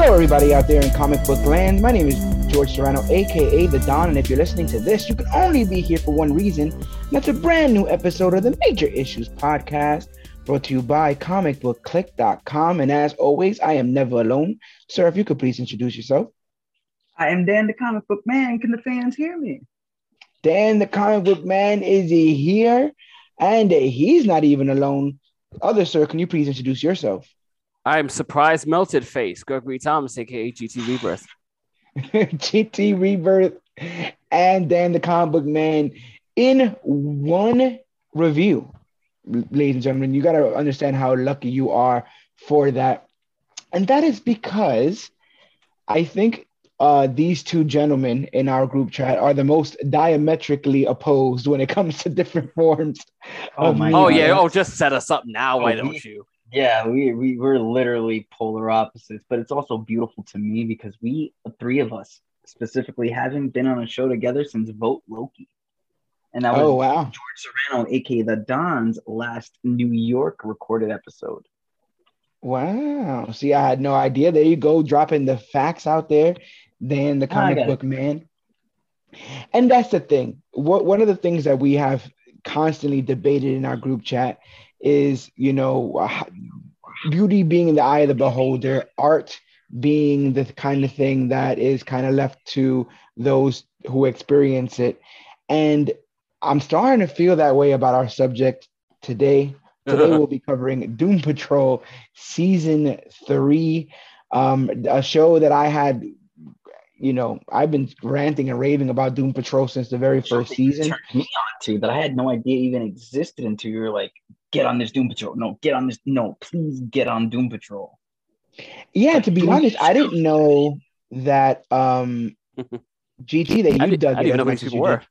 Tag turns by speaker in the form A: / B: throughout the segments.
A: Hello, everybody out there in comic book land. My name is George Serrano, aka The Don, and if you're listening to this, you can only be here for one reason. And that's a brand new episode of the Major Issues Podcast, brought to you by comicbookclick.com. And as always, I am never alone. Sir, if you could please introduce yourself.
B: I am Dan the comic book man. Can the fans hear me?
A: Dan, the comic book man, is he here? And he's not even alone. Other sir, can you please introduce yourself?
C: I'm surprised melted face, Gregory Thomas, aka GT Rebirth.
A: GT Rebirth and Dan the comic book man in one review. Ladies and gentlemen, you got to understand how lucky you are for that. And that is because I think uh, these two gentlemen in our group chat are the most diametrically opposed when it comes to different forms.
B: Oh
A: of
B: my
C: Oh
A: media.
C: yeah, oh just set us up now,
B: Oh,
C: why don't you?
B: Yeah, we, we we're literally polar opposites, but it's also beautiful to me because we the three of us specifically haven't been on a show together since Vote Loki. And that was
A: Oh wow.
B: George Serrano, aka the Don's last New York recorded episode.
A: Wow. See, I had no idea. There you go, dropping the facts out there. Dan, the
B: ah,
A: comic
B: got it.
A: book man. And that's the thing. What one of the things that we have constantly debated in our group chat is, you know, beauty being in the eye of the beholder, art being the kind of thing that is kind of left to those who experience it. And I'm starting to feel that way about our subject today. Today we'll be covering Doom Patrol season three, um, a show that I had, you know, I've been ranting and raving about Doom Patrol since the very first season.
B: turned me on to that I had no idea even existed until you were like, get on this Doom Patrol. No, get on this. No, please get on Doom Patrol.
A: Yeah,
B: Like,
A: to be
B: Doom
A: honest, I didn't know that um GT that you
C: I, did,
A: dug
C: I
A: it
C: didn't even know who these people were.
A: did.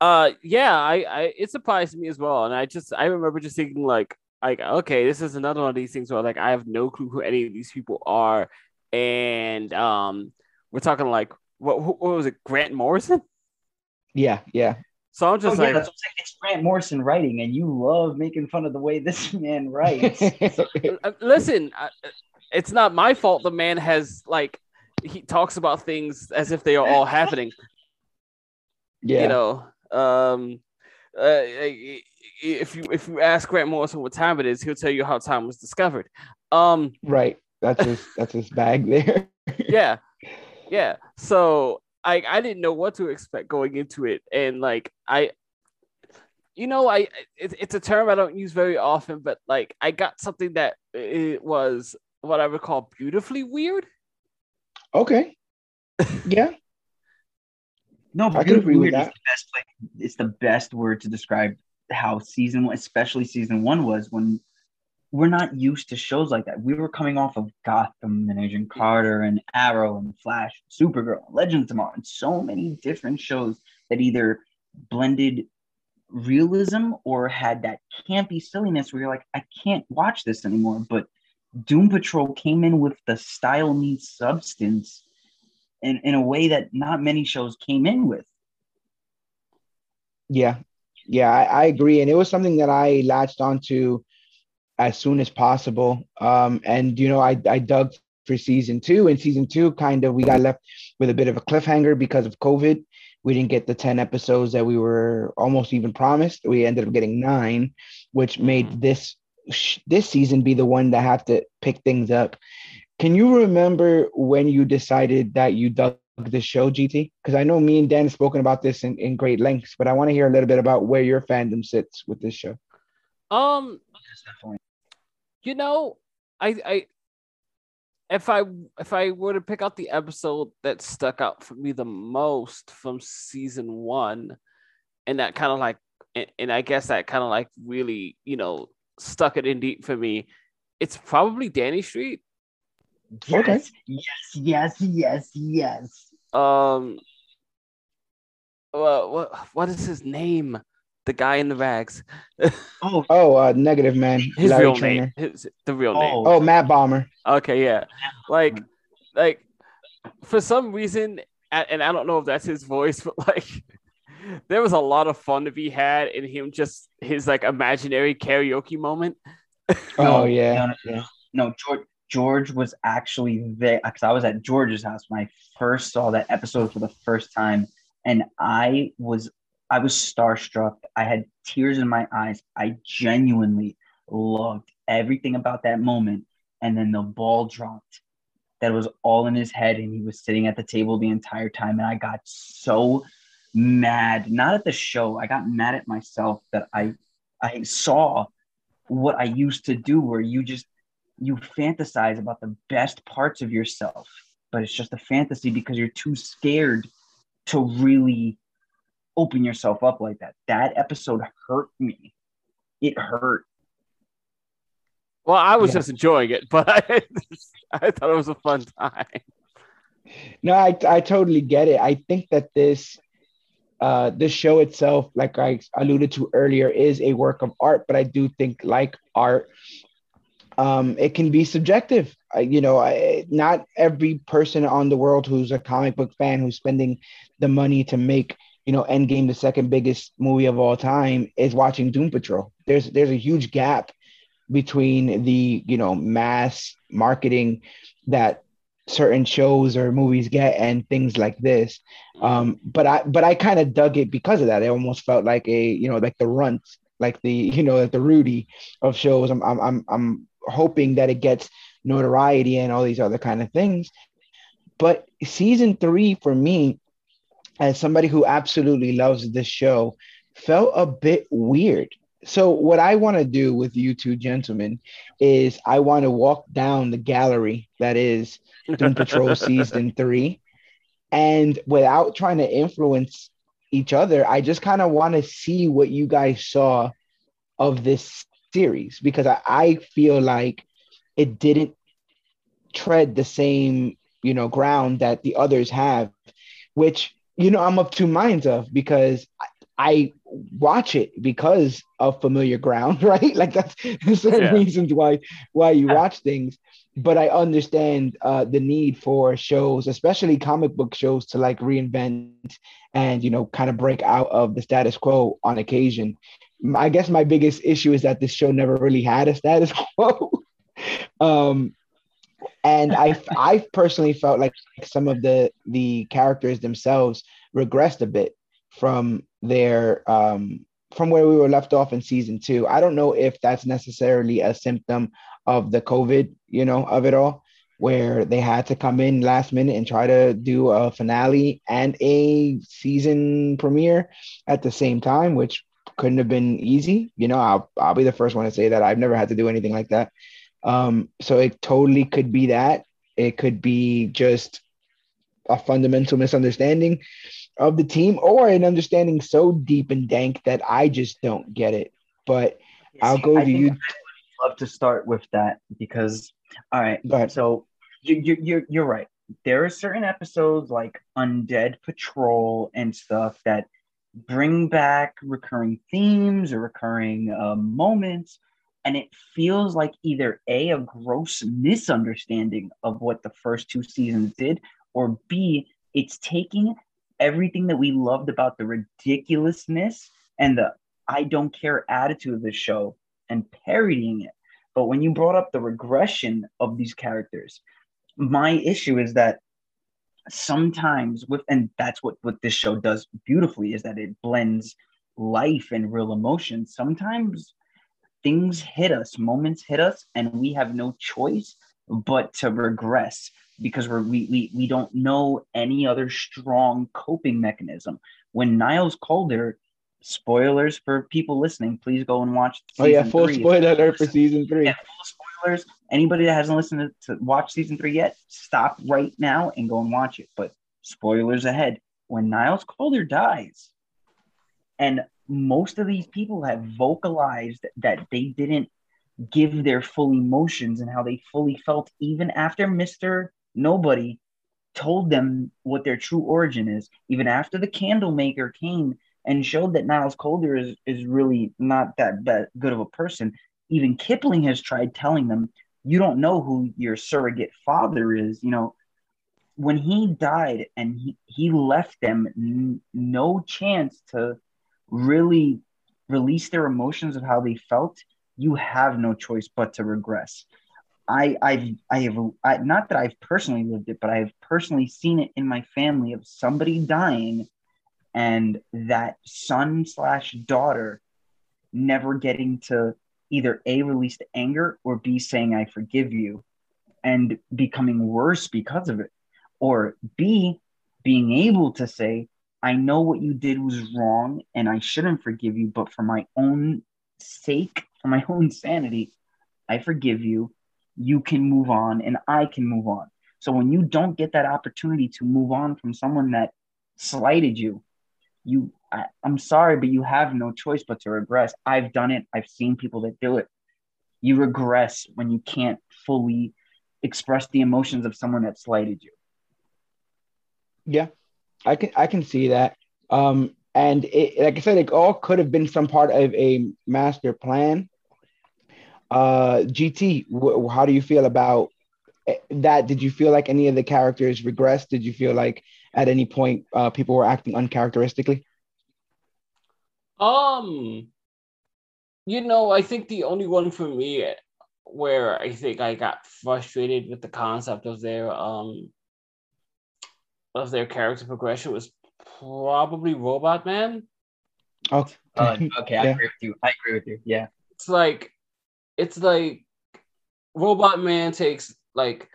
C: Uh yeah, I, I it surprised me as well. And I just I remember just thinking like like okay, this is another one of these things where like I have no clue who any of these people are. And um we're talking like what what was it, Grant Morrison?
A: Yeah, yeah.
C: So I'm just
B: oh, yeah,
C: like
B: that's what I'm saying. It's Grant Morrison writing, and you love making fun of the way this man writes.
C: Uh, listen, uh, it's not my fault. The man has like he talks about things as if they are all happening.
A: yeah.
C: You know, um, uh, if you if you ask Grant Morrison what time it is, he'll tell you how time was discovered. Um,
A: Right. That's his that's his bag there.
C: yeah, yeah. So I I didn't know what to expect going into it, and like I. You know, I it, it's a term I don't use very often, but like I got something that it was what I would call beautifully weird.
A: Okay. Yeah.
B: No,
A: I
B: but
A: can agree with
B: weird is
A: that.
B: the best place. It's the best word to describe how season one, especially season one, was when we're not used to shows like that. We were coming off of Gotham and Agent Carter and Arrow and Flash, Supergirl, Legend of Tomorrow, and so many different shows that either blended realism or had that campy silliness where you're like, I can't watch this anymore. But Doom Patrol came in with the style meets substance in, in a way that not many shows came in with.
A: Yeah, yeah, I, I agree, and it was something that I latched onto as soon as possible. Um, and you know, I I dug for season two, and season two kind of we got left with a bit of a cliffhanger because of COVID. We didn't get the ten episodes that we were almost even promised. We ended up getting nine, which made this this season be the one that had to pick things up. Can you remember when you decided that you dug the show, GT? Because I know me and Dan have spoken about this in, in great lengths, but I want to hear a little bit about where your fandom sits with this show.
C: Um. You know, I I if I if I were to pick out the episode that stuck out for me the most from season one, and that kind of like and, and I guess that kind of like really, you know, stuck it in deep for me. It's probably Danny Street.
B: Yes,
A: Okay.
B: yes, yes, yes, yes.
C: Um, well, what what is his name? The guy in the rags.
B: Oh,
A: Oh, uh, negative man.
C: His
A: Larry
C: real
A: Trainor.
C: name. His the real name.
B: oh,
A: Oh, Matt Bomer.
C: Okay, yeah. Like, like for some reason, and I don't know if that's his voice, but like, there was a lot of fun to be had in him just his like imaginary karaoke moment.
A: Oh
B: No,
A: yeah.
B: no, no.
A: yeah.
B: no, George. George was actually there because I was at George's house when I first saw that episode for the first time, and I was I was starstruck. I had tears in my eyes. I genuinely loved everything about that moment. And then the ball dropped. That was all in his head, and he was sitting at the table the entire time. And I got so mad, not at the show. I got mad at myself that I I saw what I used to do, where you just you fantasize about the best parts of yourself, but it's just a fantasy because you're too scared to really open yourself up like that. That episode hurt me. It hurt.
C: Well, I was
A: Yeah.
C: just enjoying it, but I, I thought it was a fun time.
A: No, I I totally get it. I think that this uh this show itself, like I alluded to earlier, is a work of art, but I do think like art, um, it can be subjective. I, you know, I, not every person on the world who's a comic book fan who's spending the money to make you know Endgame the second biggest movie of all time is watching Doom Patrol. There's there's a huge gap between the you know mass marketing that certain shows or movies get and things like this. Um but i but i kind of dug it because of that. It almost felt like a you know like the runt like the you know like the rudy of shows. I'm i'm i'm, I'm hoping that it gets notoriety and all these other kind of things. But season three for me as somebody who absolutely loves this show felt a bit weird so what i want to do with you two gentlemen is i want to walk down the gallery that is Doom Patrol season three. And without trying to influence each other, I just kind of want to see what you guys saw of this series because I, I feel like it didn't tread the same, you know, ground that the others have, which, you know, I'm of two minds of because I, I watch it because of familiar ground, right? Like that's certain
C: Yeah.
A: reasons why why you watch things but I understand uh, the need for shows, especially comic book shows, to like reinvent and you know kind of break out of the status quo on occasion. I guess my biggest issue is that this show never really had a status quo, um, and I I personally felt like some of the the characters themselves regressed a bit from their um, from where we were left off in season two. I don't know if that's necessarily a symptom of the COVID, you know, of it all, where they had to come in last minute and try to do a finale and a season premiere at the same time, which couldn't have been easy. You know, I'll, I'll be the first one to say that I've never had to do anything like that. Um, so it totally could be that. It could be just a fundamental misunderstanding of the team or an understanding so deep and dank that I just don't get it. But I'll go
B: I
A: to you.
B: I would love to start with that because, all right. So you, you, you're you're right. There are certain episodes like Undead Patrol and stuff that bring back recurring themes or recurring uh, moments, and it feels like either a a gross misunderstanding of what the first two seasons did, or b it's taking everything that we loved about the ridiculousness and the I don't care attitude of the show and parodying it. But when you brought up the regression of these characters, my issue is that sometimes with and that's what what this show does beautifully is that it blends life and real emotion. Sometimes things hit us, moments hit us, and we have no choice but to regress because we're, we, we, we don't know any other strong coping mechanism. When Niles Caulder spoilers for people listening. Please go and watch.
A: Oh yeah, full
B: three.
A: spoiler alert for season three.
B: Yeah, full spoilers. Anybody that hasn't listened to, to watch season three yet, stop right now and go and watch it. But spoilers ahead. When Niles Caulder dies, and most of these people have vocalized that they didn't give their full emotions and how they fully felt, even after Mr. Nobody told them what their true origin is, even after the candle maker came and showed that Niles Caulder is, is really not that bad, good of a person. Even Kipling has tried telling them, you don't know who your surrogate father is. You know, when he died and he, he left them n- no chance to really release their emotions of how they felt, you have no choice but to regress. I, I've, I have, I, not that I've personally lived it, but I've personally seen it in my family of somebody dying and that son slash daughter never getting to either A, release the anger or B, saying, I forgive you and becoming worse because of it. Or B, being able to say, I know what you did was wrong and I shouldn't forgive you, but for my own sake, for my own sanity, I forgive you. You can move on and I can move on. So when you don't get that opportunity to move on from someone that slighted you, you I, I'm sorry, but you have no choice but to regress. I've done it. I've seen people that do it. You regress when you can't fully express the emotions of someone that slighted you.
A: Yeah, I can I can see that. Um, and it, like I said, it all could have been some part of a master plan. Uh, GT, how do you feel about eh, that? Did you feel like any of the characters regressed? Did you feel like at any point uh, people were acting uncharacteristically?
C: Um, you know, I think the only one for me where I think I got frustrated with the concept of their um of their character progression was probably Robot Man.
A: Oh,
B: Uh, okay, I
A: Yeah.
B: agree with you. I agree with you. Yeah.
C: It's like it's like Robot Man takes like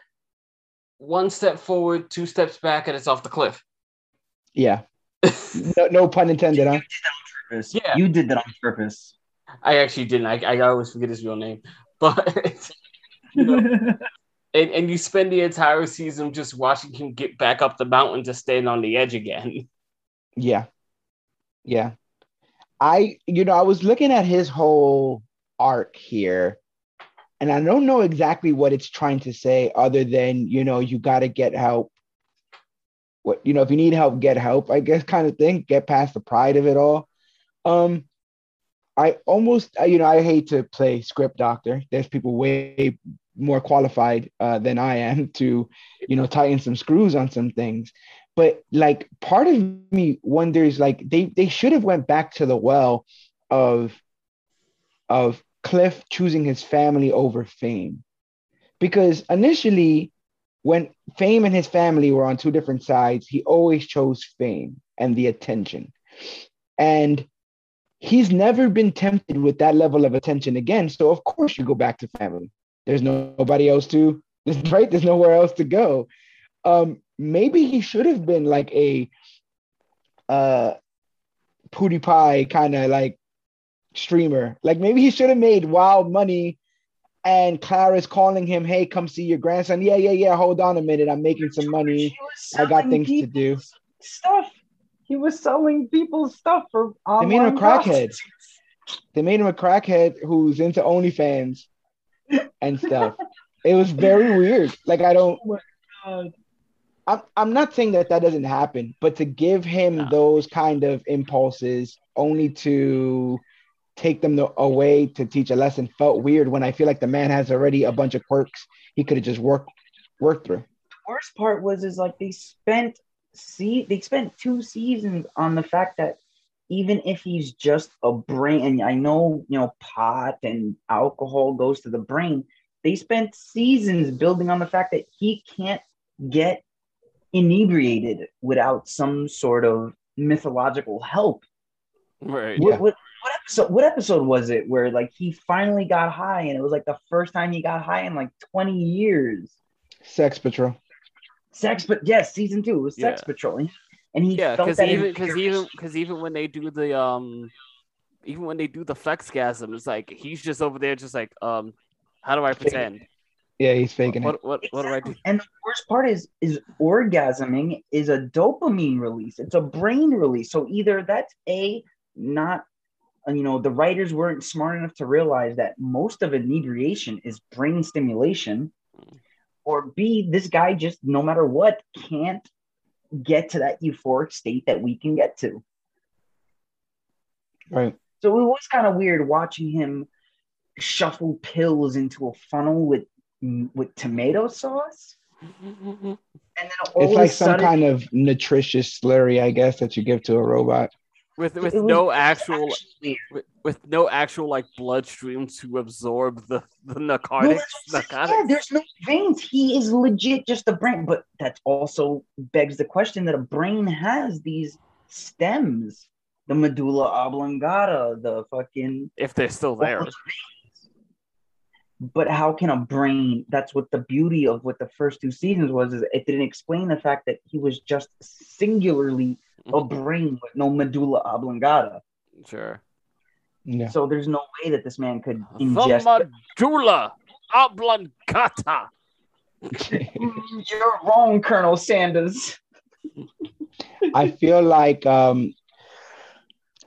C: one step forward, two steps back, and it's off the cliff.
A: yeah. No, no pun intended, huh?
B: Purpose.
C: Yeah.
B: You did that on purpose.
C: I actually didn't. I, I always forget his real name. But you know, and, and you spend the entire season just watching him get back up the mountain to stand on the edge again.
A: Yeah. Yeah. I, you know, I was looking at his whole arc here, and I don't know exactly what it's trying to say other than, you know, you got to get help. What, you know, if you need help, get help, I guess, kind of thing. Get past the pride of it all. Um, I almost, you know, I hate to play script doctor. There's people way more qualified uh, than I am to, you know, tighten some screws on some things. But like part of me wonders like they they should have went back to the well of of cliff choosing his family over fame. Because initially when fame and his family were on two different sides he always chose fame and the attention. And he's never been tempted with that level of attention again. So of course you go back to family there's nobody else to this, right there's nowhere else to go um maybe he should have been like a uh PewDiePie kind of like streamer. Like maybe he should have made wild money and Clara's calling him, hey, come see your grandson. Yeah, yeah, yeah. Hold on a minute. I'm making some money. I got things to do.
B: Stuff. He was selling people's stuff for all.
A: They made him a crackhead. They made him a crackhead who's into OnlyFans and stuff. it was very weird. Like I don't oh
B: God.
A: I'm, I'm not saying that that doesn't happen, but to give him
C: No.
A: those kind of impulses only to take them the, away to teach a lesson felt weird when I feel like the man has already a bunch of quirks he could have just worked worked through.
B: worst part was is like they spent see they spent two seasons on the fact that even if he's just a brain and I know you know pot and alcohol goes to the brain, they spent seasons building on the fact that he can't get inebriated without some sort of mythological help.
C: Right.
A: Yeah.
B: What, what, what episode what episode was it where like he finally got high and it was like the first time he got high in like 20 years?
A: Sex Patrol.
B: Sex, but yes, season two it was Sex
C: Yeah.
B: Patrol, and, and he
C: Yeah, because even because even because even when they do the um, even when they do the flexgasm, it's like he's just over there, just like um, how do I pretend?
A: Yeah, he's faking it.
C: What what what do I do?
B: And the worst part is is orgasming is a dopamine release. It's a brain release. So either that's a not you know the writers weren't smart enough to realize that most of inebriation is brain stimulation or b this guy just no matter what can't get to that euphoric state that we can get to
A: Right.
B: so it was kind of weird watching him shuffle pills into a funnel with with tomato sauce mm-hmm. and then all
A: It's like
B: a
A: some
B: sudden,
A: kind of nutritious slurry, I guess, that you give to a robot.
C: With with no actual with, with no actual like bloodstream to absorb the the
B: No,
C: narcotics.
B: that's what I'm saying.
C: narcotics.
B: Yeah, there's no veins. He is legit just a brain, but that also begs the question that a brain has these stems, the medulla oblongata, the fucking.
C: if they're still there.
B: all the veins. But how can a brain? That's what the beauty of what the first two seasons was. Is it didn't explain the fact that he was just singularly a brain with no medulla oblongata.
C: Sure.
A: Yeah.
B: So there's no way that this man could
C: The
B: ingest.
C: medulla oblongata.
B: You're wrong, Colonel Sanders.
A: I feel like um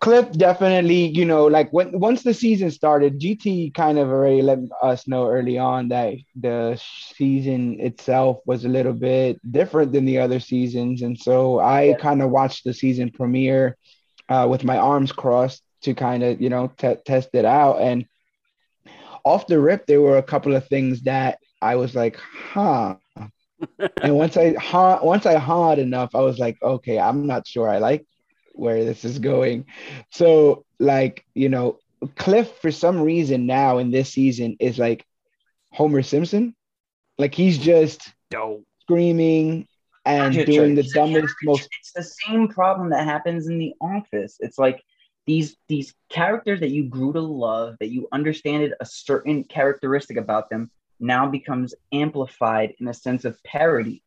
A: Cliff definitely, you know, like when once the season started, GT kind of already let us know early on that the season itself was a little bit different than the other seasons, and so I
B: Yeah.
A: kind of watched the season premiere uh, with my arms crossed to kind of, you know, te- test it out. And off the rip, there were a couple of things that I was like, huh. and once I ha- once I hawed enough, I was like, okay, I'm not sure I like where this is going. So, like, you know, Cliff for some reason now in this season is like Homer Simpson. Like he's just
C: Dope.
A: screaming and doing the dumbest, most
B: It's the same problem that happens in the office. It's like these these characters that you grew to love, that you understand a certain characteristic about them, now becomes amplified in a sense of parody.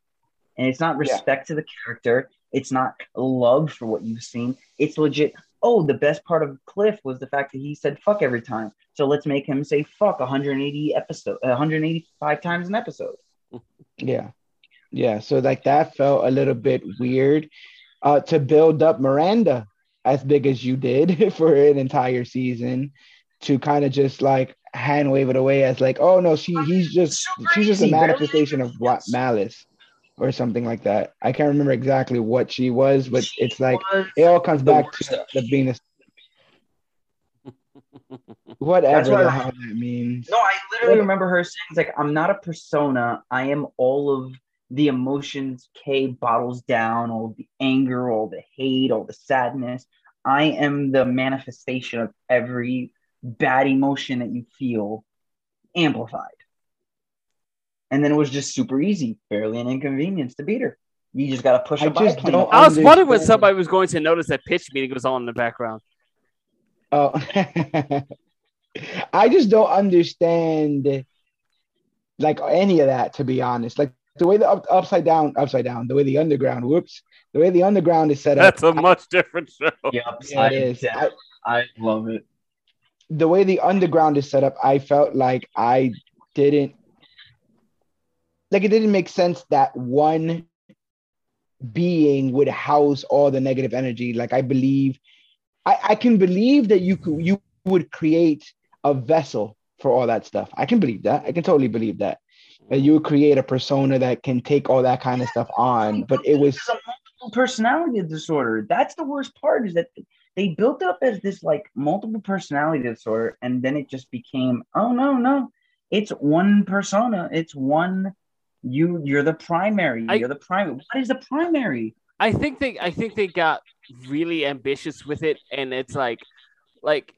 B: And it's not
A: Yeah.
B: respect to the character. It's not love for what you've seen. It's legit. Oh, the best part of Cliff was the fact that he said fuck every time. So let's make him say fuck 180 episode, 185 times an episode.
A: Yeah. Yeah. So like that felt a little bit weird uh, to build up Miranda as big as you did for an entire season to kind of just like hand wave it away as like, oh no, she he's just she's just a manifestation of what malice or something like that. I can't remember exactly what she was, but
B: She
A: it's like it all comes back to the being a whatever
B: That's why
A: the
B: I-
A: hell that means.
B: No, I literally remember her saying, it's like, I'm not a persona. I am all of the emotions Kay bottles down, all the anger, all the hate, all the sadness. I am the manifestation of every bad emotion that you feel amplified. And then it was just super easy, barely an inconvenience to beat her. You just got to push
A: I
B: a
A: just don't-
C: I was wondering when somebody was going to notice that pitch meeting was on in the background.
A: Oh, I just don't understand like any of that, to be honest. Like the way the up, upside down, upside down, the way the underground, whoops, the way the underground is set up.
C: That's a much different show.
B: Yep,
A: Yeah, it is. I,
B: I love it.
A: the way the underground is set up, I felt like I didn't like it didn't make sense that one being would house all the negative energy. Like I believe, I, I can believe that you could you would create a vessel for all that stuff. I can believe that. I can totally believe that. That you would create a persona that can take all that kind of stuff on. But it was
B: a multiple personality disorder. That's the worst part is that they built up as this like multiple personality disorder, and then it just became, oh no, no, it's one persona. It's one. You, you're the primary.
C: I-
B: you're the primary. What is the primary?
C: I think they I think they got really ambitious with it and it's like like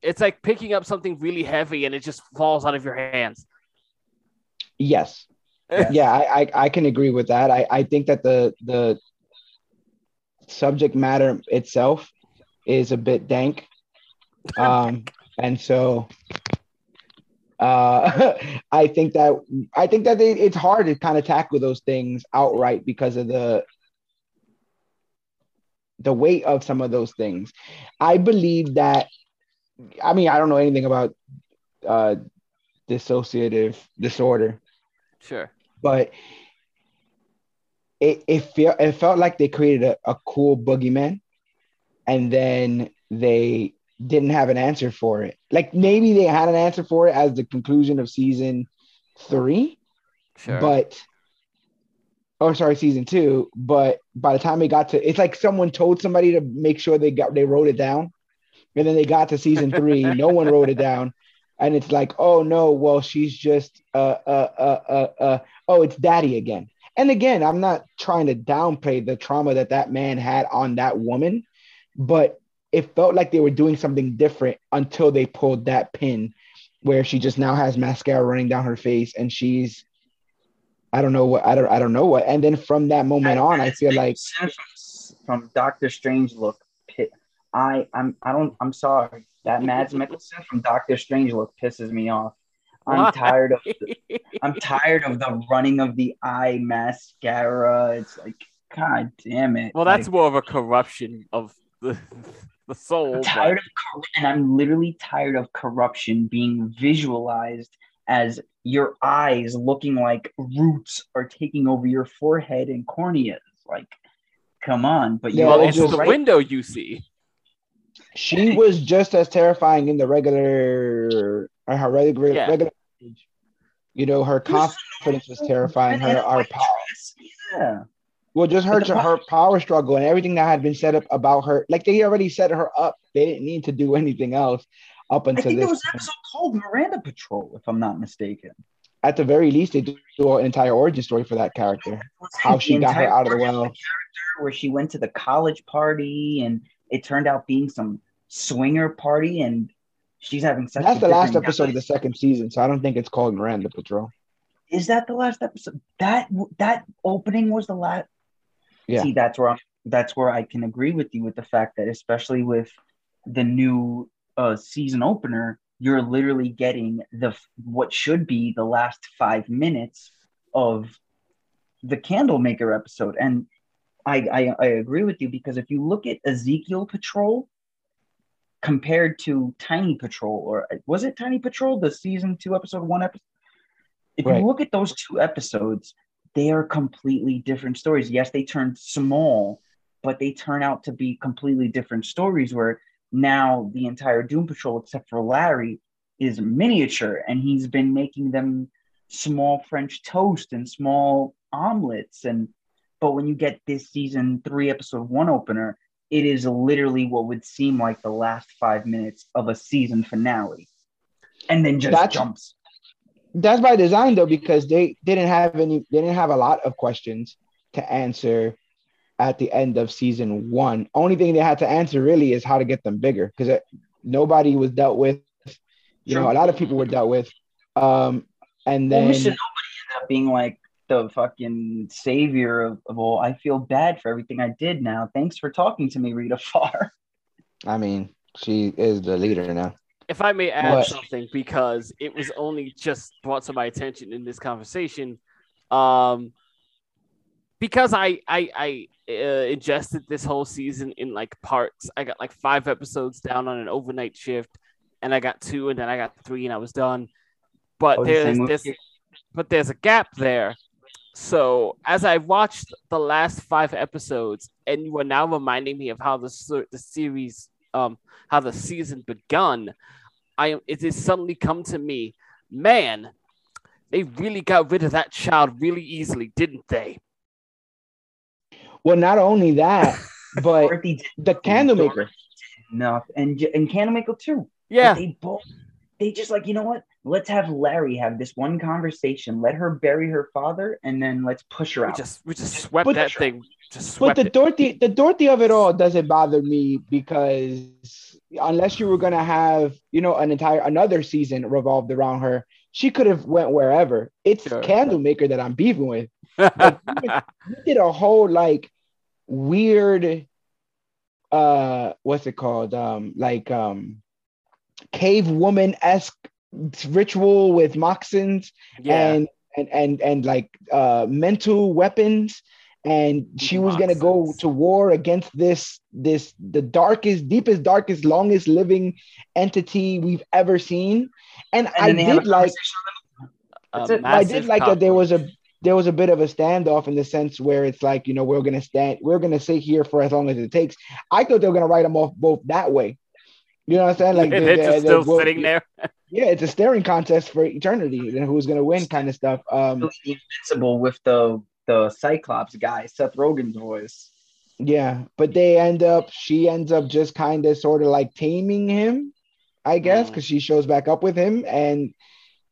C: it's like picking up something really heavy and it just falls out of your hands.
A: Yes.
B: Yeah.
A: I, I I can agree with that. I, I think that the the subject matter itself is a bit dank. Um and so uh I think that I think that they, it's hard to kind of tackle those things outright because of the the weight of some of those things. I believe that. I mean, I don't know anything about uh, dissociative disorder,
C: Sure.
A: but it it felt it felt like they created a, a cool boogeyman, and then they didn't have an answer for it. Like maybe they had an answer for it as the conclusion of season three,
C: Sure.
A: but oh sorry season two but by the time they got to it's like someone told somebody to make sure they got they wrote it down and then they got to season three no one wrote it down and it's like oh no well she's just uh uh uh uh, uh oh it's daddy again and again i'm not trying to downplay the trauma that that man had on that woman but it felt like they were doing something different until they pulled that pin where she just now has mascara running down her face and she's I don't know what I don't I don't know what. And then from that moment on, I feel like
B: from, from Doctor Strange look. pi- I I'm I don't I'm sorry that Mads Mikkelsen from Doctor Strange look pisses me off. I'm
C: Why?
B: tired of the, I'm tired of the running of the eye mascara. It's like God damn it.
C: well, that's
B: Like,
C: more of a corruption of the the soul.
B: I'm
C: but-
B: tired of cor- and I'm literally tired of corruption being visualized as your eyes looking like roots are taking over your forehead and corneas. Like, come on! But you
A: Yeah,
C: well,
A: it's
C: it's
B: also
A: just-
C: the
B: right-
C: window you see.
A: she was just as terrifying in the regular or her regular
C: Yeah.
A: regular you know her confidence was terrifying her our
B: white
A: power
B: Yeah.
A: Well just her her power struggle and everything that had been set up about her like they already set her up they didn't need to do anything else up
B: I
A: until
B: think
A: this
B: there was an episode called Miranda Patrol, if I'm not mistaken.
A: at the very least they do an entire origin story for that character how she got her out of the well
B: character where she went to the college party and it turned out being some swinger party and she's having sex.
A: that's the last episode of the second season so i don't think it's called miranda patrol
B: Is that the last episode? That that opening was the last.
A: Yeah.
B: See, that's where I'm, that's where I can agree with you with the fact that especially with the new uh, season opener, you're literally getting the what should be the last five minutes of the Candlemaker episode, and I, I I agree with you because if you look at Ezekiel Patrol compared to Tiny Patrol, or was it Tiny Patrol, the season two episode one episode? If
A: Right.
B: you look at those two episodes, they are completely different stories. Yes, they turn small, but they turn out to be completely different stories where now the entire Doom Patrol, except for Larry, is miniature and he's been making them small French toast and small omelets. And but when you get this season three, episode one opener, it is literally what would seem like the last five minutes of a season finale. And then just
A: That's-
B: jumps.
A: That's by design though because they didn't have any they didn't have a lot of questions to answer at the end of season one only thing they had to answer really is how to get them bigger because nobody was dealt with you know a lot of people were dealt with um and
B: Well,
A: then
B: Nobody ended up being like the fucking savior of, of all. I feel bad for everything I did now. Thanks for talking to me, Rita Farr.
A: i mean she is the leader now
C: if I may add
A: What?
C: something, because it was only just brought to my attention in this conversation, um, because I I I uh, ingested this whole season in like parts. I got like five episodes down on an overnight shift, and I got two, and then I got three, and I was done. But
B: Oh,
C: there's this, but there's a gap there. So as I watched the last five episodes, and you are now reminding me of how the the series, um, how the season begun, I am. It has suddenly come to me, man. They really got rid of that child really easily, didn't they?
A: well not only that but the candlemaker
B: enough, and J- and Candlemaker too. But
C: Yeah,
B: they both. They just like you know what? Let's have Larry have this one conversation. Let her bury her father, and then let's push her out.
C: we
B: out.
C: just we just swept
A: But-
C: that thing. Just swept
A: But
C: swept
A: the
C: it.
A: Dorothy, the Dorothy of it all doesn't bother me because unless you were gonna have, you know, an entire another season revolved around her, she could have went wherever. It's
C: Sure.
A: Candlemaker that I'm beefing with. You did a whole like weird, uh, what's it called? Um, like um, cave woman esque ritual with moxins
C: yeah,
A: and and and and like uh mental weapons and she was gonna go to war against this this the darkest, deepest, darkest, longest living entity we've ever seen. And,
B: And
A: I
B: then they have a
A: did like
B: conversation
C: A
B: That's it.
A: I did like that there was a there was a bit of a standoff in the sense where it's like, you know, we're gonna stand, we're gonna sit here for as long as it takes. I thought they were gonna write them off both that way. You know what I'm saying? Like
C: and
A: the-
C: they're
A: the-
C: just
A: the-
C: still
A: well,
C: sitting there.
A: Yeah, it's a staring contest for eternity and who's gonna win kind of stuff. Um
B: invincible with the the Cyclops guy, Seth Rogen's voice.
A: Yeah, but they end up, she ends up just kind of sort of like taming him, I guess,
C: Mm.
A: because she shows back up with him. And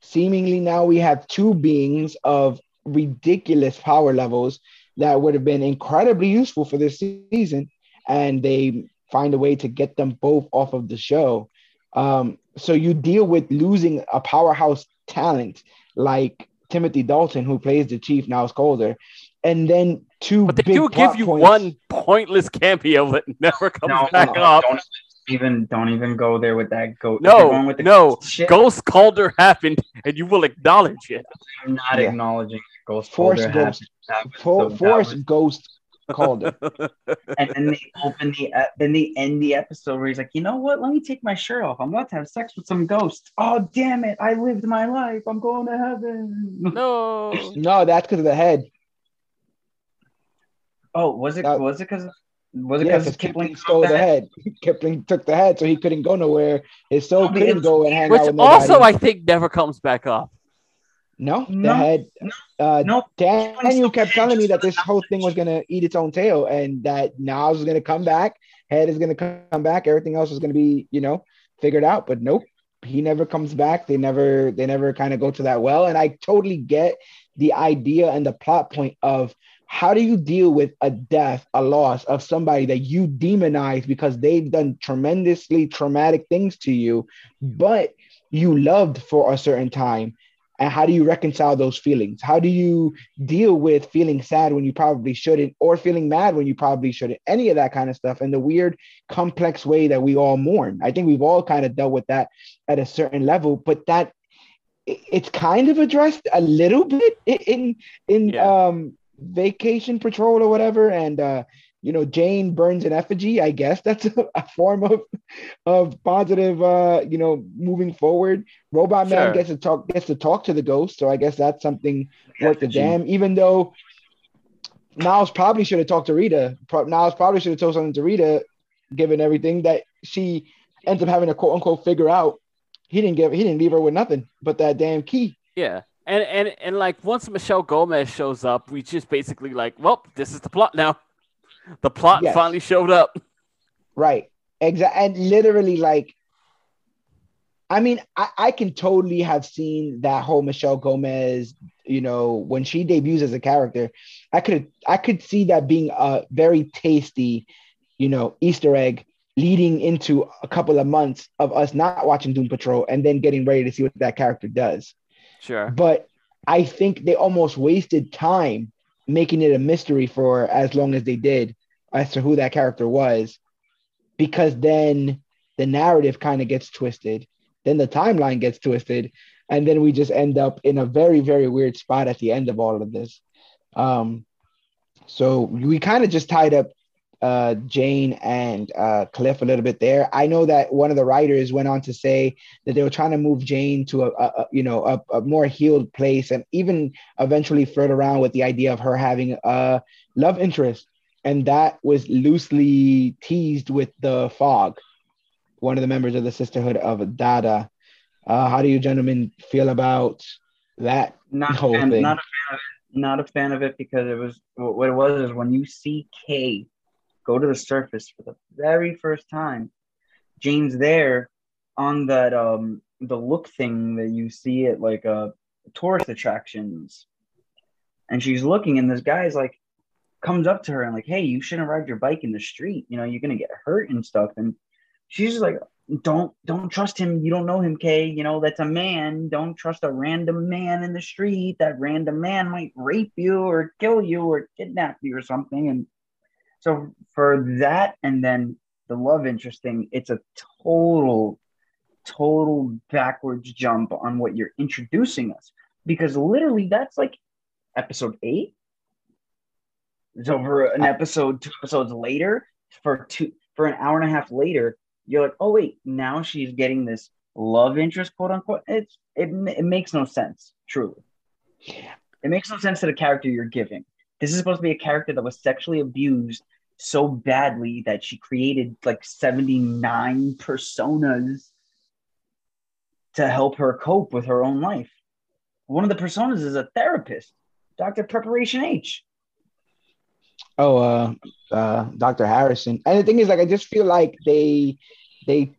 A: seemingly now we have two beings of ridiculous power levels that would have been incredibly useful for this season. And they find a way to get them both off of the show. Um, so you deal with losing a powerhouse talent like Timothy Dalton, who plays the chief now, is colder. And then two
C: But they
A: big
C: do give you
A: points.
C: one pointless cameo that never comes
B: No,
C: back
B: no,
C: up.
B: don't even don't even go there with that goat.
C: No,
B: with the
C: no.
B: shit,
C: Ghost Caulder happened, and you will acknowledge it.
B: I'm not
A: Yeah.
B: acknowledging Ghost
A: Force
B: Folder
A: Ghost.
B: happened- happened,
A: For,
B: so
A: Force
B: was-
A: Ghost Caulder.
B: and then they open the uh, then they end the episode where he's like, you know what? Let me take my shirt off. I'm about to have sex with some ghost. Oh damn it! I lived my life. I'm going to heaven.
C: No.
A: no, that's because of the head.
B: Oh, was it
A: That-
B: was it because was it because
A: because Kipling
B: Kipling
A: stole the head. Kipling took the head, so he couldn't go nowhere. His soul
B: No, but
A: couldn't go and hang out
C: Which
A: with nobody.
C: also I think never comes back up.
A: No, the
B: No,
A: head. Uh,
B: No,
A: Daniel kept telling me that this whole thing was gonna eat its own tail, and that Niles is gonna come back, head is gonna come back, everything else is gonna be, you know, figured out. But nope, he never comes back. They never, they never kind of go to that well. And I totally get the idea and the plot point of how do you deal with a death, a loss of somebody that you demonize because they've done tremendously traumatic things to you, but you loved for a certain time. And how do you reconcile those feelings? How do you deal with feeling sad when you probably shouldn't, or feeling mad when you probably shouldn't? Any of that kind of stuff, and the weird, complex way that we all mourn. I think we've all kind of dealt with that at a certain level, but that it's kind of addressed a little bit in in
C: Yeah.
A: um vacation patrol or whatever and uh you know jane burns an effigy i guess. That's a, a form of of positive uh you know moving forward. Robot man gets to talk gets to talk to the ghost so i guess that's something worth the damn even though niles probably should have talked to rita. Pro- niles probably should have told something to rita given everything that she ends up having to quote unquote figure out. He didn't give he didn't leave her with nothing but that damn key.
C: Yeah. And and and like once Michelle Gomez shows up, we just basically like, well, this is the plot now. The plot
A: Yes.
C: finally showed up.
A: Right. Exactly. And literally, like, I mean, I, I can totally have seen that whole Michelle Gomez, you know, when she debuts as a character, I could I could see that being a very tasty, you know, Easter egg leading into a couple of months of us not watching Doom Patrol and then getting ready to see what that character does.
C: Sure.
A: But I think they almost wasted time making it a mystery for as long as they did as to who that character was, because then the narrative kind of gets twisted, then the timeline gets twisted, and then we just end up in a very, very weird spot at the end of all of this. Um, so we kind of just tied up uh, Jane and uh, Cliff a little bit there. I know that one of the writers went on to say that they were trying to move Jane to a, a, a you know a, a more healed place, and even eventually flirt around with the idea of her having a love interest, and that was loosely teased with the Fog, one of the members of the Sisterhood of Dada. Uh, how do you gentlemen feel about that?
B: Not a
A: whole
B: fan,
A: thing.
B: not a fan of it. Not a fan of it because it was what it was is when you see Kay go to the surface for the very first time, Jane's there on that um the look thing that you see at like uh tourist attractions, and she's looking, and this guy's like comes up to her and like, hey, you shouldn't ride your bike in the street. You know, you're gonna get hurt and stuff. And she's like, don't don't trust him. You don't know him, Kay. You know that's a man. Don't trust a random man in the street. That random man might rape you or kill you or kidnap you or something. And so for that, and then the love interest thing, it's a total, total backwards jump on what you're introducing us because literally that's like episode eight. It's over an episode, two episodes later, for two for an hour and a half later, you're like, oh wait, now she's getting this love interest, quote unquote. It's it, it makes no sense, truly. It makes no sense to the character you're giving. This is supposed to be a character that was sexually abused so badly that she created like 79 personas to help her cope with her own life. One of the personas is a therapist, Dr. Preparation H.
A: Oh, uh, uh, Dr. Harrison. And the thing is, like, I just feel like they they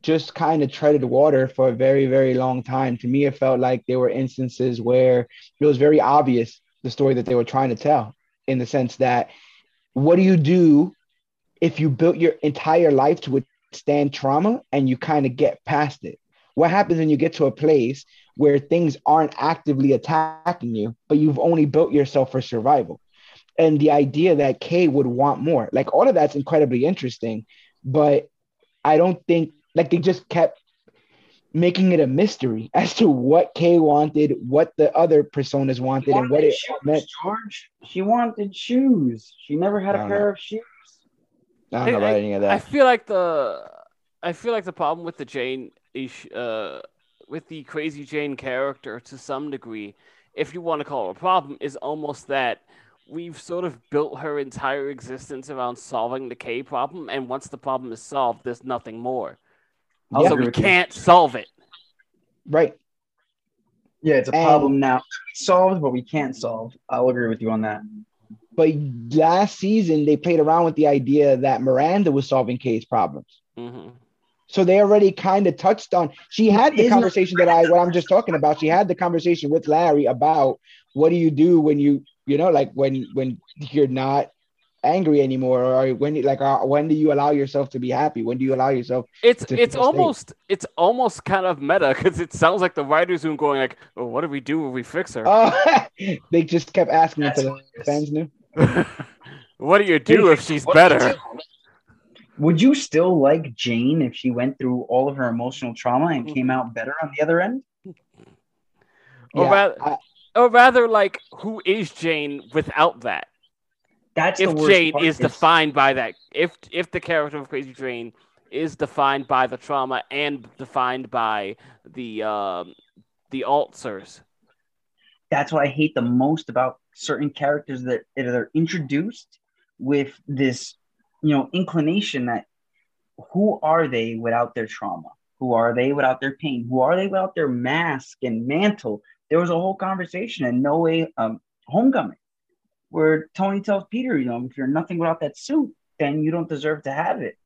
A: just kind of treaded water for a very, very long time. To me, it felt like there were instances where it was very obvious the story that they were trying to tell, in the sense that what do you do if you built your entire life to withstand trauma and you kind of get past it? What happens when you get to a place where things aren't actively attacking you, but you've only built yourself for survival? And the idea that Kay would want more, like all of that's incredibly interesting, but I don't think like they just kept making it a mystery as to what Kay wanted, what the other personas wanted, wanted and what it
B: shoes, meant. George, she wanted shoes. She never had a pair know. of shoes.
A: I don't know about I, any of that.
C: I feel like the I feel like the problem with the Jane uh with the crazy Jane character to some degree, if you want to call it a problem, is almost that we've sort of built her entire existence around solving the Kay problem, and once the problem is solved, there's nothing more. Yeah. So we can't you. solve it.
A: Right.
B: Yeah, it's a and, problem now solved, but we can't solve. I'll agree with you on that.
A: But last season, they played around with the idea that Miranda was solving Kay's problems. Mm-hmm. So they already kind of touched on. She had the conversation that I, what I'm just talking about. She had the conversation with Larry about what do you do when you, you know, like when when you're not angry anymore or when like uh, when do you allow yourself to be happy? When do you allow yourself
C: it's it's almost state? it's almost kind of meta because it sounds like the writers room going like oh, what do we do when we fix her?
A: Oh they just kept asking That's the fans knew.
C: What do you do if she's better?
B: would you still like jane if she went through all of her emotional trauma and came out better on the other end?
C: Or, yeah, rather, I, or rather like who is jane without that
B: that's
C: if Jane is, is defined by that. If if the character of Crazy Jane is defined by the trauma and defined by the um, the alters.
B: That's what I hate the most about certain characters that are introduced with this, you know, inclination that who are they without their trauma? Who are they without their pain? Who are they without their mask and mantle? There was a whole conversation and no way um, homecoming where Tony tells Peter, you know, if you're nothing without that suit, then you don't deserve to have it.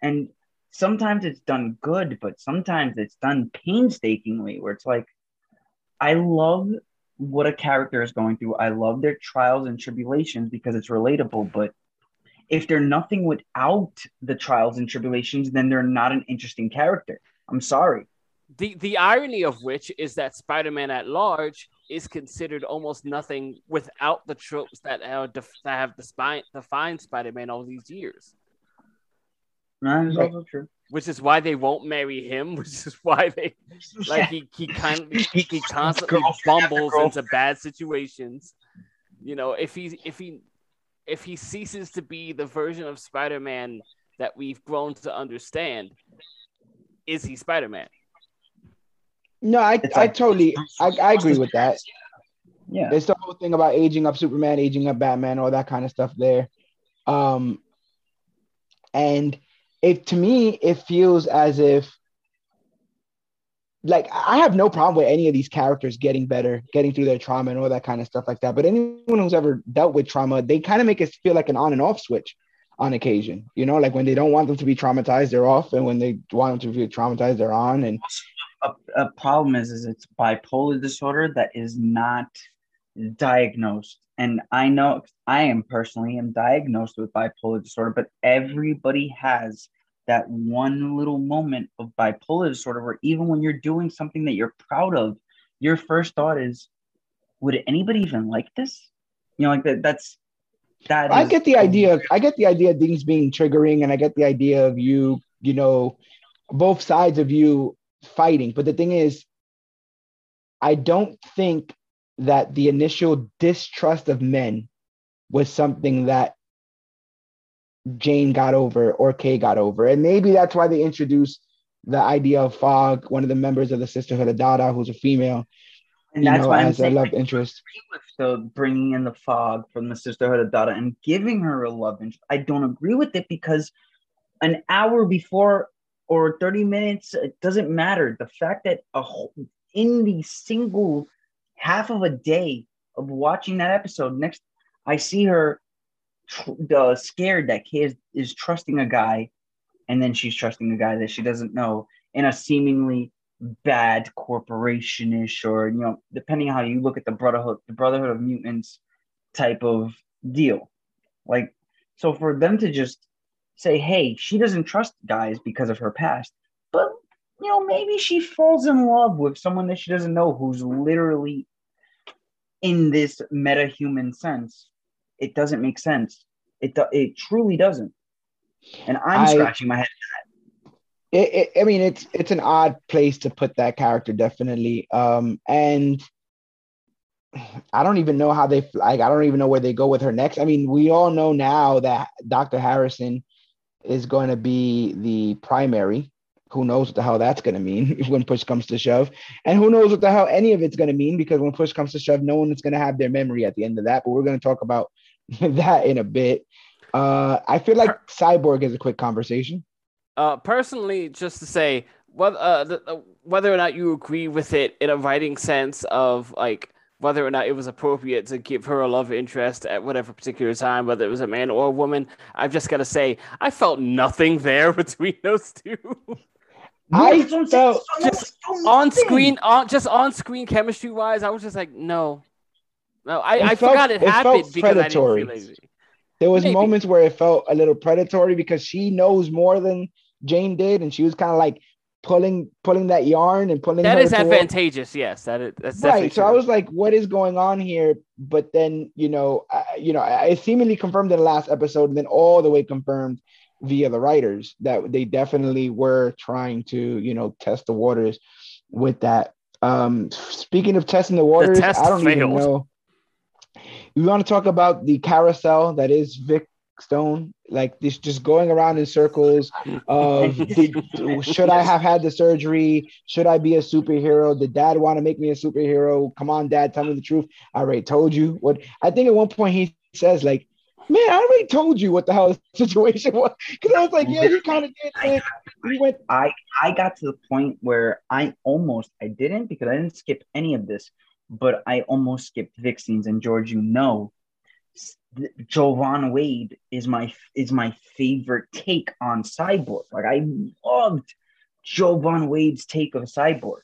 B: And sometimes it's done good, but sometimes it's done painstakingly, where it's like, I love what a character is going through. I love their trials and tribulations because it's relatable. But if they're nothing without the trials and tribulations, then they're not an interesting character. I'm sorry.
C: The the irony of which is that Spider-Man at large is considered almost nothing without the tropes that have, def- that have defined, defined Spider-Man all these years.
B: That is right. also true.
C: Which is why they won't marry him. Which is why they like he he kind of he, he constantly bumbles into bad situations. You know, if he if he if he ceases to be the version of Spider-Man that we've grown to understand, is he Spider-Man?
A: No, I, I totally I, I agree with that. Yeah. There's the whole thing about aging up Superman, aging up Batman, all that kind of stuff there. Um and it to me it feels as if like I have no problem with any of these characters getting better, getting through their trauma and all that kind of stuff like that. But anyone who's ever dealt with trauma, they kind of make it feel like an on and off switch on occasion. You know, like when they don't want them to be traumatized, they're off, and when they want them to be traumatized, they're on. And
B: a, a problem is is it's bipolar disorder that is not diagnosed. And i know i am personally am diagnosed with bipolar disorder but everybody has that one little moment of bipolar disorder where even when you're doing something that you're proud of your first thought is would anybody even like this? You know like that that's that
A: i get the idea i get the idea of things being triggering and i get the idea of you you know both sides of you fighting. But the thing is, I don't think that the initial distrust of men was something that Jane got over or Kay got over. And maybe that's why they introduced the idea of Fog, one of the members of the Sisterhood of Dada, who's a female,
B: And that's
A: know,
B: why I'm
A: as a
B: saying
A: love interest.
B: agree with the bringing in the fog from the Sisterhood of Dada and giving her a love interest. I don't agree with it because an hour before or 30 minutes, it doesn't matter. The fact that a whole, in the single half of a day of watching that episode, next I see her tr- uh, scared that Kay is, is trusting a guy, and then she's trusting a guy that she doesn't know in a seemingly bad corporation-ish or you know depending how you look at the brotherhood the brotherhood of mutants type of deal like so for them to just say hey she doesn't trust guys because of her past but you know maybe she falls in love with someone that she doesn't know who's literally in this meta-human sense it doesn't make sense it do- it truly doesn't and i'm
A: I-
B: scratching my head
A: it, it, I mean, it's it's an odd place to put that character, definitely. Um, and I don't even know how they like. I don't even know where they go with her next. I mean, we all know now that Dr. Harrison is going to be the primary. Who knows what the hell that's going to mean when push comes to shove, and who knows what the hell any of it's going to mean because when push comes to shove, no one is going to have their memory at the end of that. But we're going to talk about that in a bit. Uh, I feel like Cyborg is a quick conversation.
C: Uh, personally, just to say whether uh, the, uh, whether or not you agree with it in a writing sense of like whether or not it was appropriate to give her a love interest at whatever particular time, whether it was a man or a woman. I've just got to say, I felt nothing there between those two.
A: I
B: That's what I'm saying.
A: felt
C: just on screen, on just on screen chemistry wise, I was just like, no, no. I,
A: It
C: I
A: felt-
C: forgot it,
A: it
C: happened
A: felt
C: because
A: predatory.
C: I didn't feel it.
A: There was
C: Maybe.
A: moments where it felt a little predatory because she knows more than Jane did, and she was kind of like pulling pulling that yarn and pulling
C: that is
A: her
C: is
A: toward-
C: advantageous. Yes, that is that's
A: right. So I was like, "What is going on here?" But then, you know, I, you know, I- it seemingly confirmed in the last episode, and then all the way confirmed via the writers that they definitely were trying to, you know, test the waters with that. Um, speaking of testing the waters,
C: test
A: I don't even
C: failed.
A: know. You want to talk about the carousel that is Vic Stone, like this, just going around in circles of did, should I have had the surgery? Should I be a superhero? Did dad want to make me a superhero? Come on, dad, tell me the truth. I already told you what I think at one point he says, like, man, I already told you what the hell the situation was. Because I was like, yeah, he kind of did. Vic. He went,
B: I I got to the point where I almost I didn't because I didn't skip any of this, but I almost skipped Vixens. And George, you know, Joivan Wade is my is my favorite take on Cyborg. Like I loved Joivan Wade's take of Cyborg,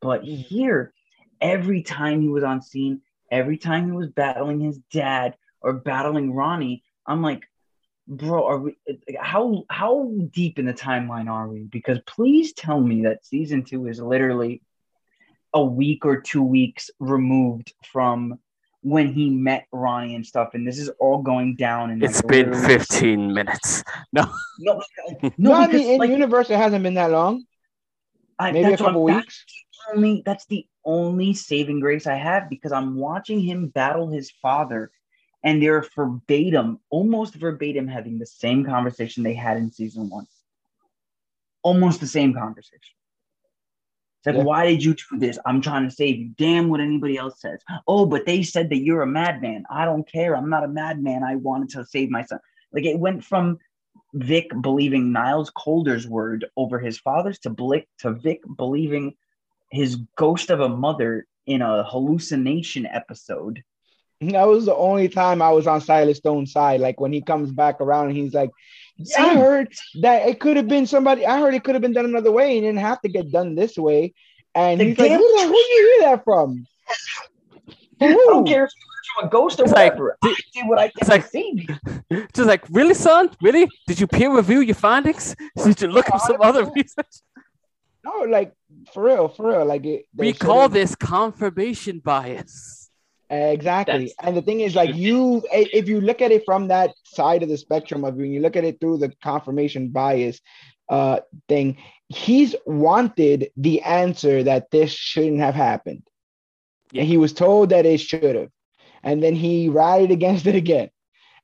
B: but mm. here, every time he was on scene, every time he was battling his dad or battling Ronnie, I'm like, bro, are we how how deep in the timeline are we? Because please tell me that season two is literally a week or two weeks removed from when he met Ronnie and stuff, and this is all going down. And
C: It's
B: like,
C: been
B: literally-
C: 15 minutes. No,
B: No,
A: no,
B: no,
A: I mean, in
B: like,
A: universe, it hasn't been that long.
B: I,
A: Maybe a
B: that's what
A: couple
B: I'm-
A: weeks.
B: that's Only that's the only saving grace I have because I'm watching him battle his father, and they're verbatim, almost verbatim, having the same conversation they had in season one. Almost the same conversation. It's like,
A: Yeah.
B: why did you do this? I'm trying to save you. Damn what anybody else says. Oh, but they said that you're a madman. I don't care. I'm not a madman. I wanted to save my son. Like it went from Vic believing Niles Caulder's word over his father's to Blick to Vic believing his ghost of a mother in a hallucination episode.
A: That was the only time I was on Silas Stone's side. Like when he comes back around and he's like, I heard that it could have been somebody. I heard it could have been done another way and didn't have to get done this way. And
B: The
A: he's like, who, the, who you hear that from?
B: I don't care if you're from a ghost or
C: It's like-
B: whatever. I did what I
C: it's
B: did
C: like-
B: to save
C: just like really, son, really? Did you peer review your findings? Did you look up some other research?
A: No, like for real, for real. Like it,
C: We call this confirmation bias.
A: Exactly.
B: That's-
A: and the thing is, like, you, if you look at it from that side of the spectrum of when you look at it through the confirmation bias uh, thing, he's wanted the answer that this shouldn't have happened.
C: Yeah.
A: And he was told that it should have. And then he rallied against it again.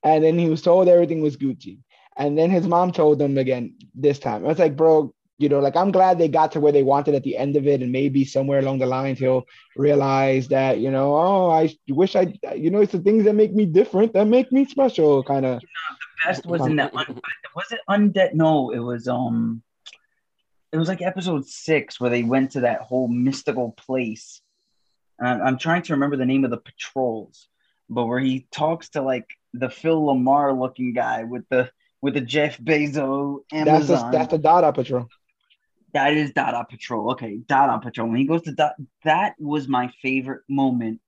A: and then he was told everything was Gucci. And then his mom told him again this time. I was like, bro, you know, like I'm glad they got to where they wanted at the end of it, and maybe somewhere along the lines he'll realize that, you know, oh, I wish I, you know, it's the things that make me different that make me special, kind of.
B: the best was in that. Un- was it undead? No, it was um, it was like episode six where they went to that whole mystical place. And I'm, I'm trying to remember the name of the patrols, but where he talks to like the Phil LaMarr looking guy with the with the Jeff Bezos
A: That's
B: Amazon.
A: the, that's the Dada Patrol.
B: That is Dada Patrol. Okay, Dada Patrol. When he goes to Dada, that was my favorite moment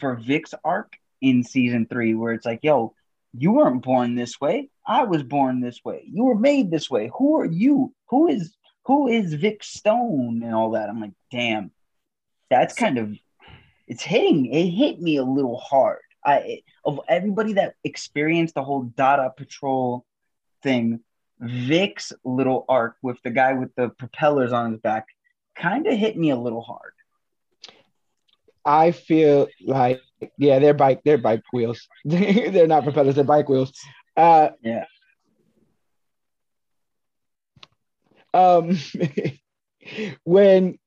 B: for Vic's arc in season three, where it's like, yo, you weren't born this way. I was born this way. You were made this way. Who are you? Who is who is Vic Stone and all that? I'm like, damn, that's kind of it's hitting. It hit me a little hard. I it, of everybody that experienced the whole Dada Patrol thing, Vic's little arc with the guy with the propellers on his back kind of hit me a little hard.
A: I feel like yeah, they're bike they're bike wheels. they're not propellers, they're bike wheels. Uh
B: Yeah.
A: Um when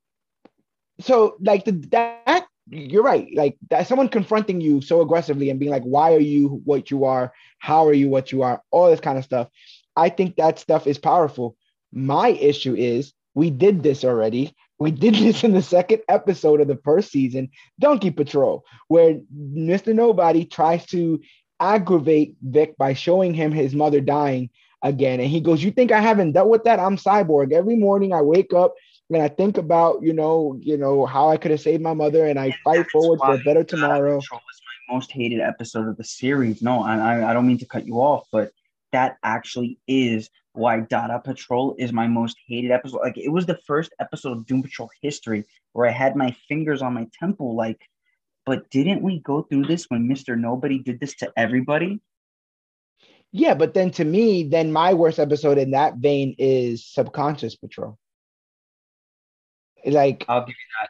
A: so like the that you're right, like that someone confronting you so aggressively and being like, why are you what you are? How are you what you are? All this kind of stuff. I think that stuff is powerful. My issue is we did this already. We did this in the second episode of the first season, Donkey Patrol, where Mr. Nobody tries to aggravate Vic by showing him his mother dying again. And he goes, You think I haven't dealt with that? I'm cyborg. Every morning I wake up and I think about, you know, you know, how I could have saved my mother and I fight forward for a better tomorrow.
B: Patrol is my most hated episode of the series. No, I I don't mean to cut you off, but that actually is why Dada Patrol is my most hated episode. Like it was the first episode of Doom Patrol history where I had my fingers on my temple. Like, but didn't we go through this when Mister Nobody did this to everybody?
A: Yeah, but then to me, then my worst episode in that vein is Subconscious Patrol. Like
B: I'll give you that.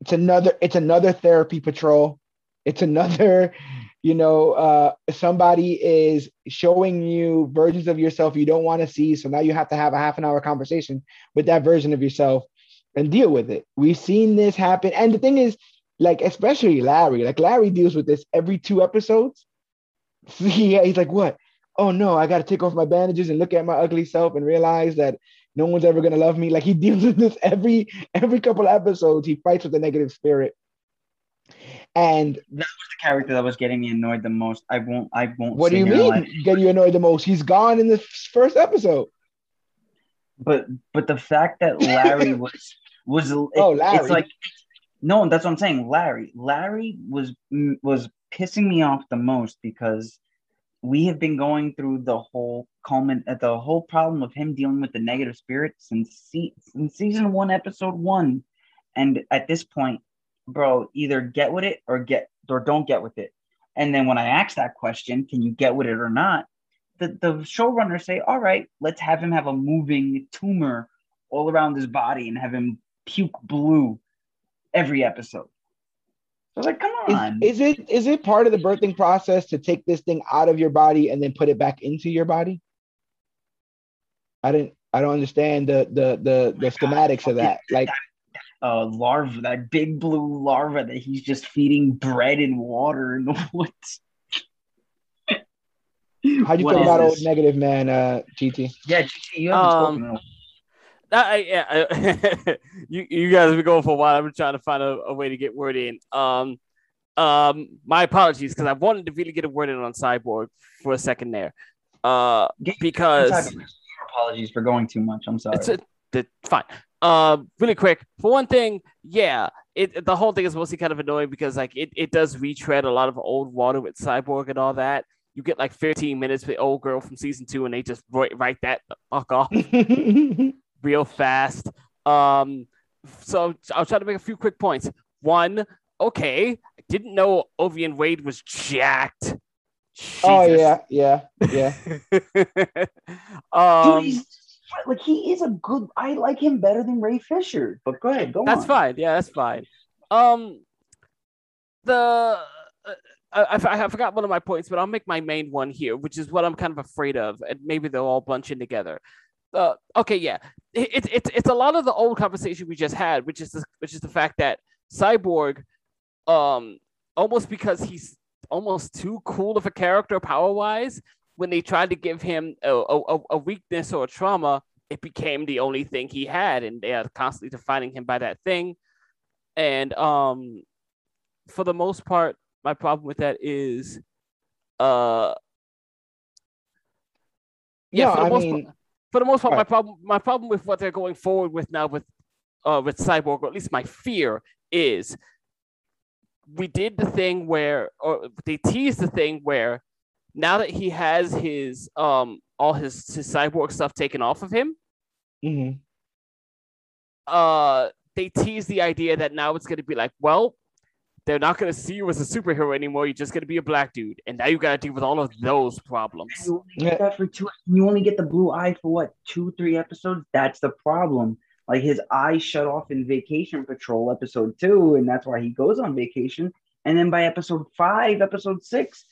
A: it's another it's another therapy patrol it's another you know uh somebody is showing you versions of yourself you don't want to see so now you have to have a half an hour conversation with that version of yourself and deal with it we've seen this happen and the thing is like especially larry like larry deals with this every two episodes yeah he's like what oh no i got to take off my bandages and look at my ugly self and realize that no one's ever gonna love me. Like he deals with this every every couple of episodes. He fights with the negative spirit, and that was
B: the character that was getting me annoyed the most. I won't. I won't.
A: what do you mean? Get you annoyed the most? He's gone in the first episode.
B: But but the fact that Larry was was it-
A: Oh, Larry.
B: It's like no, that's what I'm saying. Larry, Larry was was pissing me off the most because we have been going through the whole culmin at the whole problem of him dealing with the negative spirit since, se- since season one, episode one, and at this point, bro, either get with it or get or don't get with it. And then when I ask that question, can you get with it or not? The the showrunners say, all right, let's have him have a moving tumor all around his body and have him puke blue every episode. I was like, come
A: Is,
B: on.
A: is it is it part of the birthing process to take this thing out of your body and then put it back into your body? I didn't. I don't understand the the the, the oh schematics of that. Like,
B: uh larva, that big blue larva that he's just feeding bread and water in the woods.
A: how'd you
B: What
A: feel about
B: this?
A: old negative man, uh, GT?
B: Yeah, GT, you haven't
C: Um,
B: spoken. in a-
C: I, yeah, I- you you guys have been going for a while. I've been trying to find a, a way to get word in. Um, um, my apologies because I wanted to really get a word in on Cyborg for a second there. Uh, because
B: apologies for going too much. I'm sorry.
C: it's a, the, fine. Um, really quick. For one thing, yeah, it the whole thing is mostly kind of annoying because like it, it does retread a lot of old water with Cyborg and all that. You get like 15 minutes with the old girl from season two, and they just write, write that fuck off real fast. Um, so I'll try to make a few quick points. One, okay, I didn't know Joivan Wade was jacked.
A: oh
C: Jesus.
A: yeah, yeah, yeah.
B: Dude,
C: um,
B: he's like he is a good. I like him better than Ray Fisher. But go ahead, go
C: that's
B: on.
C: fine. Yeah, that's fine. Um, the uh, I, I, forgot one of my points, but I'll make my main one here, which is what I'm kind of afraid of, and maybe they're all bunching together. Uh, okay, yeah, it's it's it's a lot of the old conversation we just had, which is the, which is the fact that Cyborg, um, almost because he's almost too cool of a character power wise, when they tried to give him a, a, a weakness or a trauma, it became the only thing he had, and they are constantly defining him by that thing. And um, for the most part, my problem with that is, uh, yeah, for the mean, part, for the most part, right. my problem my problem with what they're going forward with now with uh with Cyborg, or at least my fear is we did the thing where or they teased the thing where now that he has his um all his, his cyborg stuff taken off of him,
A: mm-hmm.
C: uh they tease the idea that now it's gonna be like, well, they're not going to see you as a superhero anymore. You're just going to be a black dude, and now you got to deal with all of those problems.
B: You only get that for two. You only get the blue eye for what two, three episodes. That's the problem. Like his eye shut off in Vacation Patrol episode two, and that's why he goes on vacation. And then by episode five, episode six,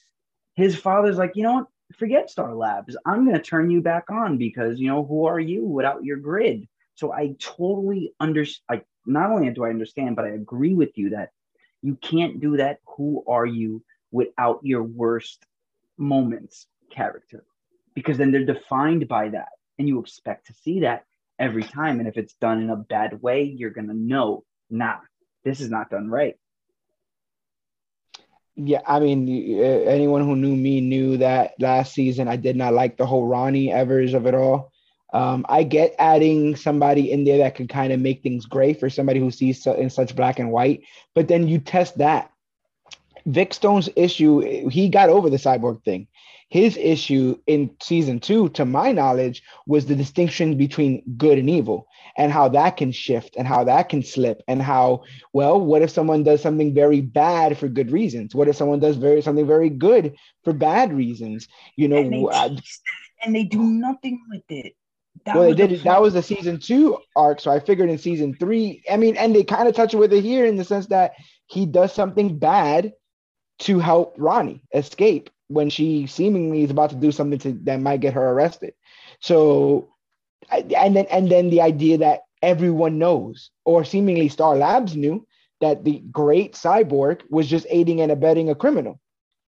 B: his father's like, you know what? Forget Star Labs. I'm going to turn you back on because you know who are you without your grid. So I totally understand. Like, not only do I understand, but I agree with you that you can't do that. Who are you without your worst moments character? Because then they're defined by that. And you expect to see that every time. And if it's done in a bad way, you're going to know, nah, this is not done right.
A: Yeah, I mean, anyone who knew me knew that last season I did not like the whole Ronnie Evers of it all. Um, I get adding somebody in there that can kind of make things gray for somebody who sees in such black and white, but then you test that. Vic Stone's issue, he got over the cyborg thing. His issue in season two, to my knowledge, was the distinction between good and evil and how that can shift and how that can slip and how, well, what if someone does something very bad for good reasons? What if someone does very something very good for bad reasons? You know,
B: and they, uh, and they do nothing with it.
A: That well, they did. That was the season two arc, so I figured in season three. I mean, and they kind of touch with it here in the sense that he does something bad to help Ronnie escape when she seemingly is about to do something to, that might get her arrested. So, and then and then the idea that everyone knows, or seemingly Star Labs knew, that the great cyborg was just aiding and abetting a criminal.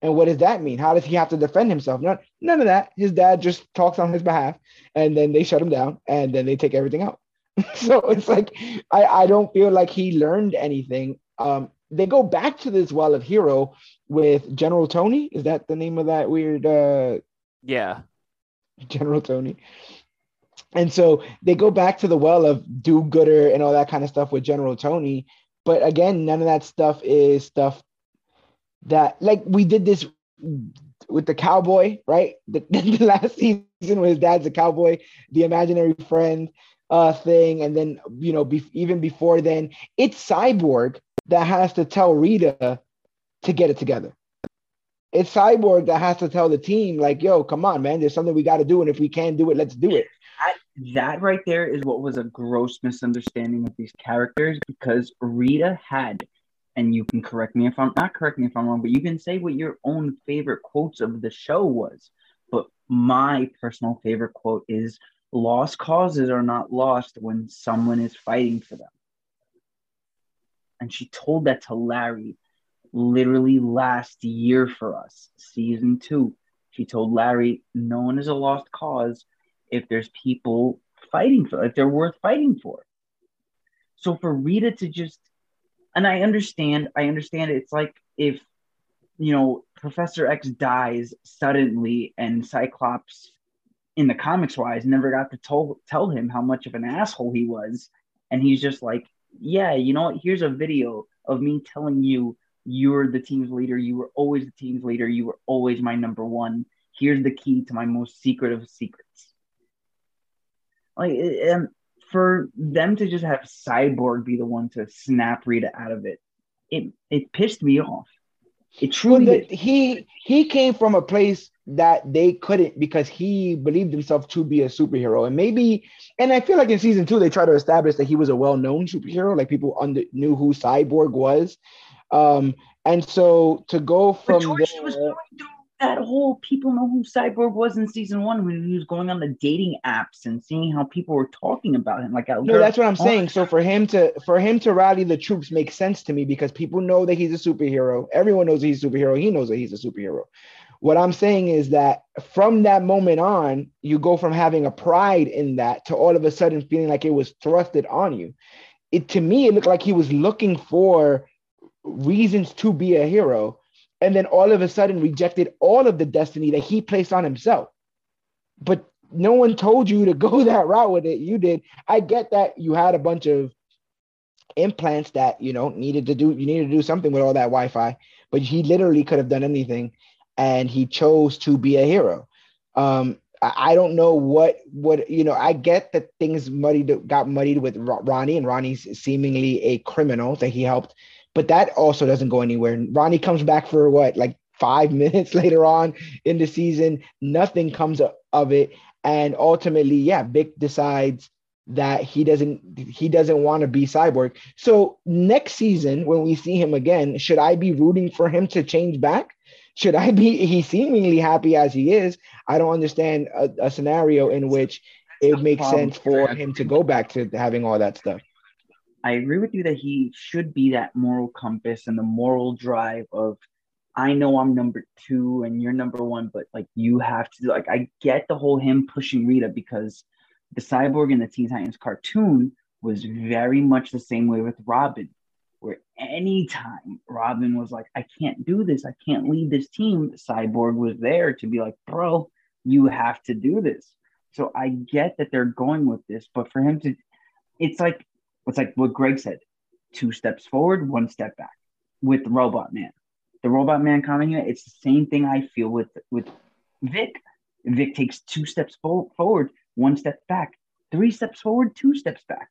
A: And what does that mean? How does he have to defend himself? None, none of that. His dad just talks on his behalf, and then they shut him down, and then they take everything out. so it's like I, I don't feel like he learned anything. Um, they go back to this well of hero with General Tony. Is that the name of that weird? Uh,
C: yeah,
A: General Tony. And so they go back to the well of do gooder and all that kind of stuff with General Tony. But again, none of that stuff is stuff that like we did this with the cowboy, right? The, the last season when his dad's a cowboy, the imaginary friend uh thing, and then you know, be, even before then, it's Cyborg that has to tell Rita to get it together. It's Cyborg that has to tell the team, like, yo, come on, man, there's something we got to do, and if we can't do it, let's do it.
B: That, that right there is what was a gross misunderstanding of these characters because Rita had and you can correct me if I'm not correct me if I'm wrong, but you can say what your own favorite quotes of the show was. But my personal favorite quote is lost causes are not lost when someone is fighting for them. And she told that to Larry literally last year for us, season two. She told Larry, no one is a lost cause if there's people fighting for, if they're worth fighting for. So for Rita to just and I understand. I understand. It's like if you know Professor X dies suddenly, and Cyclops, in the comics wise, never got to tell tell him how much of an asshole he was, and he's just like, yeah, you know what? Here's a video of me telling you you're the team's leader. You were always the team's leader. You were always my number one. Here's the key to my most secret of secrets. Like, and for them to just have Cyborg be the one to snap Rita out of it, it it pissed me off. It truly well,
A: the, he he came from a place that they couldn't because he believed himself to be a superhero and maybe and I feel like in season two they try to establish that he was a well-known superhero like people under, knew who Cyborg was Um, and so to go from there,
B: was going through that whole people know who Cyborg was in season one when he was going on the dating apps and seeing how people were talking about him. Like,
A: no, that's what I'm saying. So for him to for him to rally the troops makes sense to me because people know that he's a superhero. Everyone knows he's a superhero. He knows that he's a superhero. What I'm saying is that from that moment on, you go from having a pride in that to all of a sudden feeling like it was thrusted on you. It to me, it looked like he was looking for reasons to be a hero, and then all of a sudden rejected all of the destiny that he placed on himself. But no one told you to go that route with it. You did. I get that you had a bunch of implants that you know needed to do you needed to do something with all that Wi-Fi, but he literally could have done anything and he chose to be a hero. Um, I don't know what what you know. I get that things muddied got muddied with Ronnie, and Ronnie's seemingly a criminal that he helped, but that also doesn't go anywhere. Ronnie comes back for what, like five minutes later on in the season. Nothing comes of it, and ultimately, yeah, Vic decides that he doesn't he doesn't want to be cyborg. So next season, when we see him again, should I be rooting for him to change back? Should I be? He's seemingly happy as he is. I don't understand a, a scenario in which it makes sense for him to go back to having all that stuff.
B: I agree with you that he should be that moral compass and the moral drive of I know I'm number two and you're number one, but like you have to like I get the whole him pushing Rita because the cyborg in the Teen Titans cartoon was very much the same way with Robin, where anytime Robin was like, I can't do this, I can't lead this team, Cyborg was there to be like, bro, you have to do this. So I get that they're going with this, but for him to it's like it's like what Greg said two steps forward, one step back with Robot Man. The Robot Man comic unit, it's the same thing I feel with with Vic. Vic takes two steps fo- forward, one step back, three steps forward, two steps back.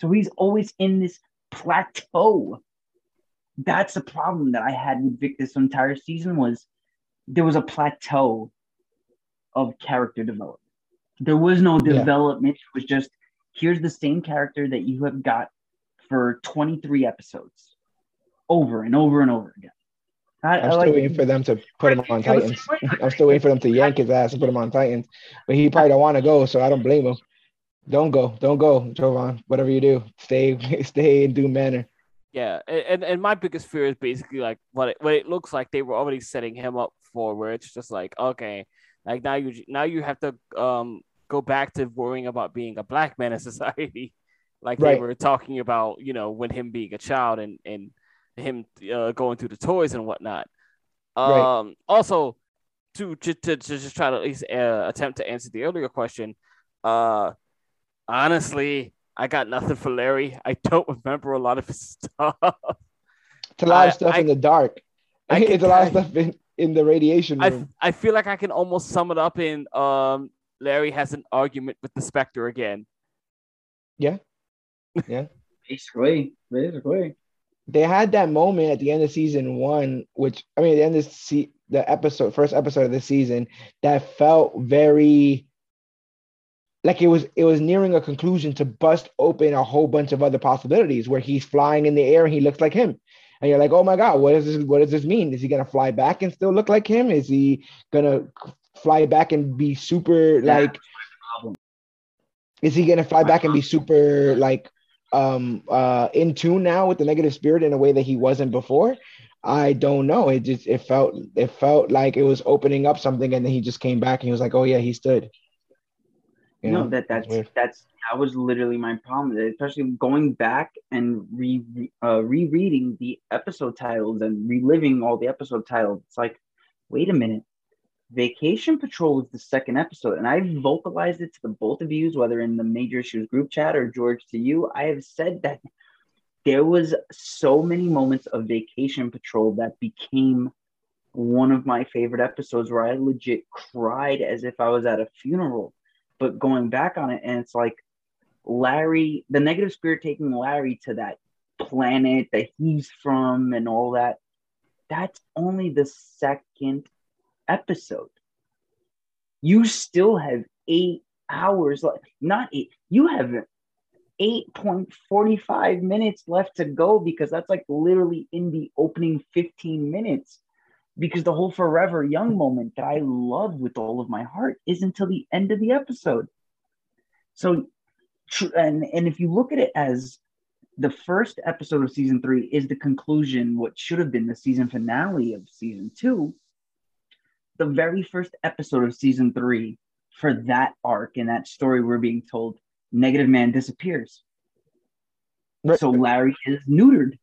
B: So he's always in this plateau. That's the problem that I had with Vic this entire season was there was a plateau of character development. There was no
A: Yeah.
B: development. It was just here's the same character that you have got for 23 episodes over and over and over again. I,
A: I'm
B: I
A: still
B: like-
A: waiting for them to put him on Titans. I'm still waiting for them to yank his ass and put him on Titans. But he probably don't want to go, so I don't blame him. Don't go, don't go, Joivan. Whatever you do, stay, stay in Doom Manor.
C: Yeah, and and my biggest fear is basically like what it, what it looks like they were already setting him up for, where it's just like okay, like now you now you have to um go back to worrying about being a black man in society, like they were talking about, you know, when him being a child and and him uh, going through the toys and whatnot. Um,
A: Right.
C: also to, to to to just try to at least uh, attempt to answer the earlier question, uh, honestly. I got nothing for Larry. I don't remember a lot of his stuff.
A: It's a lot
C: I-
A: of stuff
C: I-
A: in the dark.
C: I
A: it's a lot of stuff in, in the radiation room.
C: I. I feel like I can almost sum it up in um Larry has an argument with the Spectre again. Yeah. Yeah.
B: basically, basically.
A: they had that moment at the end of season one, which I mean, at the end of se- the episode, first episode of the season, that felt very like it was it was nearing a conclusion to bust open a whole bunch of other possibilities where he's flying in the air and he looks like him. And you're like, oh my God, what does this what does this mean? Is he gonna fly back and still look like him? Is he gonna fly back and be super
B: That's
A: like is he gonna fly back and be super like um uh in tune now with the negative spirit in a way that he wasn't before? I don't know. It just it felt it felt like it was opening up something and then he just came back and he was like, Oh yeah, he stood. You
B: no,
A: know?
B: that that's
A: weird.
B: that's that was literally my problem. Especially going back and re uh, rereading the episode titles and reliving all the episode titles. It's like, wait a minute, Vacation Patrol is the second episode, and I vocalized it to the both of you, whether in the major issues group chat or George to you. I have said that there was so many moments of Vacation Patrol that became one of my favorite episodes where I legit cried as if I was at a funeral but going back on it and it's like larry the negative spirit taking larry to that planet that he's from and all that that's only the second episode you still have eight hours like not eight you have 8.45 minutes left to go because that's like literally in the opening 15 minutes. Because the whole forever young moment that I love with all of my heart is until the end of the episode. So, and, and if you look at it as the first episode of season three is the conclusion, what should have been the season finale of season two, the very first episode of season three for that arc and that story we're being told Negative Man disappears. Right. So Larry is neutered.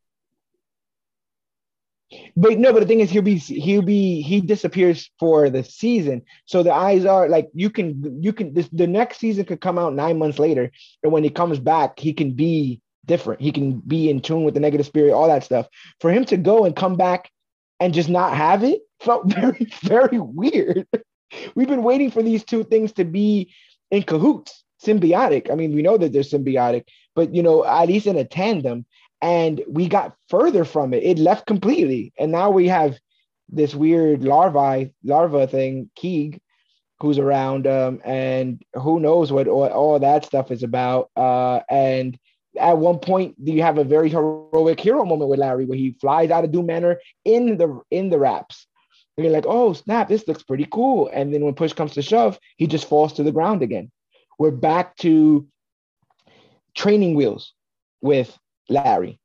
A: But no, but the thing is, he'll be he'll be he disappears for the season. So the eyes are like you can you can this, the next season could come out nine months later, and when he comes back, he can be different. He can be in tune with the negative spirit, all that stuff. For him to go and come back and just not have it felt very very weird. We've been waiting for these two things to be in cahoots symbiotic. I mean, we know that they're symbiotic, but you know, at least in a tandem. And we got further from it. It left completely. And now we have this weird larvae, larva thing, Keeg, who's around, um, and who knows what all, all that stuff is about. Uh, and at one point, you have a very heroic hero moment with Larry where he flies out of Doom Manor in the in the wraps. And you're like, oh snap, this looks pretty cool. And then when push comes to shove, he just falls to the ground again we're back to training wheels with Larry,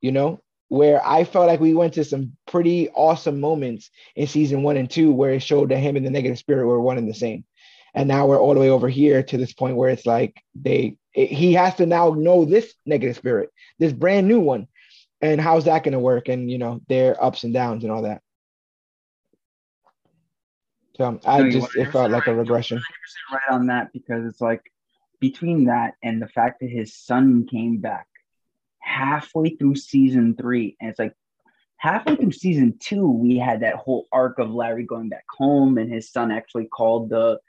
A: you know, where I felt like we went to some pretty awesome moments in season one and two where it showed that him and the negative spirit were one and the same. And now we're all the way over here to this point where it's like they it, he has to now know this negative spirit, this brand new one. And how's that going to work? And you know, their ups and downs and all that. So I no, just it felt like a regression.
B: Right on that because it's like between that and the fact that his son came back halfway through season three, and it's like halfway through season two, we had that whole arc of Larry going back home, and his son actually called the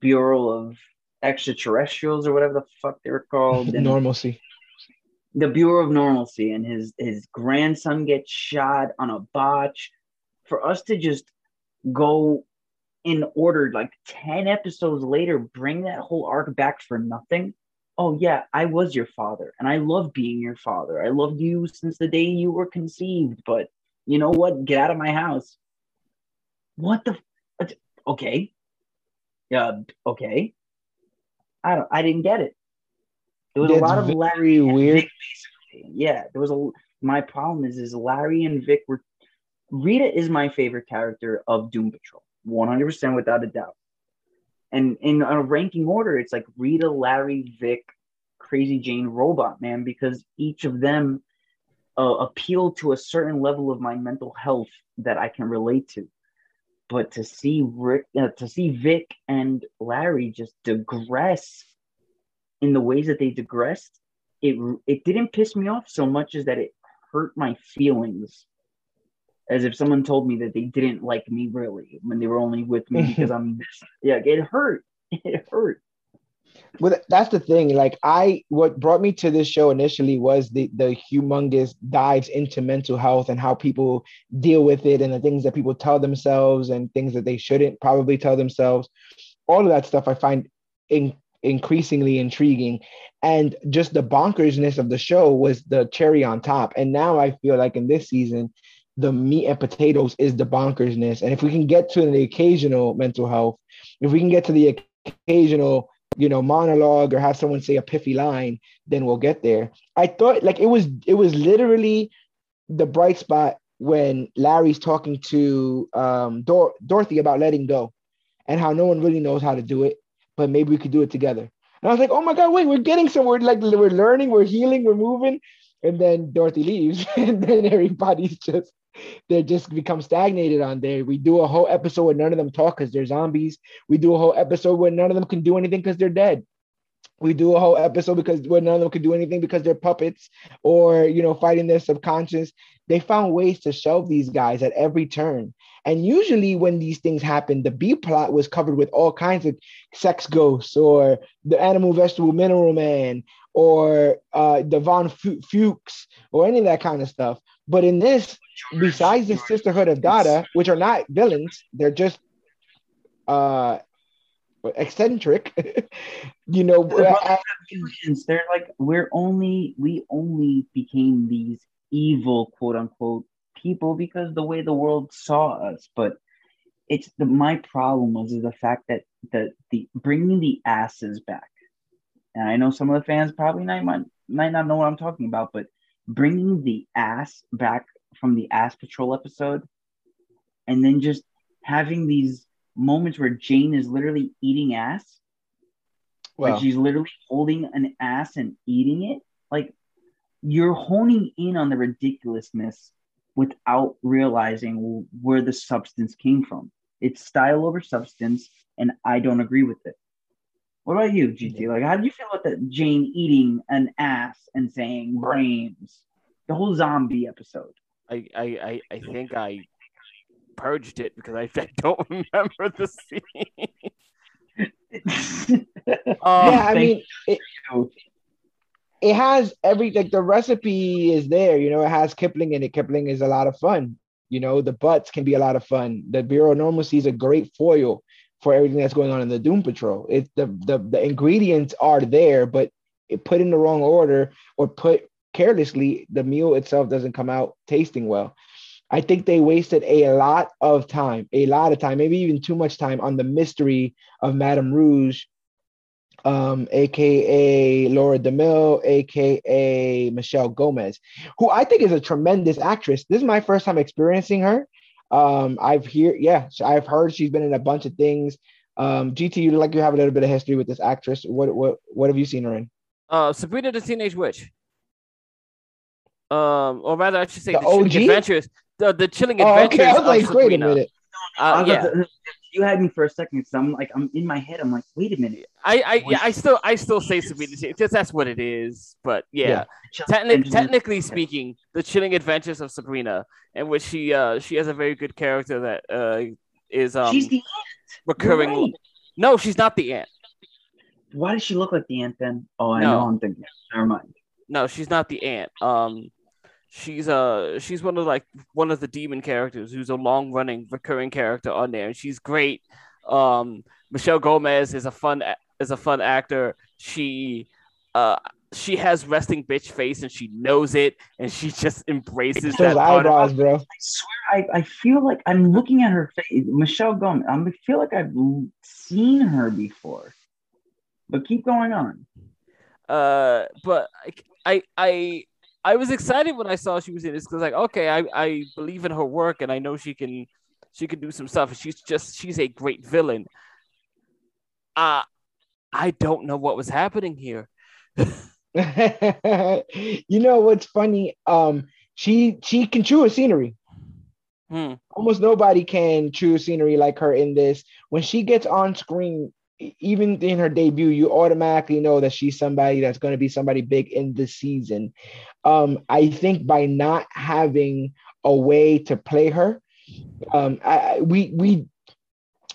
B: Bureau of Extraterrestrials or whatever the fuck they were called.
A: Normalcy.
B: The Bureau of Normalcy, and his his grandson gets shot on a botch. For us to just go in order like 10 episodes later bring that whole arc back for nothing? Oh yeah i was your father and i love being your father. I loved you since the day you were conceived but you know what? Get out of my house. What the f- okay. Yeah okay. I don't i didn't get it. There was That's a lot of larry weird. Vic, yeah there was a my problem is is larry and vic were rita is my favorite character of doom patrol 100% without a doubt. And in a ranking order, it's like Rita, Larry, Vic, Crazy Jane, Robot Man, because each of them uh, appeal to a certain level of my mental health that I can relate to. But to see Rick, uh, to see Vic and Larry just digress in the ways that they digressed, it it didn't piss me off so much as that it hurt my feelings as if someone told me that they didn't like me really when they were only with me because I'm this. Yeah, it hurt. It hurt.
A: Well, that's the thing. Like I, what brought me to this show initially was the the humongous dives into mental health and how people deal with it and the things that people tell themselves and things that they shouldn't probably tell themselves. All of that stuff I find in, increasingly intriguing, and just the bonkersness of the show was the cherry on top. And now I feel like in this season, the meat and potatoes is the bonkersness. And if we can get to the occasional mental health, if we can get to the occasional, you know, monologue or have someone say a piffy line, then we'll get there. I thought like it was it was literally the bright spot when Larry's talking to um, Dor- Dorothy about letting go and how no one really knows how to do it, but maybe we could do it together. And I was like, oh my God, wait, we're getting somewhere. Like we're learning, we're healing, we're moving. And then Dorothy leaves, and then everybody's just they just become stagnated on there. We do a whole episode where none of them talk because they're zombies. We do a whole episode where none of them can do anything because they're dead. We do a whole episode because where none of them can do anything because they're puppets or you know fighting their subconscious. They found ways to shelve these guys at every turn. And usually, when these things happen, the B plot was covered with all kinds of sex ghosts or the animal, vegetable, mineral man or uh, the Von Fuchs or any of that kind of stuff. But in this, besides the Sisterhood of Dada, which are not villains, they're just uh, eccentric. you know,
B: humans. They're like we're only we only became these evil quote unquote people because the way the world saw us. But it's the my problem was is the fact that the the bringing the asses back. And I know some of the fans probably might might not know what I'm talking about, but bringing the ass back from the ass patrol episode and then just having these moments where Jane is literally eating ass. Well, like she's literally holding an ass and eating it. Like you're honing in on the ridiculousness without realizing where the substance came from. It's style over substance, and I don't agree with it. What about you, GT? Like, how did you feel about the Jane eating an ass and saying brains? The whole zombie episode.
C: I I I, I think I purged it because I, I don't remember the scene.
A: um, yeah, I mean, it, it has every like the recipe is there. You know, it has Kipling in it. Kipling is a lot of fun. You know, the butts can be a lot of fun. The Bureau of Normalcy is a great foil for everything that's going on in the Doom Patrol. It's the the the ingredients are there, but it put in the wrong order or put carelessly, the meal itself doesn't come out tasting well. I think they wasted a lot of time, a lot of time, maybe even too much time on the mystery of Madame Rouge, um, aka Laura DeMille, aka Michelle Gomez, who I think is a tremendous actress. This is my first time experiencing her. Um, I've hear, yeah, I've heard she's been in a bunch of things. Um, GT, you like you have a little bit of history with this actress. What what what have you seen her in?
C: Uh, Sabrina the Teenage Witch. Um, or rather, I should say the, the OG? Adventures the, the chilling adventures. Oh, okay. I was like, Sabrina. wait a minute. Uh,
B: yeah. You had me for a second, so I'm like, I'm in my head. I'm like, wait a minute.
C: I, I, yeah, I still, I still say Sabrina. Just that's what it is. But yeah, yeah. Techni- technically speaking, the chilling adventures of Sabrina, in which she, uh, she has a very good character that uh is um
B: she's the
C: recurring. Right. No, she's not the ant.
B: Why does she look like the ant then? Oh, I no. know. I'm thinking. Never mind.
C: No, she's not the ant. Um, she's uh she's one of like one of the demon characters who's a long running recurring character on there and she's great um michelle gomez is a fun is a fun actor she uh she has resting bitch face and she knows it and she just embraces that eyebrows,
B: bro. I swear I, I feel like I'm looking at her face. Michelle Gomez. I feel like I've seen her before. But keep going on.
C: Uh but I I I was excited when I saw she was in this because like okay, I, I believe in her work and I know she can she can do some stuff. She's just she's a great villain. Uh I don't know what was happening here.
A: you know what's funny? Um she she can chew a scenery. Hmm. Almost nobody can chew scenery like her in this. When she gets on screen, even in her debut, you automatically know that she's somebody that's going to be somebody big in the season. Um, I think by not having a way to play her, um, I, we we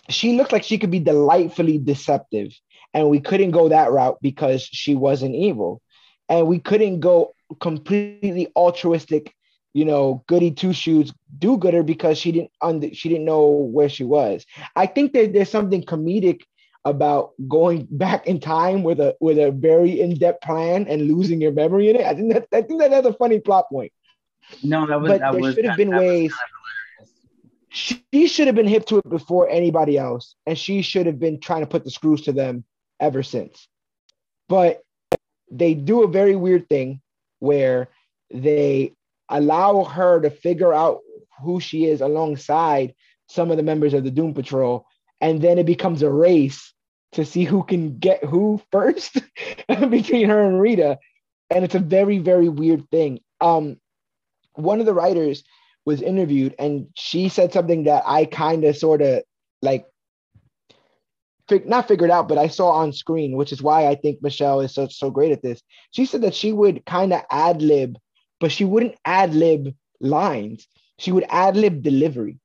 A: she looked like she could be delightfully deceptive, and we couldn't go that route because she wasn't evil, and we couldn't go completely altruistic you know, goody two shoes do gooder because she didn't under, she didn't know where she was. I think that there's something comedic about going back in time with a with a very in-depth plan and losing your memory in it. I think that I think that that's a funny plot point.
B: No, that was
A: but
B: that
A: there should have been ways. She should have been hip to it before anybody else, and she should have been trying to put the screws to them ever since. But they do a very weird thing where they allow her to figure out who she is alongside some of the members of the Doom Patrol, and then it becomes a race to see who can get who first between her and Rita. And it's a very, very weird thing. Um, one of the writers was interviewed and she said something that I kind of sort of like fig- not figured out, but I saw on screen, which is why I think Michelle is so so great at this. She said that she would kind of ad lib, but she wouldn't ad lib lines. She would ad lib delivery.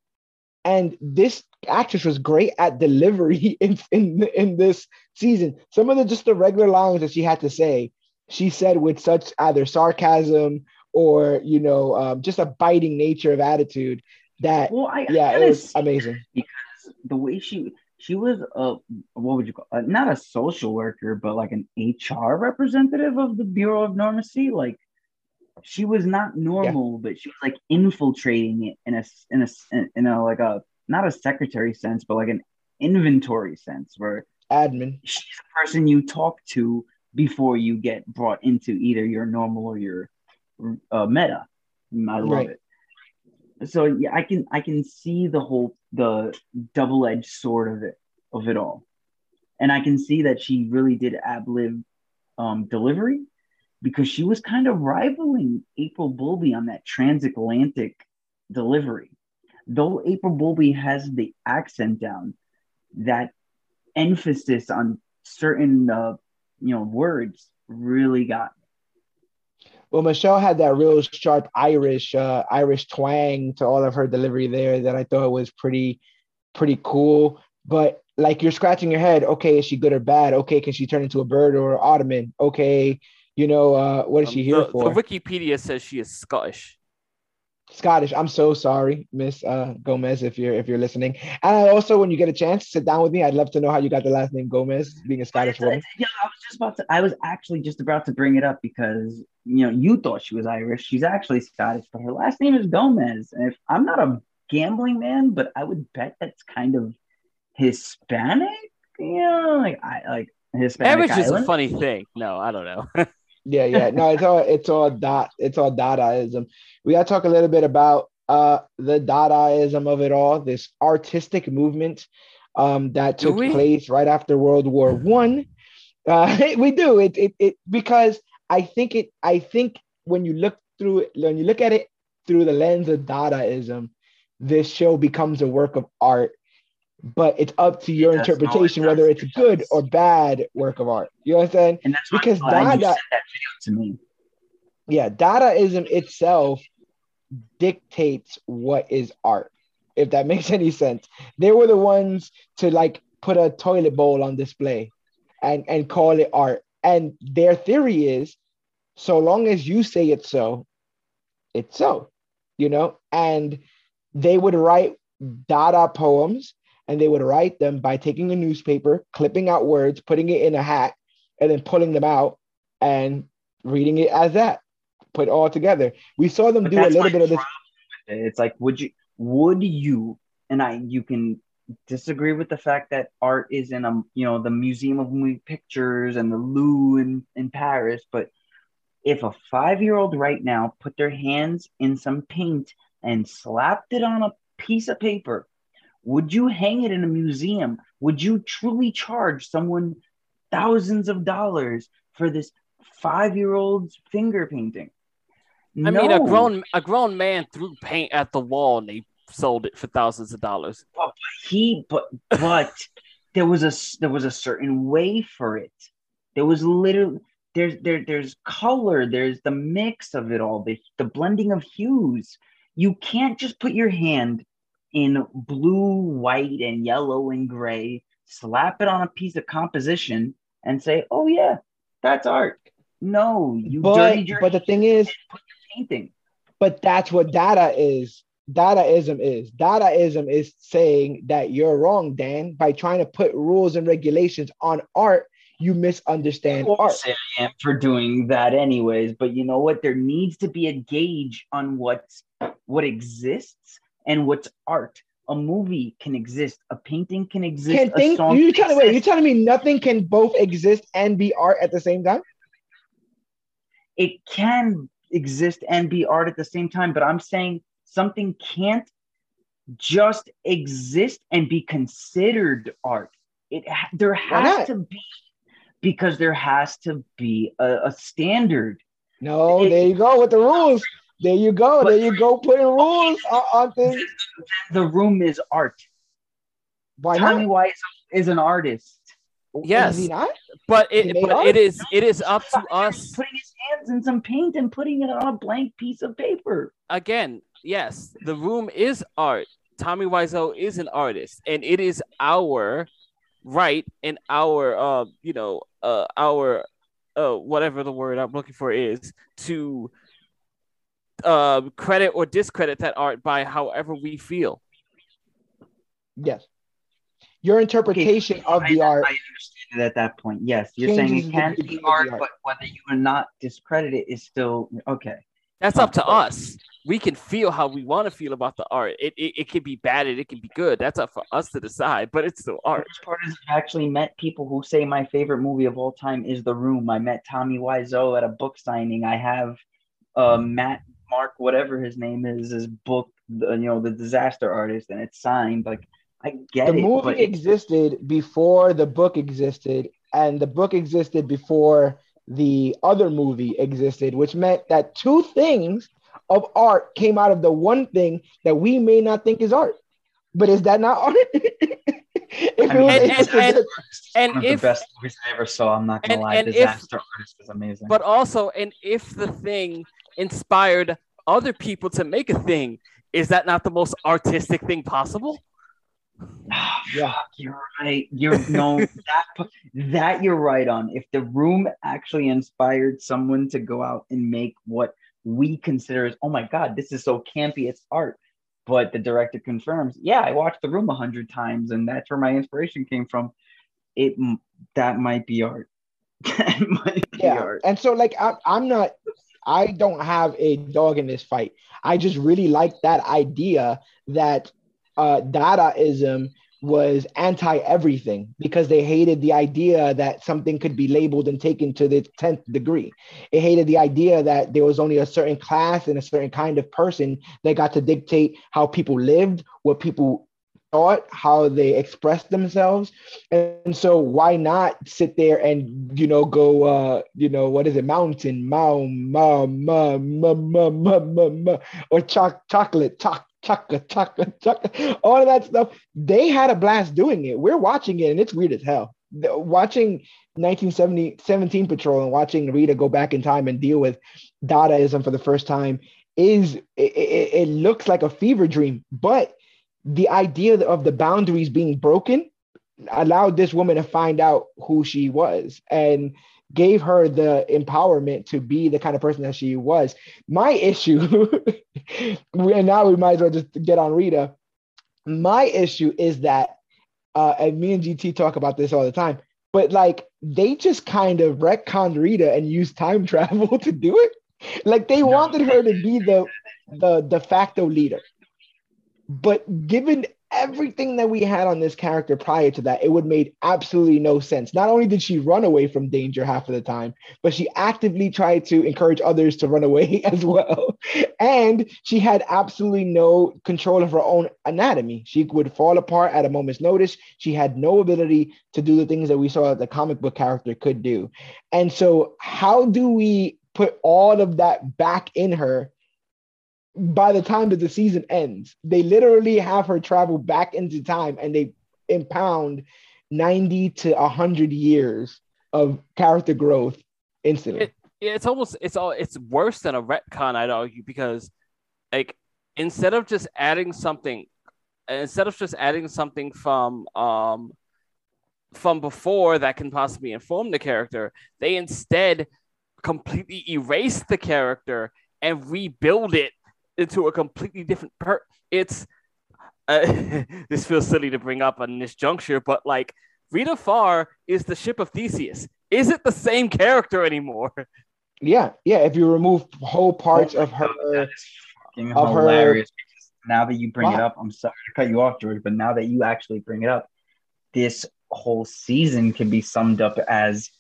A: And this actress was great at delivery in, in in this season. Some of the just the regular lines that she had to say, she said with such either sarcasm or you know um, just a biting nature of attitude that well, I, yeah, I it was amazing
B: because the way she she was a what would you call uh, not a social worker, but like an HR representative of the Bureau of Normalcy. Like she was not normal, yeah. but she was like infiltrating it in a in a in a like a not a secretary sense, but like an inventory sense where
A: admin
B: she's the person you talk to before you get brought into either your normal or your uh, meta. I love right. it. So yeah, I can I can see the whole the double edged sword of it of it all, and I can see that she really did ab lib um, delivery because she was kind of rivaling April Bowlby on that transatlantic delivery. Though April Bowlby has the accent down, that emphasis on certain uh, you know words really got.
A: Well, Michelle had that real sharp Irish uh, Irish twang to all of her delivery there that I thought was pretty pretty cool. But like you're scratching your head, okay, is she good or bad? Okay, can she turn into a bird or an ottoman? Okay, you know uh, what is um, she here
C: the,
A: for?
C: The Wikipedia says she is Scottish.
A: Scottish. I'm so sorry, Miss uh, Gomez, if you're if you're listening. And also, when you get a chance, sit down with me. I'd love to know how you got the last name Gomez, being a Scottish woman.
B: Yeah, I was just about to. I was actually just about to bring it up because you know you thought she was Irish. She's actually Scottish, but her last name is Gomez. And if I'm not a gambling man, but I would bet that's kind of Hispanic. You know, like I like Hispanic.
C: Irish is a funny thing. No, I don't know.
A: yeah, yeah. No, it's all it's all dot it's all Dadaism. We gotta talk a little bit about uh the Dadaism of it all, this artistic movement um that took place right after World War One. Uh we do it, it it because I think it I think when you look through it, when you look at it through the lens of Dadaism, this show becomes a work of art but it's up to your interpretation whether it's a good or bad work of art. You know what I'm saying?
B: And that's because Dada, to me.
A: Yeah, Dadaism itself dictates what is art, if that makes any sense. They were the ones to like put a toilet bowl on display and, and call it art. And their theory is so long as you say it's so, it's so, you know? And they would write Dada poems and they would write them by taking a newspaper, clipping out words, putting it in a hat, and then pulling them out and reading it as that, put all together. We saw them but do a little bit of this.
B: It's like, would you, would you, and I, you can disagree with the fact that art is in a, you know, the Museum of Moving Pictures and the Louvre in, in Paris, but if a five year old right now put their hands in some paint and slapped it on a piece of paper would you hang it in a museum? Would you truly charge someone thousands of dollars for this five year old's finger painting?
C: I no. mean, a grown a grown man threw paint at the wall and they sold it for thousands of dollars.
B: But, he, but but there was a there was a certain way for it. There was literally there's there there's color. There's the mix of it all. The the blending of hues. You can't just put your hand in blue, white, and yellow and gray, slap it on a piece of composition, and say, "Oh yeah, that's art." No, you
A: but, But the thing is,
B: painting.
A: But that's what Dada is. Dadaism is. Dadaism is saying that you're wrong, Dan, by trying to put rules and regulations on art. You misunderstand art.
B: I am for doing that, anyways. But you know what? There needs to be a gauge on what what exists and what's art. A movie can exist, a painting can exist. Can think,
A: you telling wait, you telling me nothing can both exist and be art at the same time?
B: It can exist and be art at the same time, but I'm saying something can't just exist and be considered art. It there has to be because there has to be a, a standard.
A: No, it, there you go with the rules. There you go. But, there you go. Putting rules on, on things.
B: The room is art.
A: Why
B: Tell
A: not?
B: me why is an artist.
C: Yes,
A: is he not?
C: But it, but it is it is up to us
B: putting his hands in some paint and putting it on a blank piece of paper.
C: Again, yes, the room is art. Tommy Wiseau is an artist, and it is our right and our uh you know uh our uh whatever the word I'm looking for is to uh, credit or discredit that art by however we feel.
A: Yes. your interpretation
B: Okay,
A: of
B: I-
A: the art
B: I understand it at that point. Yes, you're saying it can
A: beauty
B: be art,
A: art.
B: but whether you or not discredit it is still okay.
C: That's up to us. We can feel how we want to feel about the art. It, it it can be bad and it can be good. That's up for us to decide. But it's still
B: The
C: art.
B: worst part is I've actually met people who say my favorite movie of all time is The Room. I met Tommy Wiseau at a book signing. I have uh, Matt Mark, whatever his name is, his book, you know, the disaster artist, and it's signed. Like I get
A: the
B: it,
A: movie existed before the book existed and the book existed before the other movie existed which meant that two things of art came out of the one thing that we may not think is art but is that not art if
B: I mean,
C: And-
A: if
C: and- and
B: one of
C: if-
B: the best movies I ever saw. I'm not gonna
C: and-
B: lie,
C: and if-
B: Disaster Artist is amazing.
C: But also, and if the thing inspired other people to make a thing, is that not the most artistic thing possible?
B: Ah,
A: Yeah.
B: you're right. You're no that that you're right on. If the room actually inspired someone to go out and make what we consider as, oh my god, this is so campy, it's art. But the director confirms, yeah, I watched the room a hundred times, and that's where my inspiration came from. It that might be art. that might be
A: yeah
B: art.
A: and so like I, i'm not i don't have a dog in this fight. I just really like that idea that uh dadaism was anti everything because they hated the idea that something could be labeled and taken to the 10th degree. It hated the idea that there was only a certain class and a certain kind of person that got to dictate how people lived what people thought how they expressed themselves. And so why not sit there and you know go uh you know what is it? Mountain mau ma ma ma ma ma ma, ma or choc chocolate choc chocolate chocolate chocolate all of that stuff. They had a blast doing it. We're watching it and it's weird as hell. Watching 1970 17 patrol and watching rita go back in time and deal with dadaism for the first time is it, it, it looks like a fever dream but the idea of the boundaries being broken allowed this woman to find out who she was and gave her the empowerment to be the kind of person that she was. My issue, and now we might as well just get on Rita. My issue is that, uh, and me and GT talk about this all the time, but like they just kind of retconned Rita and used time travel to do it. Like they wanted her to be the the de facto leader. But given everything that we had on this character prior to that, it would made absolutely no sense. Not only did she run away from danger half of the time, but she actively tried to encourage others to run away as well. And she had absolutely no control of her own anatomy. She would fall apart at a moment's notice. She had no ability to do the things that we saw the comic book character could do. And so, how do we put all of that back in her by the time that the season ends, they literally have her travel back into time and they impound 90 to 100 years of character growth instantly.
C: It- it's almost it's all it's worse than a retcon, I'd argue, because like instead of just adding something, instead of just adding something from um from before that can possibly inform the character, they instead completely erase the character and rebuild it into a completely different per. It's uh, this feels silly to bring up on this juncture, but like Rita Farr is the ship of Theseus. Is it the same character anymore?
A: yeah, yeah. If you remove whole parts of her,
B: That is fucking
A: of her-
B: hilarious. Because now that you bring it up, I'm sorry to cut you off, George, but now that you actually bring it up, this whole season can be summed up as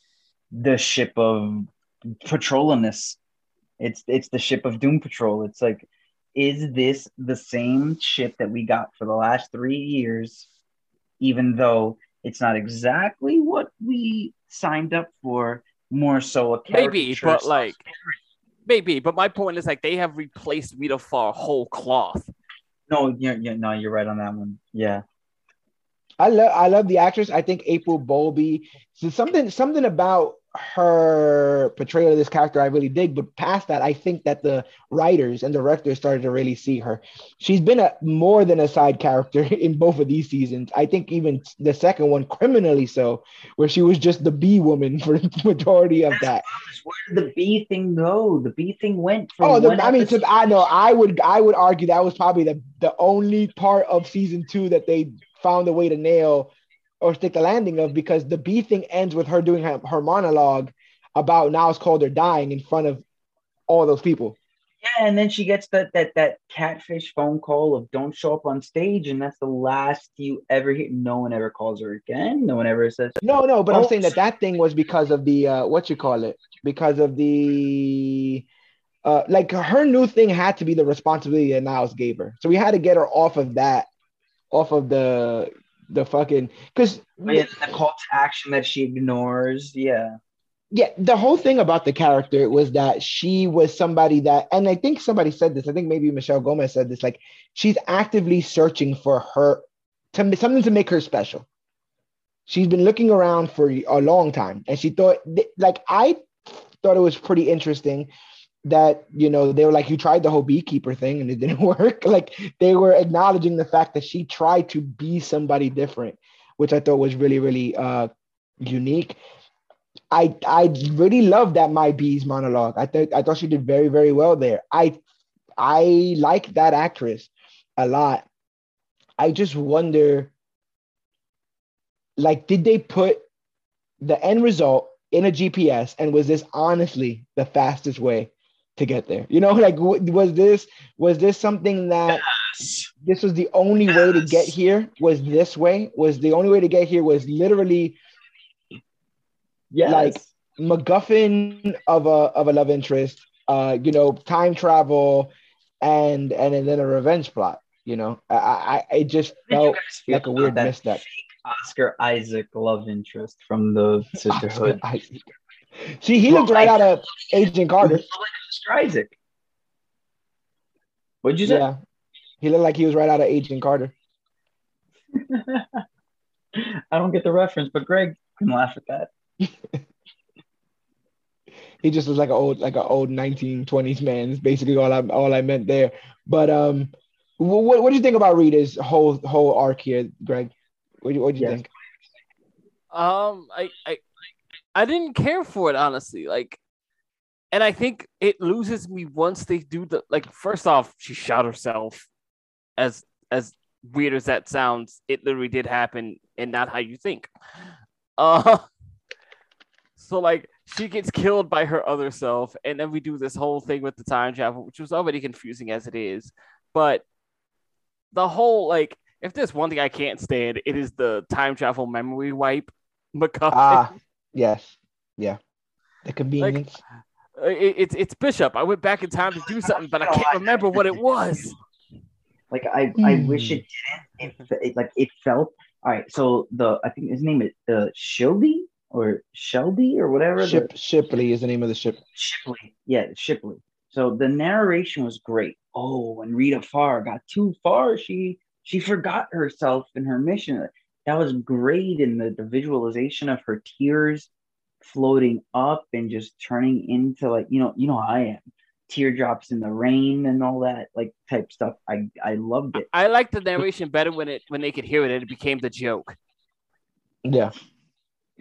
B: the ship of patrolliness. It's it's the ship of Doom Patrol. It's like, is this the same ship that we got for the last three years? Even though it's not exactly what we signed up for, more so a
C: Maybe, but, like, Maybe, but my point is like they have replaced Rita Farr whole cloth.
B: No, yeah, yeah, no, you're right on that one. Yeah,
A: I love I love the actress. I think April Bowlby. So something something about her portrayal of this character I really dig. But past that, I think that the writers and directors started to really see her. She's been a more than a side character in both of these seasons. I think even the second one, criminally so, where she was just the B woman for the majority of that.
B: where did the B thing go? The B thing went from.
A: Oh, the, I mean, to, I know. I would, I would argue that was probably the the only part of season two that they found a way to nail or stick the landing of because the B thing ends with her doing her, her monologue about now it's called her dying in front of all those people.
B: Yeah, and then she gets that that that catfish phone call of don't show up on stage, and that's the last you ever hear. No one ever calls her again. No one ever says.
A: No, no, but
B: Oh,
A: I'm saying that that thing was because of the uh, what you call it, because of the uh, like her new thing had to be the responsibility that Niles gave her. So we had to get her off of that, off of the the fucking because
B: yeah, the call to action that she ignores. Yeah.
A: yeah, the whole thing about the character was that she was somebody that, and I think somebody said this. I think maybe Michelle Gomez said this. Like she's actively searching for her to something to make her special. She's been looking around for a long time, and she thought, like, I thought it was pretty interesting that you know they were like, you tried the whole beekeeper thing and it didn't work. Like they were acknowledging the fact that she tried to be somebody different, which I thought was really, really uh, unique. I I really love that my bees monologue. I thought I thought she did very very well there. I I like that actress a lot. I just wonder, like, did they put the end result in a GPS, and was this honestly the fastest way to get there? You know, like, was this was this something that this was the only way to get here? Was this way? Was the only way to get here? Was literally
B: Yes.
A: Like, MacGuffin of a of a love interest, uh, you know, time travel, and and then a revenge plot. You know, I I, I it just
B: How did you
A: felt like a weird
B: that
A: misstep.
B: Oscar Isaac love interest from the Sisterhood.
A: See, he looked right out of Agent Carter.
B: He looked like Oscar Isaac. What'd you say?
A: Yeah, he looked like he was right out of Agent Carter.
B: I don't get the reference, but Greg can laugh at that.
A: He just was like an old like an old 1920s man. Is basically all I all I meant there. But um, what what do you think about Rita's whole whole arc here, Greg? What do what do you
B: Yes.
A: think?
C: Um, I, I, I didn't care for it honestly. Like, and I think it loses me once they do the like. First off, she shot herself. As as weird as that sounds, it literally did happen, and not how you think. Uh, so like she gets killed by her other self, and then we do this whole thing with the time travel, which was already confusing as it is. But the whole like, if there's one thing I can't stand, it is the time travel memory wipe. MacGuffin.
A: Ah, yes, yeah. The convenience.
C: Uh, it- it's it's Bishop. I went back in time to do something, but I can't remember what it was.
B: Like I, I
A: Hmm.
B: wish it didn't. It, it like it felt all right. So the I think his name is uh, Shilby or Shelby or whatever. the-
A: Shipley is the name of the ship.
B: Shipley. Yeah, Shipley. So the narration was great. Oh, when Rita Farr got too far, she she forgot herself and her mission. That was great in the, the visualization of her tears floating up and just turning into like, you know, you know how I am. Teardrops in the rain and all that like type stuff. I I loved it.
C: I like the narration better when it when they could hear it and it became the joke.
A: Yeah,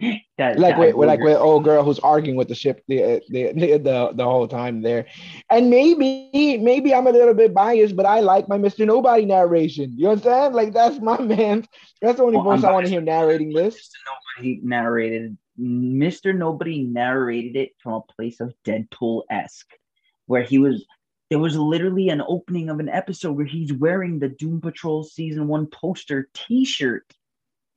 B: That
A: like
B: that
A: with, with like
B: wonder-
A: with old girl who's arguing with the ship the, the the the the whole time there, and maybe maybe I'm a little bit biased, but I like my Mister Nobody narration. You understand? Like that's my man. That's the only
B: Well,
A: voice I want to hear narrating this.
B: Mr. Nobody narrated Mr. Nobody narrated it from a place of Deadpool esque, where he was there was literally an opening of an episode where he's wearing the Doom Patrol season one poster T-shirt.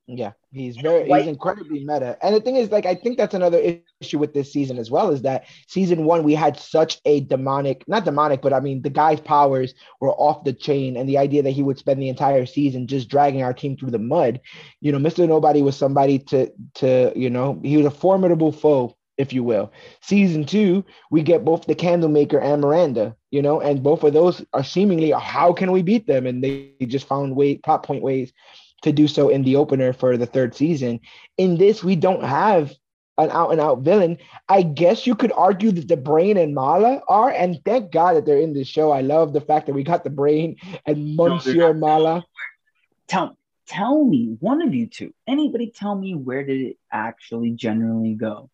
A: Yeah, he's very he's incredibly meta. And the thing is, like, I think that's another issue with this season as well, is that season one we had such a demonic, not demonic, but I mean the guy's powers were off the chain, and the idea that he would spend the entire season just dragging our team through the mud. You know, Mr. Nobody was somebody to to, you know, he was a formidable foe, if you will. Season two, we get both the Candlemaker and Miranda, you know, and both of those are seemingly how can we beat them? And they just found way plot point ways to do so in the opener for the third season. In this, we don't have an out and out villain. I guess you could argue that the brain and Mala are, and thank God that they're in this show. I love the fact that we got the brain and Monsieur Mala.
B: Tell tell me, one of you two, anybody tell me where did it actually generally go?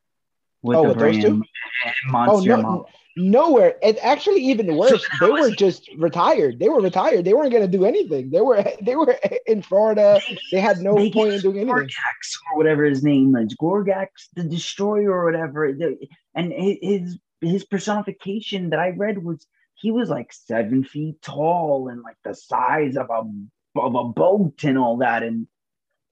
B: With
A: Oh,
B: the
A: with two?
B: and
A: Oh no, nowhere. It's actually even worse.
B: then
A: They were just retired. They were retired. They weren't gonna do anything. They were they were in Florida. They had no
B: They
A: point in doing anything.
B: Gorgax or whatever his name is, Gorgax the Destroyer or whatever. And his his personification that I read was he was like seven feet tall and like the size of a of a boat and all that. And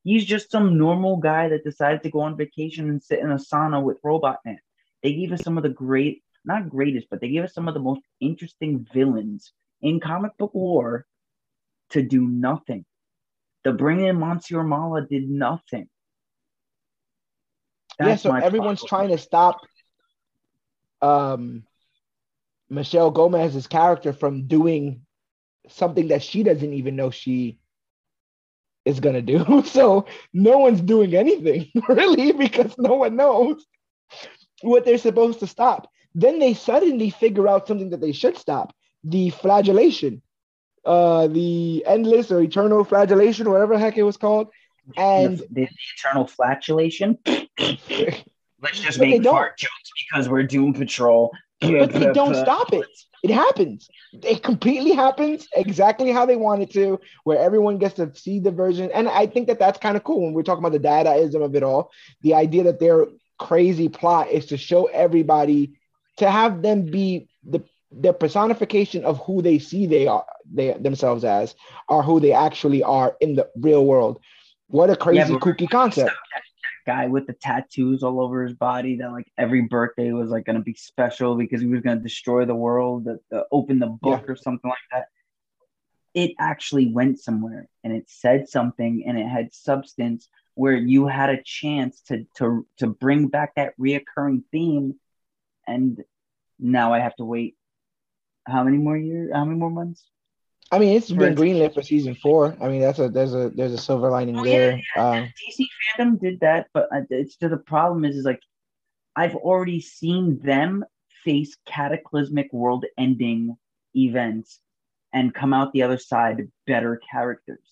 B: he's just some normal guy that decided to go on vacation and sit in a sauna with Robot Man. They gave us some of the great, not greatest, but they gave us some of the most interesting villains in comic book lore to do nothing. The Brain and Monsieur Mala did nothing.
A: yeah, so everyone's
B: problem.
A: trying to stop um Michelle Gomez's character from doing something that she doesn't even know she is gonna do. So no one's doing anything really because no one knows what they're supposed to stop. Then they suddenly figure out something that they should stop: the flagellation, uh, the endless or eternal flagellation, whatever the heck it was called. And
B: the, the eternal flatulation. Let's just
A: But
B: make fart jokes because we're Doom Patrol.
A: but they don't stop it. It happens. It completely happens exactly how they want it to, where everyone gets to see the version. And I think that that's kind of cool when we're talking about the Dadaism of it all. The idea that their crazy plot is to show everybody, to have them be the the personification of who they see they are they themselves as, are who they actually are in the real world. What a crazy
B: but-
A: kooky concept.
B: Guy with the tattoos all over his body that like every birthday was like gonna be special because he was gonna destroy the world, the, the open the book or something like that. It actually went somewhere and it said something and it had substance where you had a chance to to to bring back that reoccurring theme and now I have to wait how many more years how many more months?
A: I mean, it's been greenlit for season four. I mean, that's a there's a there's a silver lining
B: Oh, yeah,
A: there. Um,
B: DC FanDome did that, but uh, it's to the problem is, is like I've already seen them face cataclysmic world-ending events and come out the other side better characters.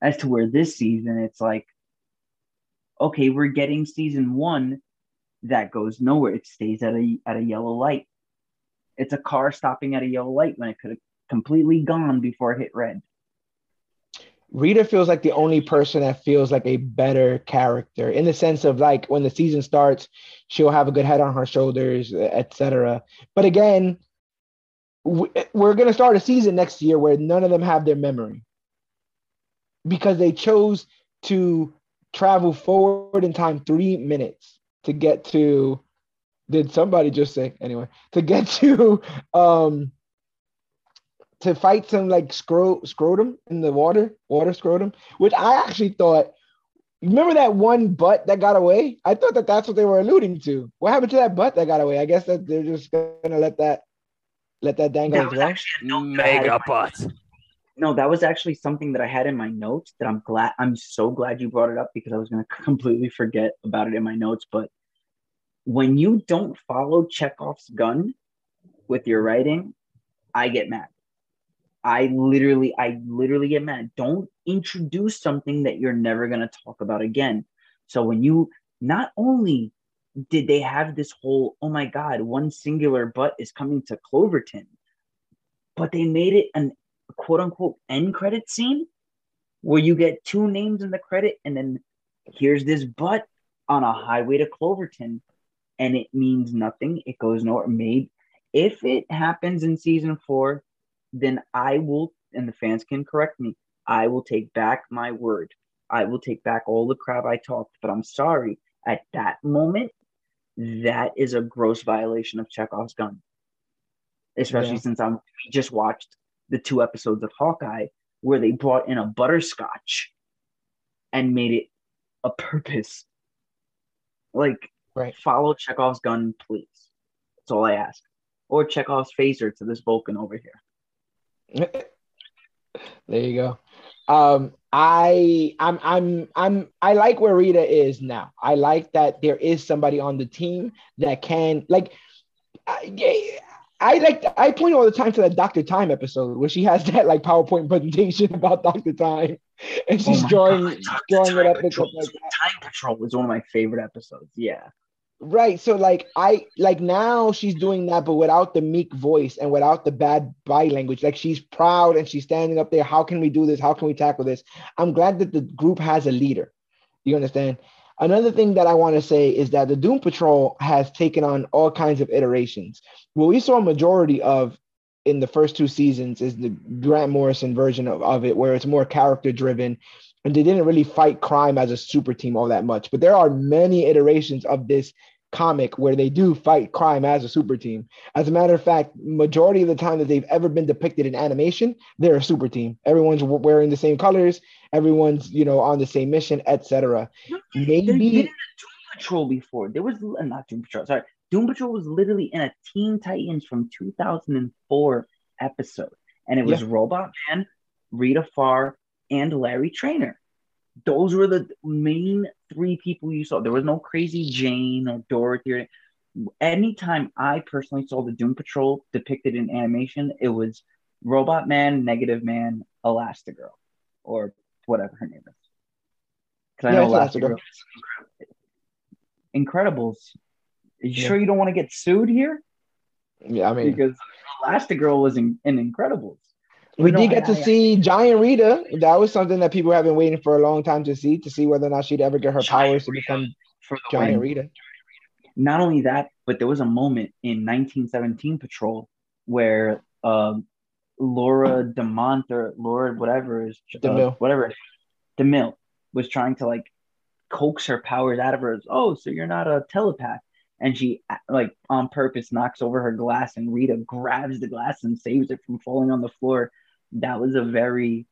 B: As to where this season, it's like, okay, we're getting season one that goes nowhere. It stays at a at a yellow light. It's a car stopping at a yellow light when it could have completely gone before it hit red.
A: Rita feels like the only person that feels like a better character in the sense of like when the season starts, she'll have a good head on her shoulders, etc. But again, we're gonna start a season next year where none of them have their memory because they chose to travel forward in time three minutes to get to. Did somebody just say anyway to get to um to fight some like scro- scrotum in the water, water scrotum, which I actually thought. Remember that one butt that got away? I thought that that's what they were alluding to. What happened to that butt that got away? I guess that they're just gonna let that let that dangle
B: That was
A: well.
B: actually a note that I had in
C: Mega butt.
B: No, that was actually something that I had in my notes that I'm glad I'm so glad you brought it up because I was going to completely forget about it in my notes. But when you don't follow Chekhov's gun with your writing, I get mad. I literally, I literally get mad. Don't introduce something that you're never going to talk about again. So when you not only did they have this whole, oh my God, one singular butt is coming to Cloverton, but they made it an quote unquote end credit scene where you get two names in the credit and then here's this butt on a highway to Cloverton and it means nothing. It goes nowhere. Maybe if it happens in season four, then I will, and the fans can correct me, I will take back my word. I will take back all the crap I talked, but I'm sorry. At that moment, that is a gross violation of Chekhov's gun. Especially
A: Yeah.
B: since I'm just watched the two episodes of Hawkeye where they brought in a butterscotch and made it a purpose. Like,
A: Right.
B: follow Chekhov's gun, please. That's all I ask. Or Chekhov's phaser to this Vulcan over here.
A: there you go. Um, I I'm I'm I'm I like where Rita is now. I like that there is somebody on the team that can like I, I like I point all the time to that Doctor Time episode where she has that like PowerPoint presentation about Doctor Time and she's
B: Oh
A: drawing
B: God, Dr.
A: drawing it up and like.
B: Time Control was one of my favorite episodes. Yeah.
A: Right. So like I like now she's doing that, but without the meek voice and without the bad body language. Like she's proud and she's standing up there. How can we do this? How can we tackle this? I'm glad that the group has a leader. You understand? Another thing that I want to say is that the Doom Patrol has taken on all kinds of iterations. What we saw a majority of in the first two seasons is the Grant Morrison version of, of it, where it's more character driven and they didn't really fight crime as a super team all that much. But there are many iterations of this comic where they do fight crime as a super team. As a matter of fact, majority of the time that they've ever been depicted in animation, they're a super team. Everyone's wearing the same colors, everyone's you know on the same mission, etc.
B: Maybe they did Doom Patrol before. There was not Doom Patrol. Sorry, Doom Patrol was literally in a Teen Titans from 2004 episode, and it was yeah. Robot Man, Rita Farr, and Larry Trainor. Those were the main three people you saw. There was no crazy Jane or Dorothy. Or, anytime I personally saw the Doom Patrol depicted in animation, it was Robot Man, Negative Man, Elastigirl, or whatever her name is. Because I know Elastigirl. Incredibles. Are you yeah. sure you don't want to get sued here?
A: Yeah, I mean,
B: because Elastigirl was in, in Incredibles.
A: We did get to see Giant Rita. That was something that people have been waiting for a long time to see, to see whether or not she'd ever get her powers to become Giant win. Rita.
B: Not only that, but there was a moment in 1917 Patrol where um, Laura Demont or Laura whatever is uh, DeMille. whatever DeMille was trying to like coax her powers out of her. Oh, so you're not a telepath and she like on purpose knocks over her glass and Rita grabs the glass and saves it from falling on the floor. That was a very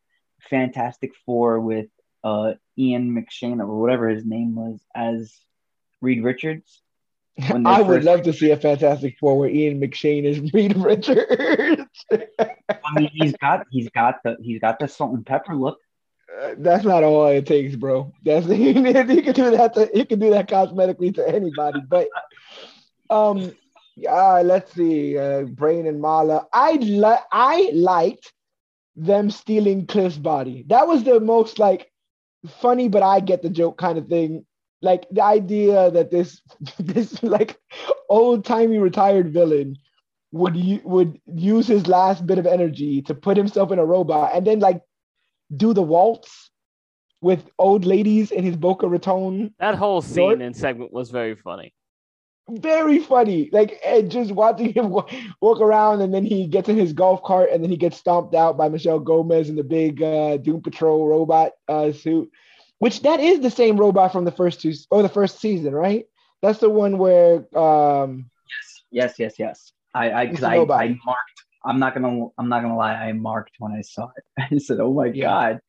B: fantastic four with uh Ian McShane or whatever his name was as Reed Richards.
A: I would love to see a Fantastic Four where Ian McShane is Reed Richards.
B: I mean, he's got he's got the he's got the salt and pepper look.
A: Uh, that's not all it takes, bro. That's you can do that. To, you can do that cosmetically to anybody. But um, uh, let's see, uh, Brain and Mala. I li- I liked them stealing Cliff's body. That was the most like funny, but I get the joke kind of thing. Like the idea that this this like old timey retired villain would would use his last bit of energy to put himself in a robot and then like do the waltz with old ladies in his Boca Raton.
C: That whole scene and segment was very funny.
A: Very funny. Like and just watching him walk around and then he gets in his golf cart and then he gets stomped out by Michelle Gomez in the big uh, Doom Patrol robot uh, suit, which that is the same robot from the first two or the first season, right? That's the one where um
B: Yes, yes, yes, yes. I I because I, I marked I'm not gonna I'm not gonna lie, I marked when I saw it. I said, "Oh my god,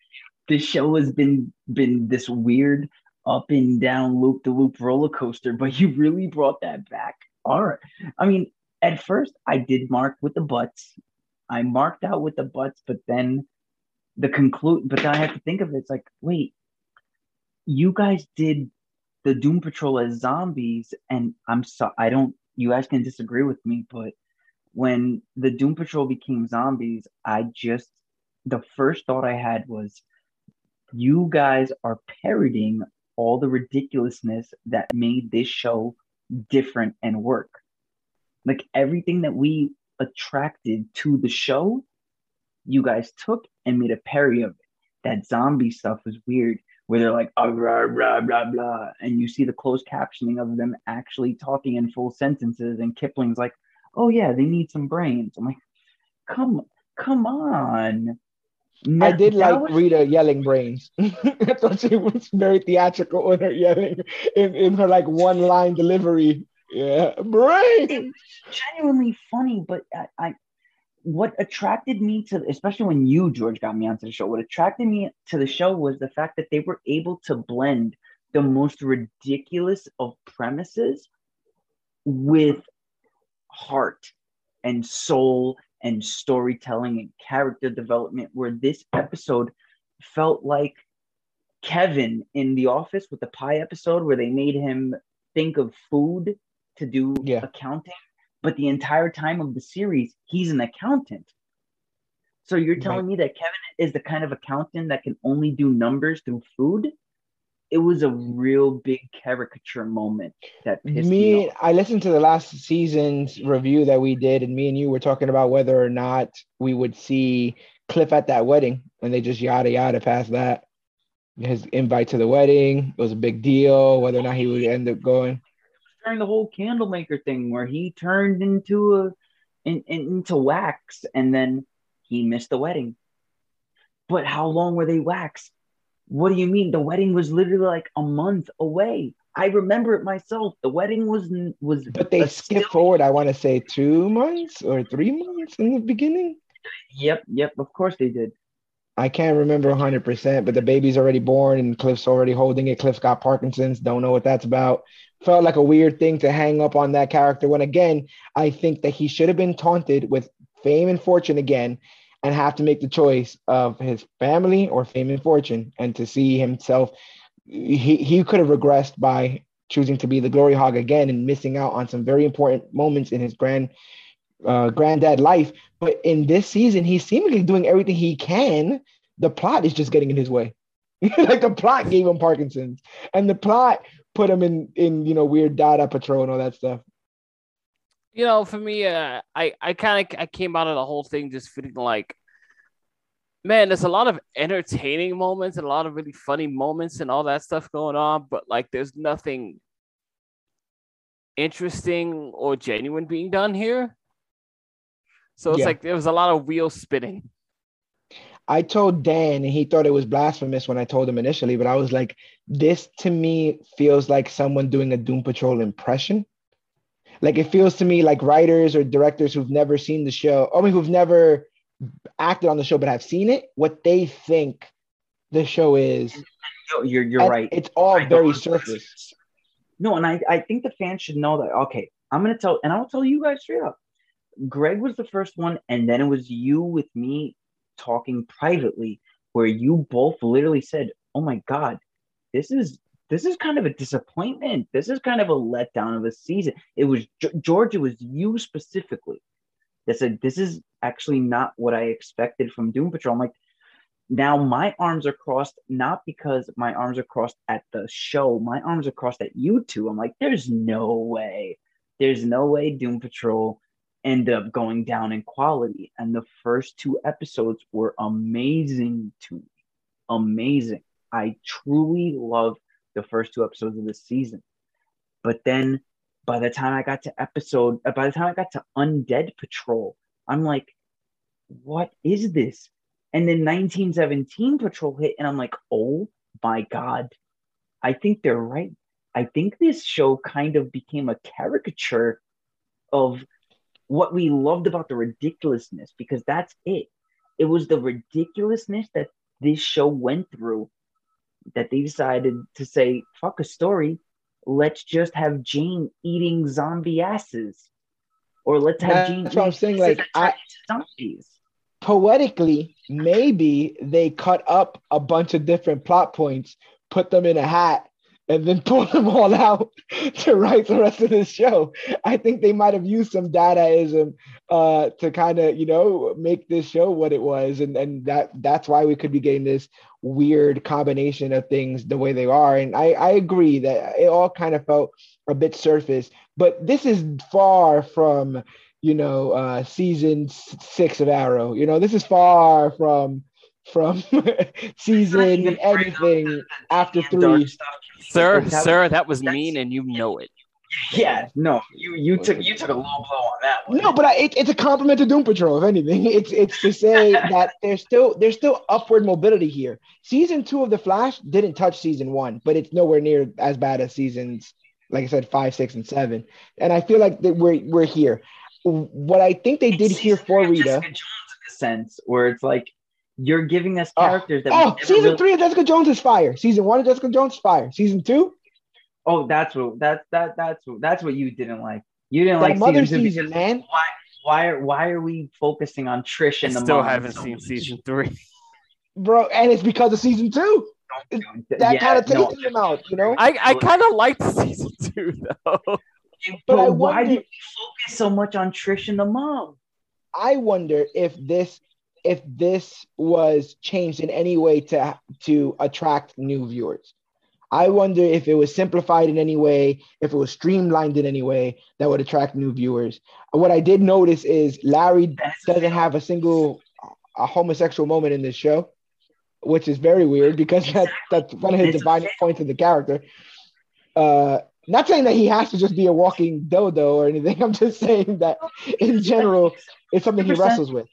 B: this show has been been this weird up and down loop the loop roller coaster, but you really brought that back." All right. I mean, at first I did mark with the butts. I marked out with the butts, but then the conclude. But then I have to think of it. It's like, wait, you guys did the Doom Patrol as zombies, and I'm sorry, I don't. You guys can disagree with me, but when the Doom Patrol became zombies, I just the first thought I had was you guys are parodying all the ridiculousness that made this show different and work. Like everything that we attracted to the show, you guys took and made a parody of it. That zombie stuff was weird, where they're like, oh, blah, blah, blah, blah. And you see the closed captioning of them actually talking in full sentences. And Kipling's like, oh yeah, they need some brains. I'm like, come, come on.
A: I did like was... Rita yelling brains. I thought she was very theatrical in her yelling, in, in her like one line delivery. Yeah, brains.
B: Genuinely funny, but I, I, what attracted me to, especially when you George got me onto the show, what attracted me to the show was the fact that they were able to blend the most ridiculous of premises with heart and soul and storytelling and character development where this episode felt like Kevin in The Office with the pie episode where they made him think of food to do yeah. accounting, but the entire time of the series, he's an accountant. So you're telling right. me that Kevin is the kind of accountant that can only do numbers through food? It was a real big caricature moment that pissed me,
A: me. I listened to the last season's review that we did, and me and you were talking about whether or not we would see Cliff at that wedding, and they just yada yada past that. His invite to the wedding was a big deal. Whether or not he would end up going,
B: during the whole candlemaker thing where he turned into a in, in- into wax and then he missed the wedding. But how long were they wax? What do you mean? The wedding was literally like a month away. I remember it myself. The wedding was was
A: but they skip
B: still-
A: forward. I want to say two months or three months in the beginning.
B: Yep, yep. Of course they did.
A: I can't remember 100%, but the baby's already born and Cliff's already holding it. Cliff's got Parkinson's. Don't know what that's about. Felt like a weird thing to hang up on that character when, again, I think that he should have been taunted with fame and fortune again and have to make the choice of his family or fame and fortune. And to see himself, he, he could have regressed by choosing to be the glory hog again and missing out on some very important moments in his grand uh, granddad life. But in this season, he's seemingly doing everything he can. The plot is just getting in his way. like the plot gave him Parkinson's, and the plot put him in in you know weird data patrol and all that stuff.
C: You know, for me, uh, I I kind of I came out of the whole thing just feeling like, man, there's a lot of entertaining moments and a lot of really funny moments and all that stuff going on, but like, there's nothing interesting or genuine being done here. So it's
A: Yeah.
C: like there was a lot of wheel spinning.
A: I told Dan, and he thought it was blasphemous when I told him initially, but I was like, this to me feels like someone doing a Doom Patrol impression. Like it feels to me like writers or directors who've never seen the show, I mean, who've never acted on the show but have seen it, what they think the show is.
B: No, you're you're
A: And
B: right.
A: It's all
B: I
A: very surface.
B: No, and I, I think the fans should know that. Okay, I'm gonna tell, and I'll tell you guys straight up. Greg was the first one, and then it was you with me talking privately, where you both literally said, "Oh my god, this is this is kind of a disappointment. This is kind of a letdown of a season." It was Ge- George. Was you specifically that said, "This is actually not what I expected from Doom Patrol." I'm like, now my arms are crossed not because my arms are crossed at the show my arms are crossed at you two i'm like there's no way there's no way doom patrol end up going down in quality and the first two episodes were amazing to me amazing i truly love the first two episodes of the season but then by the time i got to episode uh, by the time i got to undead patrol i'm like what is this and then 1917 Patrol hit, and I'm like, oh my God. I think they're right. I think this show kind of became a caricature of what we loved about the ridiculousness because that's it. It was the ridiculousness that this show went through that they decided to say, fuck a story. Let's just have Jane eating zombie asses. Or let's have
A: That's
B: Jane
A: what I'm saying, like, I-
B: zombies.
A: poetically, maybe they cut up a bunch of different plot points, put them in a hat, and then pull them all out to write the rest of this show. I think they might have used some Dadaism uh, to kind of, you know, make this show what it was, and and that that's why we could be getting this weird combination of things the way they are. And I I agree that it all kind of felt a bit surface, but this is far from you know, uh, season six of Arrow. You know, this is far from from season
B: even bring
A: anything
B: the- the
A: after three.
C: Sir,
B: That-
C: sir, that was
B: that's-
C: mean and you know it.
B: Yeah, no, you you took you took a low blow on that one.
A: No, but I, it, it's a compliment to Doom Patrol. If anything, it's it's to say that there's still there's still upward mobility here. Season two of the Flash didn't touch season one, but it's nowhere near as bad as seasons like I said five, six, and seven. And I feel like that we're we're here. What I think they did here for Rita.
B: Jones in a sense, where it's like you're giving us
A: Oh,
B: characters that we
A: Oh,
B: never
A: season
B: really-
A: three of Jessica Jones is fire. Season one of Jessica Jones is fire. Season two,
B: Oh, that's what that's that that's what that's what you didn't like. You didn't
A: that
B: like
A: mother
B: season, two
A: season,
B: because
A: man.
B: Why why are why are we focusing on Trish
C: I
B: and the mom?
C: still
B: mom
C: haven't
B: so
C: seen
B: much?
C: season three.
A: Bro, and it's because of season two.
B: Th-
A: That
B: yeah,
A: kind of
B: no,
A: taste out, you know?
C: I, I kind of liked season two though.
A: But
B: but
A: I
B: why
A: wonder-
B: did we focus so much on Trish and the mom?
A: I wonder if this if this was changed in any way to to attract new viewers. I wonder if it was simplified in any way, if it was streamlined in any way that would attract new viewers. What I did notice is Larry doesn't have a single a homosexual moment in this show, which is very weird because that, that's one of his defining points of the character. Uh, not saying that he has to just be a walking dodo or anything. I'm just saying that in general, it's something he wrestles with.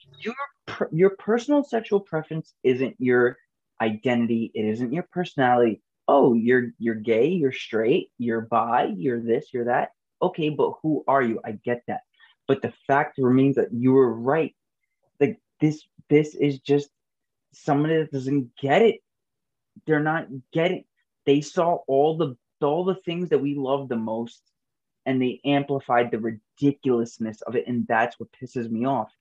B: Your personal sexual preference isn't your identity. It isn't your personality. Oh, you're you're gay, you're straight, you're bi, you're this, you're that. Okay, but who are you? I get that. But the fact remains that you were right. Like this, this is just somebody that doesn't get it. They're not getting. They saw all the all the things that we love the most, and they amplified the ridiculousness of it, and that's what pisses me off.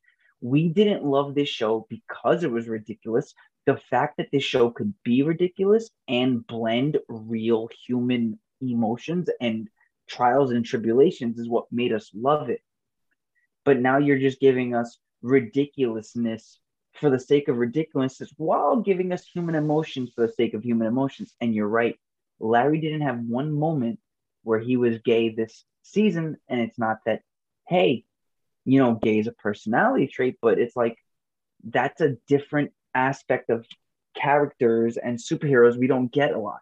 B: We didn't love this show because it was ridiculous the fact that this show could be ridiculous and blend real human emotions and trials and tribulations is what made us love it. But now you're just giving us ridiculousness for the sake of ridiculousness while giving us human emotions for the sake of human emotions. And you're right. Larry didn't have one moment where he was gay this season. And it's not that, hey, you know, gay is a personality trait, but it's like that's a different aspect of characters and superheroes we don't get a lot.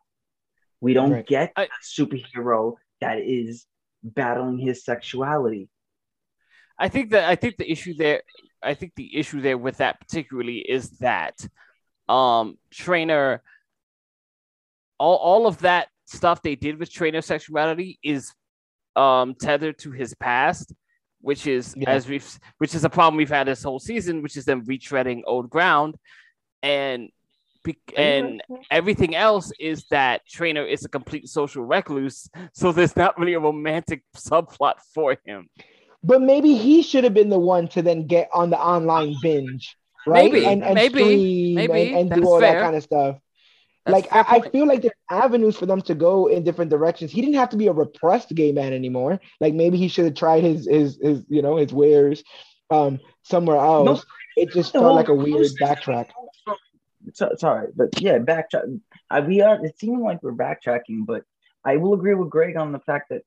B: We don't right. get a superhero that is battling his sexuality.
C: I think that I think the issue there I think the issue there with that particularly is that um Trainor all, all of that stuff they did with Trainor sexuality is um tethered to his past which is yeah. as we've which is a problem we've had this whole season which is them retreading old ground. And and everything else is that Trainor is a complete social recluse so there's not really a romantic subplot for him.
A: But maybe he should have been the one to then get on the online binge right?
C: Maybe and, and maybe maybe.
A: and, and do all fair. that kind of stuff That's like I, I, feel like there's avenues for them to go in different directions he didn't have to be a repressed gay man anymore like maybe he should have tried his his his you know his wares um somewhere else no, it just felt like a weird backtrack
B: so, sorry, but yeah, backtrack. I, we are. It seems like we're backtracking, but I will agree with Greg on the fact that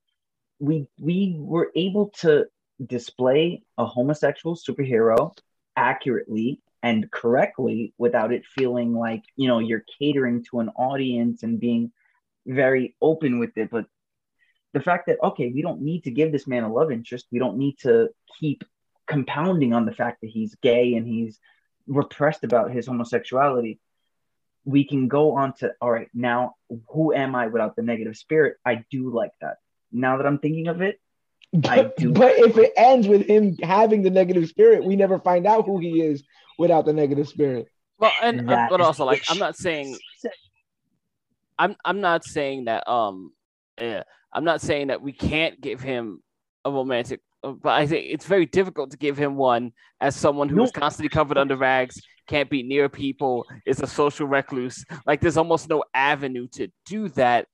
B: we we were able to display a homosexual superhero accurately and correctly without it feeling like you know you're catering to an audience and being very open with it but the fact that okay we don't need to give this man a love interest we don't need to keep compounding on the fact that he's gay and he's repressed about his homosexuality, we can go on to all right, now who am I without the negative spirit? I do like that. Now that I'm thinking of it,
A: but, I do. But if it ends with him having the negative spirit, we never find out who he is without the negative spirit.
C: Well, and uh, but also like I'm not saying I'm I'm not saying that um yeah, I'm not saying that we can't give him a romantic but I think it's very difficult to give him one as someone who is constantly covered under rags, can't be near people, is a social recluse. Like there's almost no avenue to do that.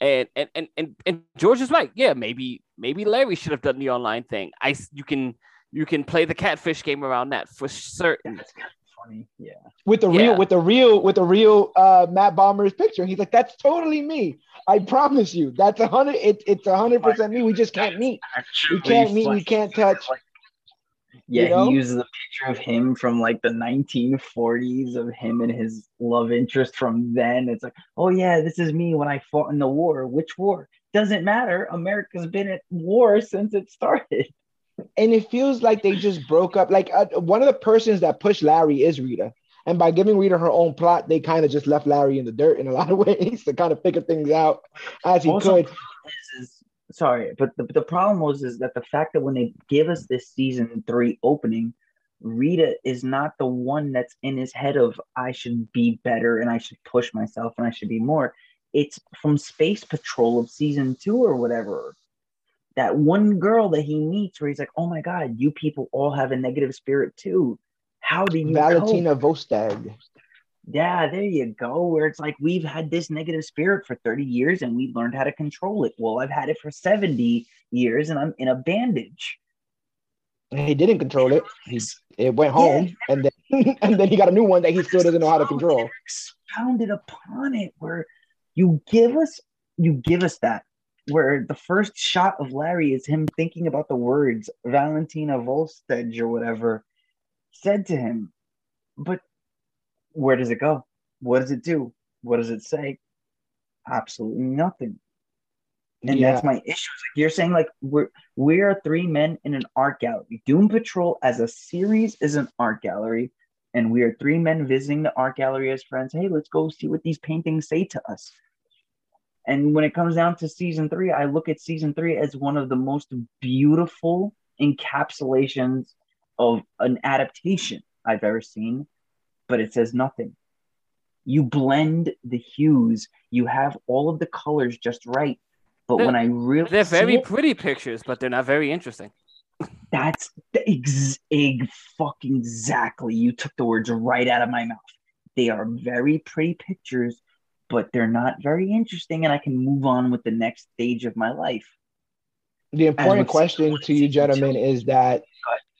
C: And and and and, and George is right. Yeah, maybe maybe Larry should have done the online thing. I you can you can play the catfish game around that for certain
B: funny. Yeah.
A: With the yeah. real, with the real, with the real uh, Matt Bomer's picture. He's like, that's totally me. I promise you. That's a hundred. It, it's a hundred percent me. We just can't meet. We can't meet. We can't touch.
B: Yeah, you know? he uses a picture of him from like the 1940s of him and his love interest from then. It's like, oh yeah, this is me when I fought in the war. Which war? Doesn't matter. America's been at war since it started
A: and it feels like they just broke up. Like uh, one of the persons that pushed Larry is Rita, and by giving Rita her own plot, they kind of just left Larry in the dirt in a lot of ways to kind of figure things out as he also, could.
B: Is, sorry, but the, the problem was is that the fact that when they give us this season three opening, Rita is not the one that's in his head of I should be better and I should push myself and I should be more. It's from Space Patrol of season two or whatever, that one girl that he meets where he's like, oh my God, you people all have a negative spirit too. How do you
A: Valentina cope? Vostok.
B: Yeah, there you go. Where it's like we've had this negative spirit for 30 years and we've learned how to control it. Well, I've had it for 70 years and I'm in a bandage.
A: He didn't control it. He it went home yeah. and then and then he got a new one that he still doesn't know how to control.
B: Expounded upon it where You give us you give us that where the first shot of Larry is him thinking about the words Valentina Volstagg or whatever said to him. But where does it go? What does it do? What does it say? Absolutely nothing. And
A: Yeah.
B: that's my issue. Like you're saying, like we're we are three men in an art gallery. Doom Patrol as a series is an art gallery, and we are three men visiting the art gallery as friends. Hey, let's go see what these paintings say to us. And when it comes down to season three, I look at season three as one of the most beautiful encapsulations of an adaptation I've ever seen, but it says nothing. You blend the hues, you have all of the colors just right. But
C: They're-
B: when I really
C: They're very
B: it,
C: pretty pictures, but they're not very interesting.
B: that's the ex- egg fucking exactly. You took the words right out of my mouth. They are very pretty pictures, but they're not very interesting, and I can move on with the next stage of my life.
A: The important question to you, gentlemen, is that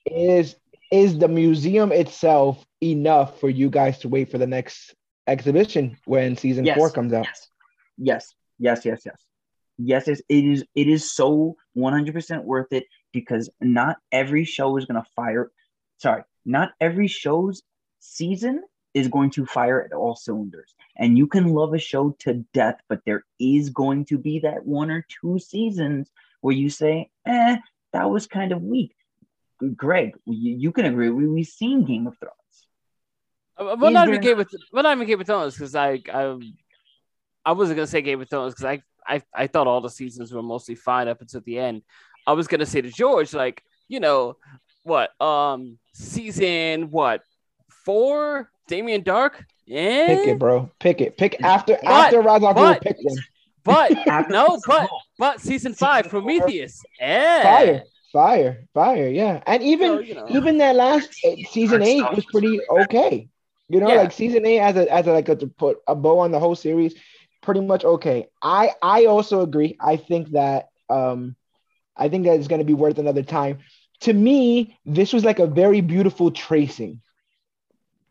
A: is is the museum itself enough for you guys to wait for the next exhibition when season
B: Yes.
A: four comes out?
B: Yes, yes, yes, yes, yes. Yes, it is. It is so one hundred percent worth it because not every show is gonna fire. Sorry, not every show's season is going to fire at all cylinders, and you can love a show to death, but there is going to be that one or two seasons where you say, "Eh, that was kind of weak." Greg, you, you can agree. We, we've seen Game of Thrones.
C: Uh, Well,
B: Is
C: not even Game of well, not even Game of Thrones because I, I I wasn't gonna say Game of Thrones because I, I I thought all the seasons were mostly fine up until the end. I was gonna say to George like you know what um season what four Damien Darhk yeah
A: Pick it, bro. Pick it. Pick after after Razak
C: but-
A: pick one.
C: but no but but season
B: Season
C: five
B: four.
C: Prometheus yeah
A: Fire, fire, fire. Yeah, and even
C: So, you know.
A: even that last eh, season eight was pretty okay. You know,
C: Yeah.
A: like season eight as a as a like a, to put a bow on the whole series, pretty much okay. I I also agree. I think that um, I think that it's going to be worth another time. To me, this was like a very beautiful tracing.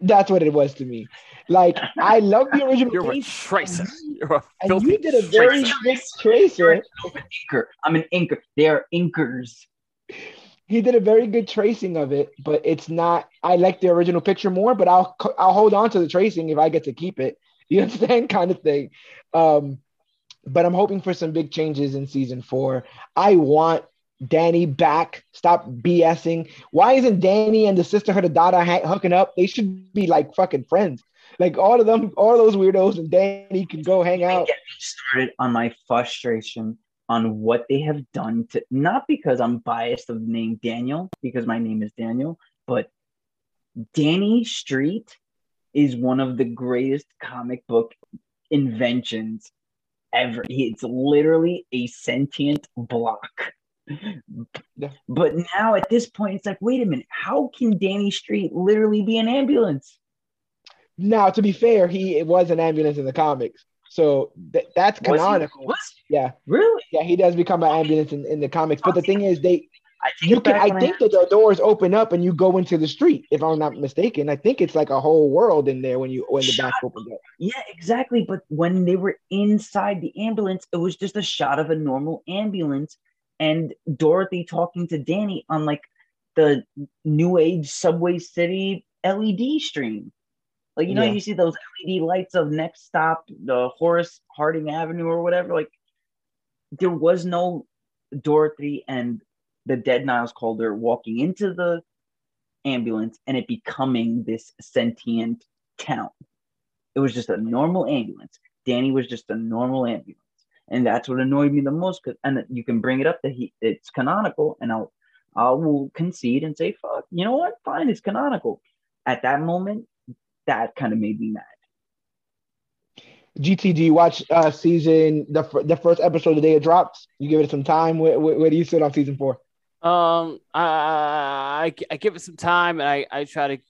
A: That's what it was to me. Like I love the original.
C: you're a
A: paint,
C: tracer you're a
A: and you did a very
B: tracer.
A: good tracer.
B: I'm an inker. I'm an inker. They are inkers.
A: He did a very good tracing of it, but it's not. I like the original picture more, but I'll I'll hold on to the tracing if I get to keep it. You understand, kind of thing. Um, but I'm hoping for some big changes in season four. I want Danny back. Stop BSing. Why isn't Danny and the Sisterhood of Dada ha- hooking up? They should be like fucking friends. Like all of them, all those weirdos, and Danny can go hang out.
B: Get me started on my frustration on what they have done to not because I'm biased of the name Daniel, because my name is Daniel, but Danny Street is one of the greatest comic book inventions ever. It's literally a sentient block.
A: Yeah.
B: But now at this point, it's like, wait a minute, how can Danny Street literally be an ambulance?
A: Now, to be fair, he it was an ambulance in the comics, so th- that's canonical.
B: Was
A: Yeah,
B: really?
A: yeah, he does become an ambulance in, in the comics. But the thing is, they
B: I take
A: you can I think that the doors open up and you go into the street. If I'm not mistaken, I think it's like a whole world in there when you when the
B: Shut
A: back opens up.
B: Yeah, exactly. But when they were inside the ambulance, it was just a shot of a normal ambulance and Dorothy talking to Danny on like the new age subway city LED stream. Like, you know,
A: Yeah.
B: you see those LED lights of next stop, the Horace Harding Avenue or whatever. Like, there was no Dorothy and the dead Niles Caulder walking into the ambulance and it becoming this sentient town. It was just a normal ambulance. Danny was just a normal ambulance. And that's what annoyed me the most. Cause, and you can bring it up that he it's canonical, and I'll I will concede and say, fuck, you know what? Fine, it's canonical. At that moment, that kind of made me mad.
A: GT, do you watch uh season the fir- the first episode the day it drops? You give it some time. Where, where, where do you sit on season four?
C: Um, I, I I give it some time, and I I try to.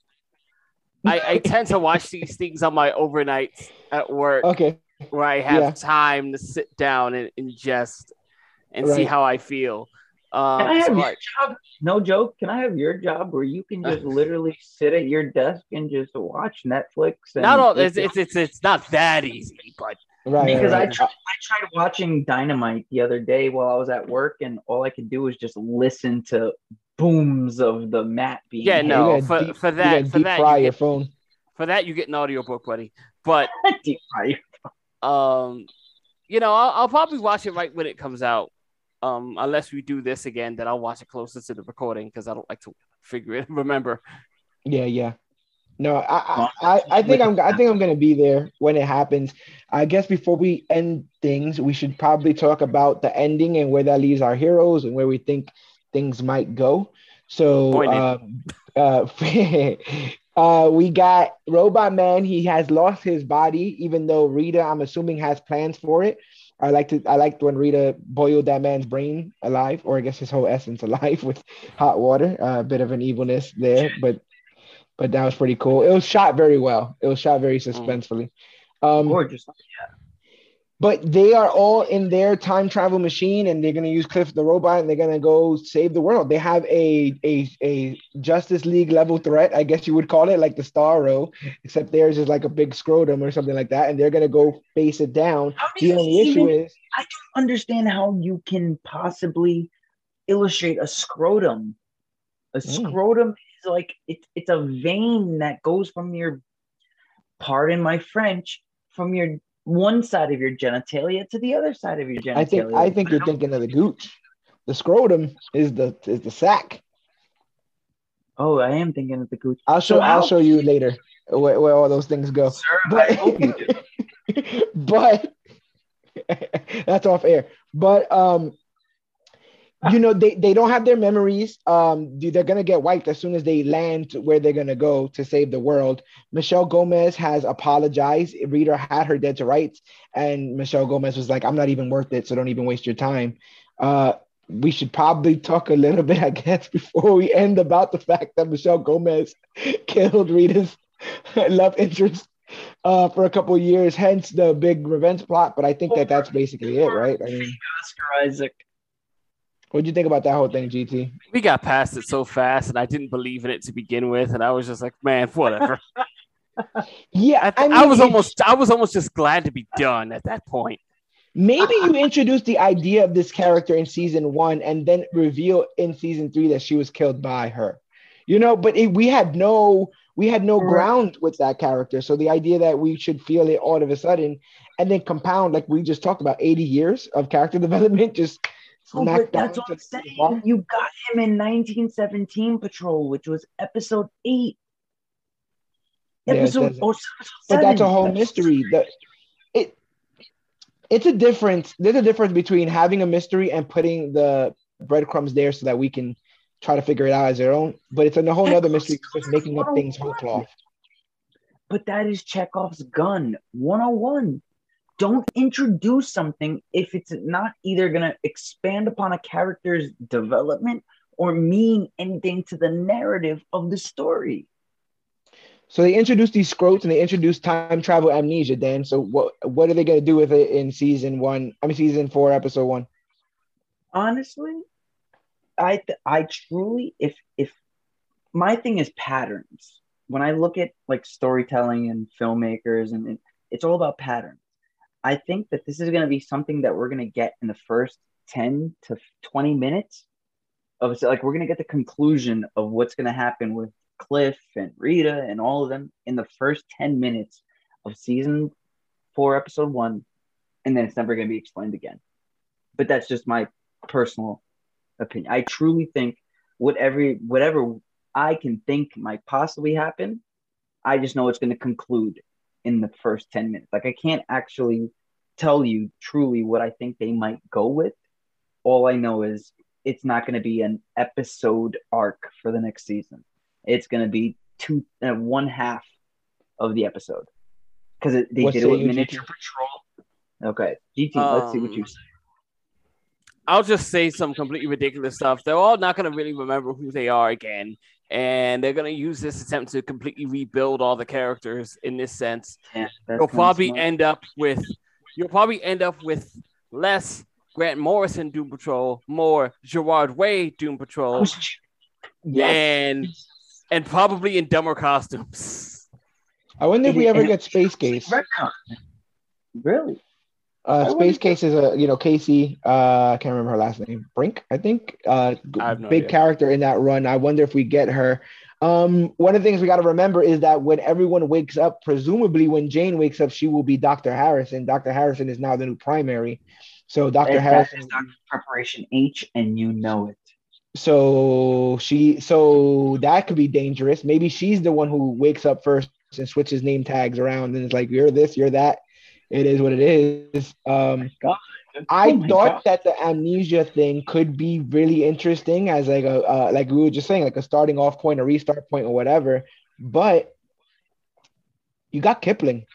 C: I, I tend to watch these things on my overnights at work,
A: Okay,
C: where I have
A: yeah.
C: time to sit down and ingest and see how I feel. Um,
B: Can I have
C: so,
B: your
C: like,
B: job? No joke. Can I have your job where you can just literally sit at your desk and just watch Netflix? And
C: not all. It's, it's it's it's not that easy, but
A: Right.
B: because
A: right,
B: I tried I tried watching Dynamite the other day while I was at work, and all I could do was just listen to booms of the mat being
C: Yeah,
B: hit.
C: no. For-
A: deep-
C: for that-
A: gotta
C: for that,
A: fry
C: you
A: your phone.
C: For that, you get an audiobook, buddy. But
B: Deep fry.
C: um, you know, I'll, I'll probably watch it right when it comes out. Um, unless we do this again, then I'll watch it closer to the recording because I don't like to figure it. Remember,
A: Yeah, yeah. No, I, I, I, I think I'm, I think I'm gonna be there when it happens. I guess before we end things, we should probably talk about the ending and where that leaves our heroes and where we think things might go. So,
C: Point it.
A: um, uh, uh, we got Robot Man. He has lost his body, even though Rita, I'm assuming, has plans for it. I like to, I liked when Rita boiled that man's brain alive, or I guess his whole essence alive with hot water. Uh, a bit of an evilness there, but but that was pretty cool. It was shot very well. It was shot very suspensefully. Um,
B: Gorgeous.
A: But they are all in their time travel machine, and they're gonna use Cliff the robot, and they're gonna go save the world. They have a a a Justice League level threat, I guess you would call it, like the Starro, except theirs is like a big scrotum or something like that, and they're gonna go face it down.
B: Do
A: The only issue is i don't
B: understand how you can possibly illustrate a scrotum? A
A: Mm.
B: scrotum is like it's it's a vein that goes from your pardon my French, from your one side of your genitalia to the other side of your genitalia.
A: I think I think you're thinking of the gooch. The scrotum is the is the sack.
B: Oh, I am thinking of the gooch.
A: I'll show
B: So
A: I'll
B: how-
A: show you later where, where all those things go.
B: Sir,
A: But
B: I hope you do.
A: but that's off air. But um, you know they, they don't have their memories. Um, they're gonna get wiped as soon as they land where they're gonna go to save the world. Michelle Gomez has apologized. Rita had her dead to rights, and Michelle Gomez was like, "I'm not even worth it, so don't even waste your time." Uh, we should probably talk a little bit, I guess, before we end about the fact that Michelle Gomez killed Rita's love interest uh, for a couple years, hence the big revenge plot. But I think that that's basically it, right? I mean,
B: Oscar Isaac.
A: What do you think about that whole thing, GT?
C: we got past it so fast, and I didn't believe in it to begin with, and I was just like, man, whatever.
A: Yeah,
C: I,
A: I, mean,
C: I was almost, I was almost just glad to be done at that point.
A: maybe you introduced the idea of this character in season one and then reveal in season three that she was killed by her. You know, but it, we had no we had no
B: Right.
A: ground with that character. So the idea that we should feel it all of a sudden and then compound like we just talked about 80 years of character development just Smack
B: but that's what I'm saying. You got him in 1917 Patrol, which was episode eight. Episode, or
A: but that's a whole mystery. It it's a difference. There's a difference between having a mystery and putting the breadcrumbs there so that we can try to figure it out as our own. But it's a whole other mystery just making up things whole cloth.
B: But that is Chekhov's gun 101. Don't introduce something if it's not either going to expand upon a character's development or mean anything to the narrative of the story.
A: So they introduced these scrotes and they introduced time travel amnesia. Dan, so what what are they gonna do with it in season one? I mean season four, episode one.
B: honestly i th- i truly if if my thing is patterns when i look at like storytelling and filmmakers and it, it's all about patterns i think that this is going to be something that we're going to get in the first 10 to 20 minutes of like we're going to get the conclusion of what's going to happen with cliff and rita and all of them in the first 10 minutes of season 4 episode 1 and then it's never going to be explained again but that's just my personal opinion. I truly think whatever whatever I can think might possibly happen, I just know it's going to conclude in the first 10 minutes. Like I can't actually tell you truly what I think they might go with. All I know is it's not going to be an episode arc for the next season. It's going to be two uh, one half of the episode because they
A: What
B: did it with miniature
A: GT?
B: patrol. Okay, GT, let's see what you
C: Um,
B: say.
C: I'll just say some completely ridiculous stuff. They're all not going to really remember who they are again. And they're going to use this attempt to completely rebuild all the characters in this sense.
B: Yeah, that's
C: You'll probably
B: smart.
C: end up with you'll probably end up with less Grant Morrison Doom Patrol, more Gerard Way Doom Patrol,
B: Yes.
C: and and probably in dumber costumes.
A: I wonder if we ever get Space Case.
B: Really?
A: Uh, Space Case is a you know Casey. Uh, I can't remember her last name. Brinke, I think. Uh,
C: I no
A: big
C: idea.
A: character in that run. I wonder if we get her. Um, one of the things we got to remember is that when everyone wakes up, presumably when Jane wakes up, she will be Dr. Harrison. Dr. Harrison is now the new primary. So Dr.
B: That
A: Harrison.
B: is Dr. Preparation H, and you know it.
A: So she. So that could be dangerous. Maybe she's the one who wakes up first and switches name tags around, and it's like you're this, you're that. It is what it is. Um,
B: God.
A: I
B: Oh
A: thought
B: God.
A: that the amnesia thing could be really interesting as like a uh, like we were just saying like a starting off point, a restart point, or whatever. But you got Kipling.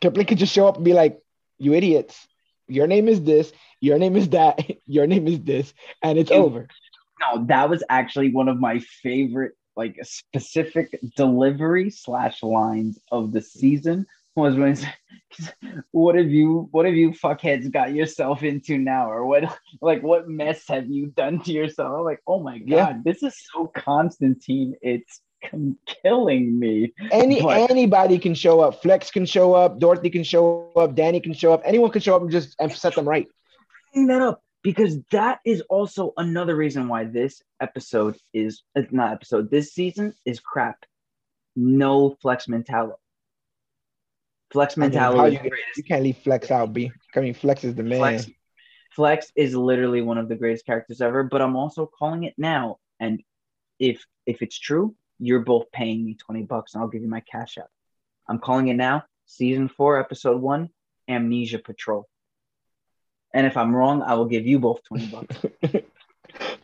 A: Kipling could just show up and be like, "You idiots! Your name is this. Your name is that. Your name is this," and it's
B: You-
A: over.
B: No, that was actually one of my favorite, like specific delivery slash lines of the season. Was when what have you what have you fuckheads got yourself into now, or what like what mess have you done to yourself? I'm like, oh my god,
A: Yeah.
B: this is so Constantine. It's killing me.
A: Any
B: But-
A: anybody can show up. Flex can show up. Dorothy can show up. Danny can show up. Anyone can show up and just and set them right.
B: bring that up because that is also another reason why this episode is not episode. This season is crap. No Flex Mentallo. Flex
A: I mean,
B: mentality.
A: you,
B: the
A: get-
B: greatest.
A: you can't leave Flex out, B. I mean, Flex is the man.
B: Flex, Flex is literally one of the greatest characters ever. But I'm also calling it now. And if if it's true, you're both paying me twenty bucks, and I'll give you my cash out. I'm calling it now. Season four, episode one, Amnesia Patrol. And if I'm wrong, I will give you both twenty bucks.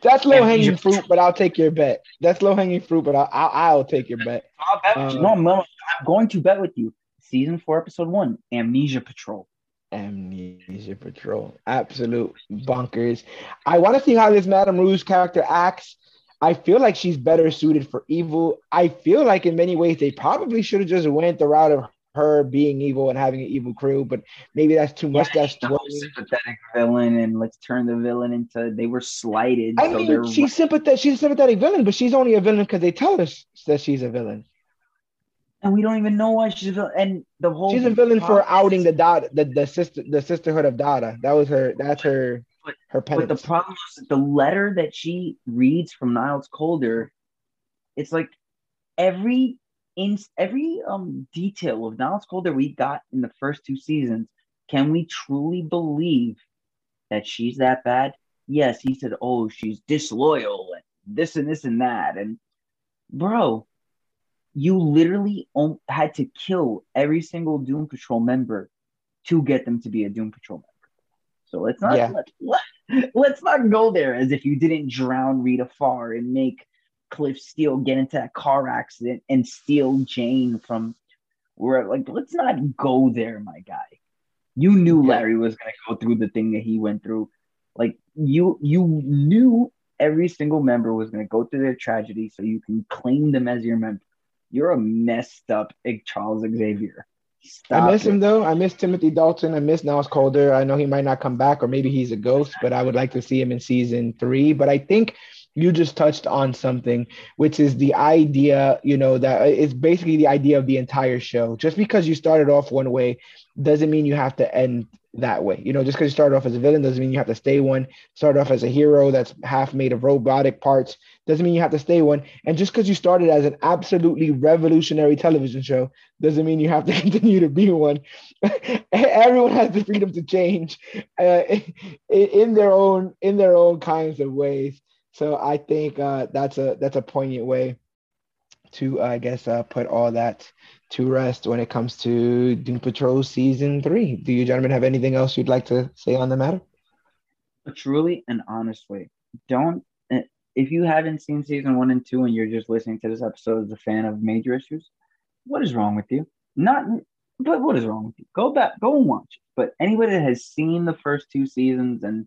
A: That's low hanging fruit, but I'll take your bet. That's low hanging fruit, but I'll, I'll, I'll take your bet.
B: I'll bet.
A: Uh,
B: No, I'm, I'm going to bet with you. Season four, episode one, Amnesia Patrol.
A: Amnesia Patrol. Absolute bonkers. I want to see how this Madame Rouge character acts. I feel like she's better suited for evil. I feel like in many ways they probably should have just went the route of her being evil and having an evil crew, but maybe that's too much. That's too
B: sympathetic villain, and let's turn the villain into they were slighted.
A: I
B: so
A: mean, she's sympathetic. She's a sympathetic villain, but she's only a villain because they tell us that she's a villain.
B: And we don't even know why she's a villain. And the whole
A: She's a villain for outing the Dada, the, the sister, the sisterhood of Dada. That was her. That's her.
B: But-
A: Her
B: But the
A: penance.
B: problem is the letter that she reads from Niles Caulder, it's like every in every um detail of Niles Caulder we got in the first two seasons. Can we truly believe that she's that bad? Yes, he said, "Oh, she's disloyal and this and this and that." And bro, you literally had to kill every single Doom Patrol member to get them to be a Doom Patrol member. So let's not
A: Yeah.
B: let, let, let's not go there as if you didn't drown Rita Farr and make Cliff Steele get into that car accident and steal Jane from where like let's not go there, my guy. You knew Larry was gonna go through the thing that he went through. Like you you knew every single member was gonna go through their tragedy so you can claim them as your member. You're a messed up Charles Xavier. Stop
A: I miss
B: it.
A: him though. I miss Timothy Dalton. I miss Niles Caulder. I know he might not come back, or maybe he's a ghost, but I would like to see him in season three. But I think you just touched on something, which is the idea, you know, that uh, it's basically the idea of the entire show. Just because you started off one way doesn't mean you have to end that way. You know, just because you started off as a villain doesn't mean you have to stay one. Start off as a hero that's half made of robotic parts doesn't mean you have to stay one. And just because you started as an absolutely revolutionary television show doesn't mean you have to continue to be one. Everyone has the freedom to change uh, in their own in their own kinds of ways. So I think uh, that's a that's a poignant way to I guess uh, put all that to rest when it comes to Doom Patrol season three. Do you gentlemen have anything else you'd like to say on the matter?
B: But truly and honestly, don't eh, if you haven't seen season one and two and you're just listening to this episode as a fan of major issues, what is wrong with you? Not but what is wrong with you? Go back, go and watch. But anybody that has seen the first two seasons and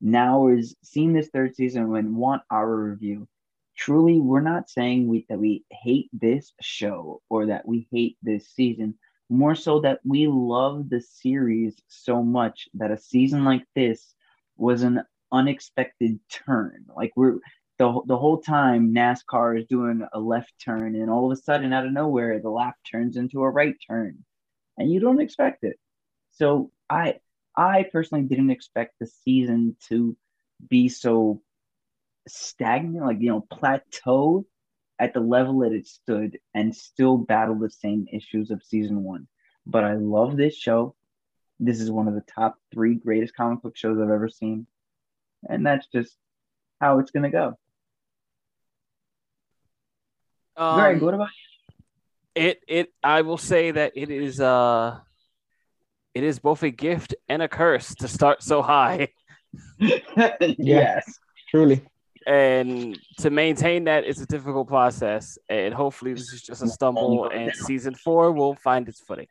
B: now is seeing this third season and want our review, truly we're not saying we that we hate this show or that we hate this season. More so that we love the series so much that a season like this was an unexpected turn. Like we're the the whole time NASCAR is doing a left turn, and all of a sudden, out of nowhere, the lap turns into a right turn, and you don't expect it. So I I personally didn't expect the season to be so stagnant, like you know, plateaued at the level that it stood and still battle the same issues of season one. But I love this show. This is one of the top three greatest comic book shows I've ever seen. And that's just how it's gonna go.
C: Um,
B: Greg, what about
C: it it I will say that it is uh it is both a gift and a curse to start so high.
B: yes.
A: Truly.
C: And to maintain that is a difficult process. And hopefully this is just a stumble and season four will find its footing.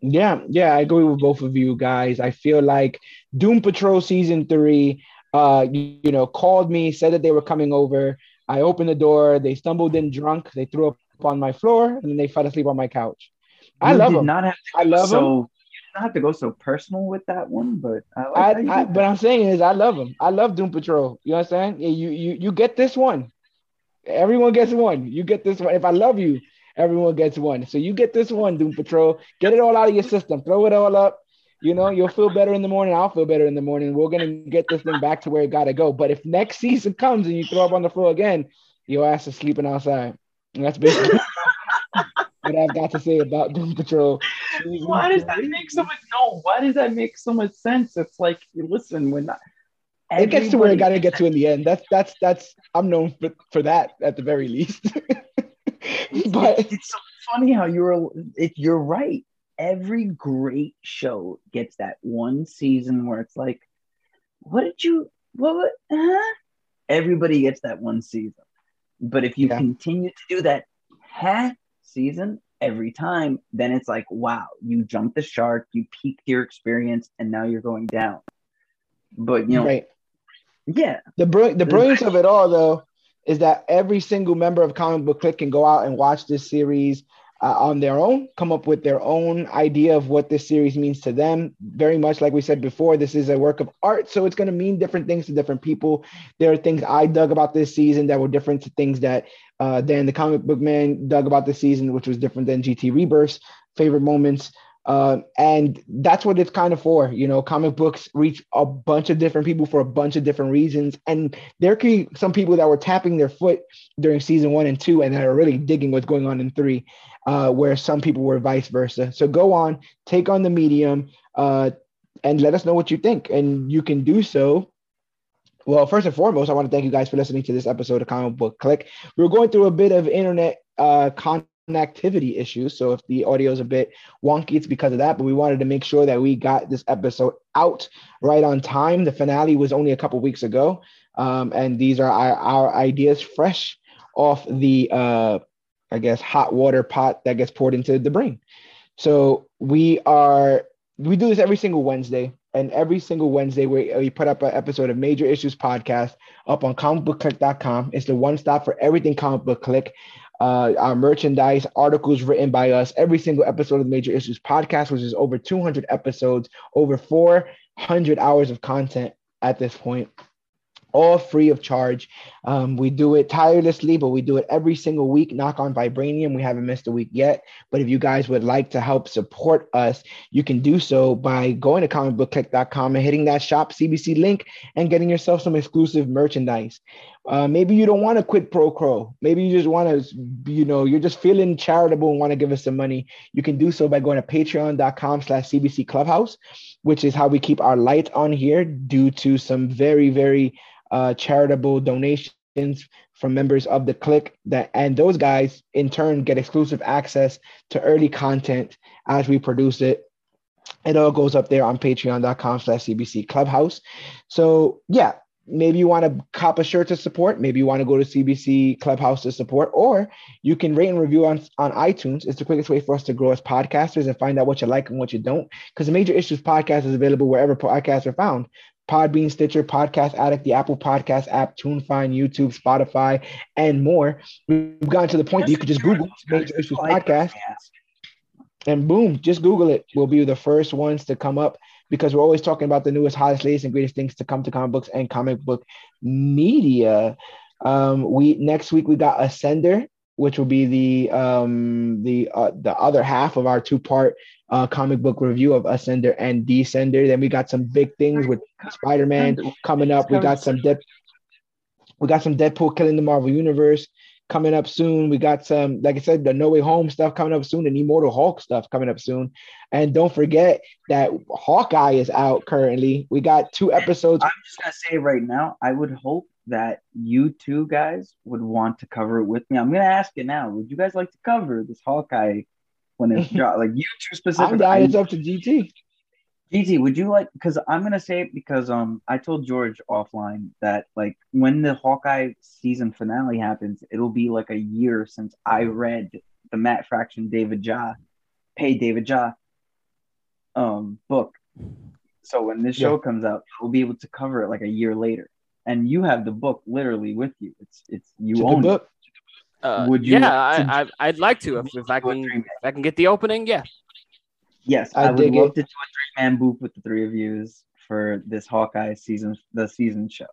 A: Yeah, yeah, I agree with both of you guys. I feel like Doom Patrol season three, uh, you, you know, called me, said that they were coming over. I opened the door. They stumbled in drunk. They threw up on my floor, and then they fell asleep on my couch. I
B: You
A: love them.
B: Not have
A: I love
B: so, You not have to go so personal with that one, but I like
A: I, I but I'm saying is I love them. I love Doom Patrol. You understand? Yeah, you you you get this one. Everyone gets one. You get this one. If I love you, everyone gets one. So you get this one, Doom Patrol. Get it all out of your system. Throw it all up. You know, you'll feel better in the morning. I'll feel better in the morning. We're gonna get this thing back to where it gotta go. But if next season comes and you throw up on the floor again, your ass is sleeping outside. And that's basically what I've got to say about Doom Patrol.
B: why does that make so much no? Why does that make so much sense? It's like listen, when
A: It gets to where it gotta get to in the end. That's that's that's I'm known for, for that at the very least. but
B: it's, so funny how you're it, you're right. Every great show gets that one season where it's like, what did you what? what- Huh? Everybody gets that one season, but if you
A: Yeah.
B: continue to do that half season every time, then it's like, wow, you jumped the shark, you peaked your experience, and now you're going down. But you know,
A: right.
B: yeah,
A: The br- the brilliance of it all though is that every single member of Comic Book Click can go out and watch this series uh, on their own, come up with their own idea of what this series means to them. Very much like we said before, this is a work of art, so it's going to mean different things to different people. There are things I dug about this season that were different to things that uh, Dan, the comic book man, dug about the season, which was different than GT Rebirth's favorite moments. Uh, and that's what it's kind of for. You know, comic books reach a bunch of different people for a bunch of different reasons. And there could be some people that were tapping their foot during season one and two and that are really digging what's going on in three, uh, where some people were vice versa. So go on, take on the medium, uh, and let us know what you think. And you can do so. Well, first and foremost, I want to thank you guys for listening to this episode of Comic Book Click. We are going through a bit of internet uh, connectivity issues. So if the audio is a bit wonky, it's because of that. But we wanted to make sure that we got this episode out right on time. The finale was only a couple weeks ago. Um, and these are our, our ideas fresh off the, uh, I guess, hot water pot that gets poured into the brain. So we are, we do this every single Wednesday. And every single Wednesday, we, we put up an episode of Major Issues Podcast up on comicbookclick.com. It's the one stop for everything comic book click. Uh, our merchandise, articles written by us, every single episode of Major Issues Podcast, which is over 200 episodes, over 400 hours of content at this point, all free of charge. Um, we do it tirelessly, but we do it every single week. Knock on Vibranium. We haven't missed a week yet. But if you guys would like to help support us, you can do so by going to comicbookclick.com and hitting that shop CBC link and getting yourself some exclusive merchandise. Uh, maybe you don't want to quit pro crow. Maybe you just want to, you know, you're just feeling charitable and want to give us some money. You can do so by going to patreon.com slash CBC Clubhouse, which is how we keep our lights on here due to some very, very uh, charitable donations from members of the click that and those guys in turn get exclusive access to early content as we produce it. It all goes up there on patreon.com slash cbc clubhouse. So yeah maybe you want to cop a shirt to support maybe you want to go to cbc clubhouse to support or you can rate and review on, on itunes. It's the quickest way for us to grow as podcasters and find out what you like and what you don't because the major issues podcast is available wherever podcasts are found Podbean, Stitcher, Podcast Addict, the Apple Podcast app, TuneFind, YouTube, Spotify, and more. We've gotten to the point that you could just Google Major Issues Podcast and boom, just Google it. We'll be the first ones to come up because we're always talking about the newest, hottest, latest, and greatest things to come to comic books and comic book media. Um, we next week we got Ascender which will be the um the uh, the other half of our two part uh, comic book review of Ascender and Descender. Then we got some big things with Spider Man coming up. We got some Dead, we got some Deadpool killing the Marvel Universe coming up soon. We got some, like I said, the No Way Home stuff coming up soon, and Immortal Hulk stuff coming up soon. And don't forget that Hawkeye is out currently. We got two episodes.
B: I'm just gonna say right now, I would hope that you two guys would want to cover it with me. I'm gonna ask it now. Would you guys like to cover this Hawkeye when it's dropped? Like you two specifically.
A: I'm down. It's up to GT.
B: GT, would you like? Because I'm gonna say it because um I told George offline that like when the Hawkeye season finale happens, it'll be like a year since I read the Matt Fraction David Aja, pay David Aja, um book. So when this show comes out, we'll be able to cover it like a year later. And you have the book literally with you. It's it's you to own it.
C: Uh, Would you? Yeah, I, I would like to if, if I can if I can get the opening. Yeah.
B: Yes, I, I would love it. to do a three man booth with the three of you for this Hawkeye season, the season show.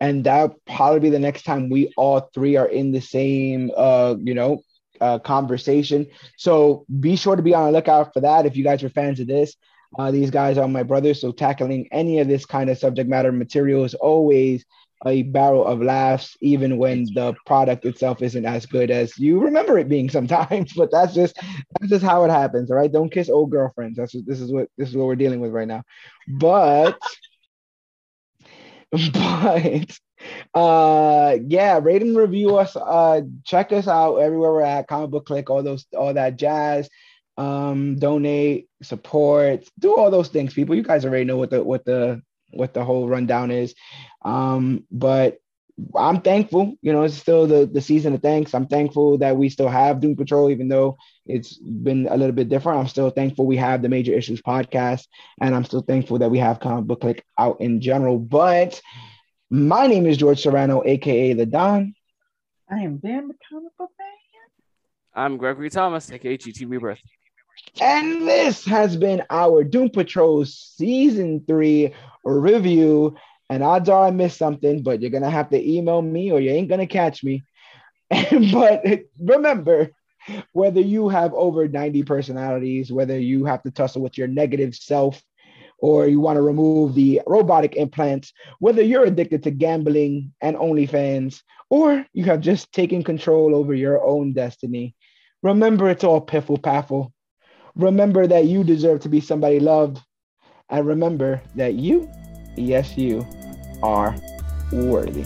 A: And that'll probably be the next time we all three are in the same, uh, you know, uh, conversation. So be sure to be on the lookout for that. If you guys are fans of this, uh, these guys are my brothers. So tackling any of this kind of subject matter material is always a barrel of laughs, even when the product itself isn't as good as you remember it being sometimes. But that's just that's just how it happens. All right. Don't kiss old girlfriends. That's what this is what this is what we're dealing with right now. But but uh yeah, rate and review us. Uh check us out everywhere we're at, comic book click, all those all that jazz. Um, donate, support, do all those things, people. You guys already know what the what the what the whole rundown is. Um, but I'm thankful, you know, it's still the, the season of thanks. I'm thankful that we still have Doom Patrol, even though it's been a little bit different. I'm still thankful we have the Major Issues podcast, and I'm still thankful that we have Comic Book Click out in general. But my name is George Serrano, aka The Don.
B: I am Dan, the comic book man.
C: I'm Gregory Thomas, aka GT Rebirth.
A: And this has been our Doom Patrol Season 3 review. And odds are I missed something, but you're gonna have to email me or you ain't gonna catch me. but remember, whether you have over 90 personalities, whether you have to tussle with your negative self, or you want to remove the robotic implants, whether you're addicted to gambling and OnlyFans, or you have just taken control over your own destiny, remember it's all piffle paffle. Remember that you deserve to be somebody loved. And remember that you, yes, you, are worthy.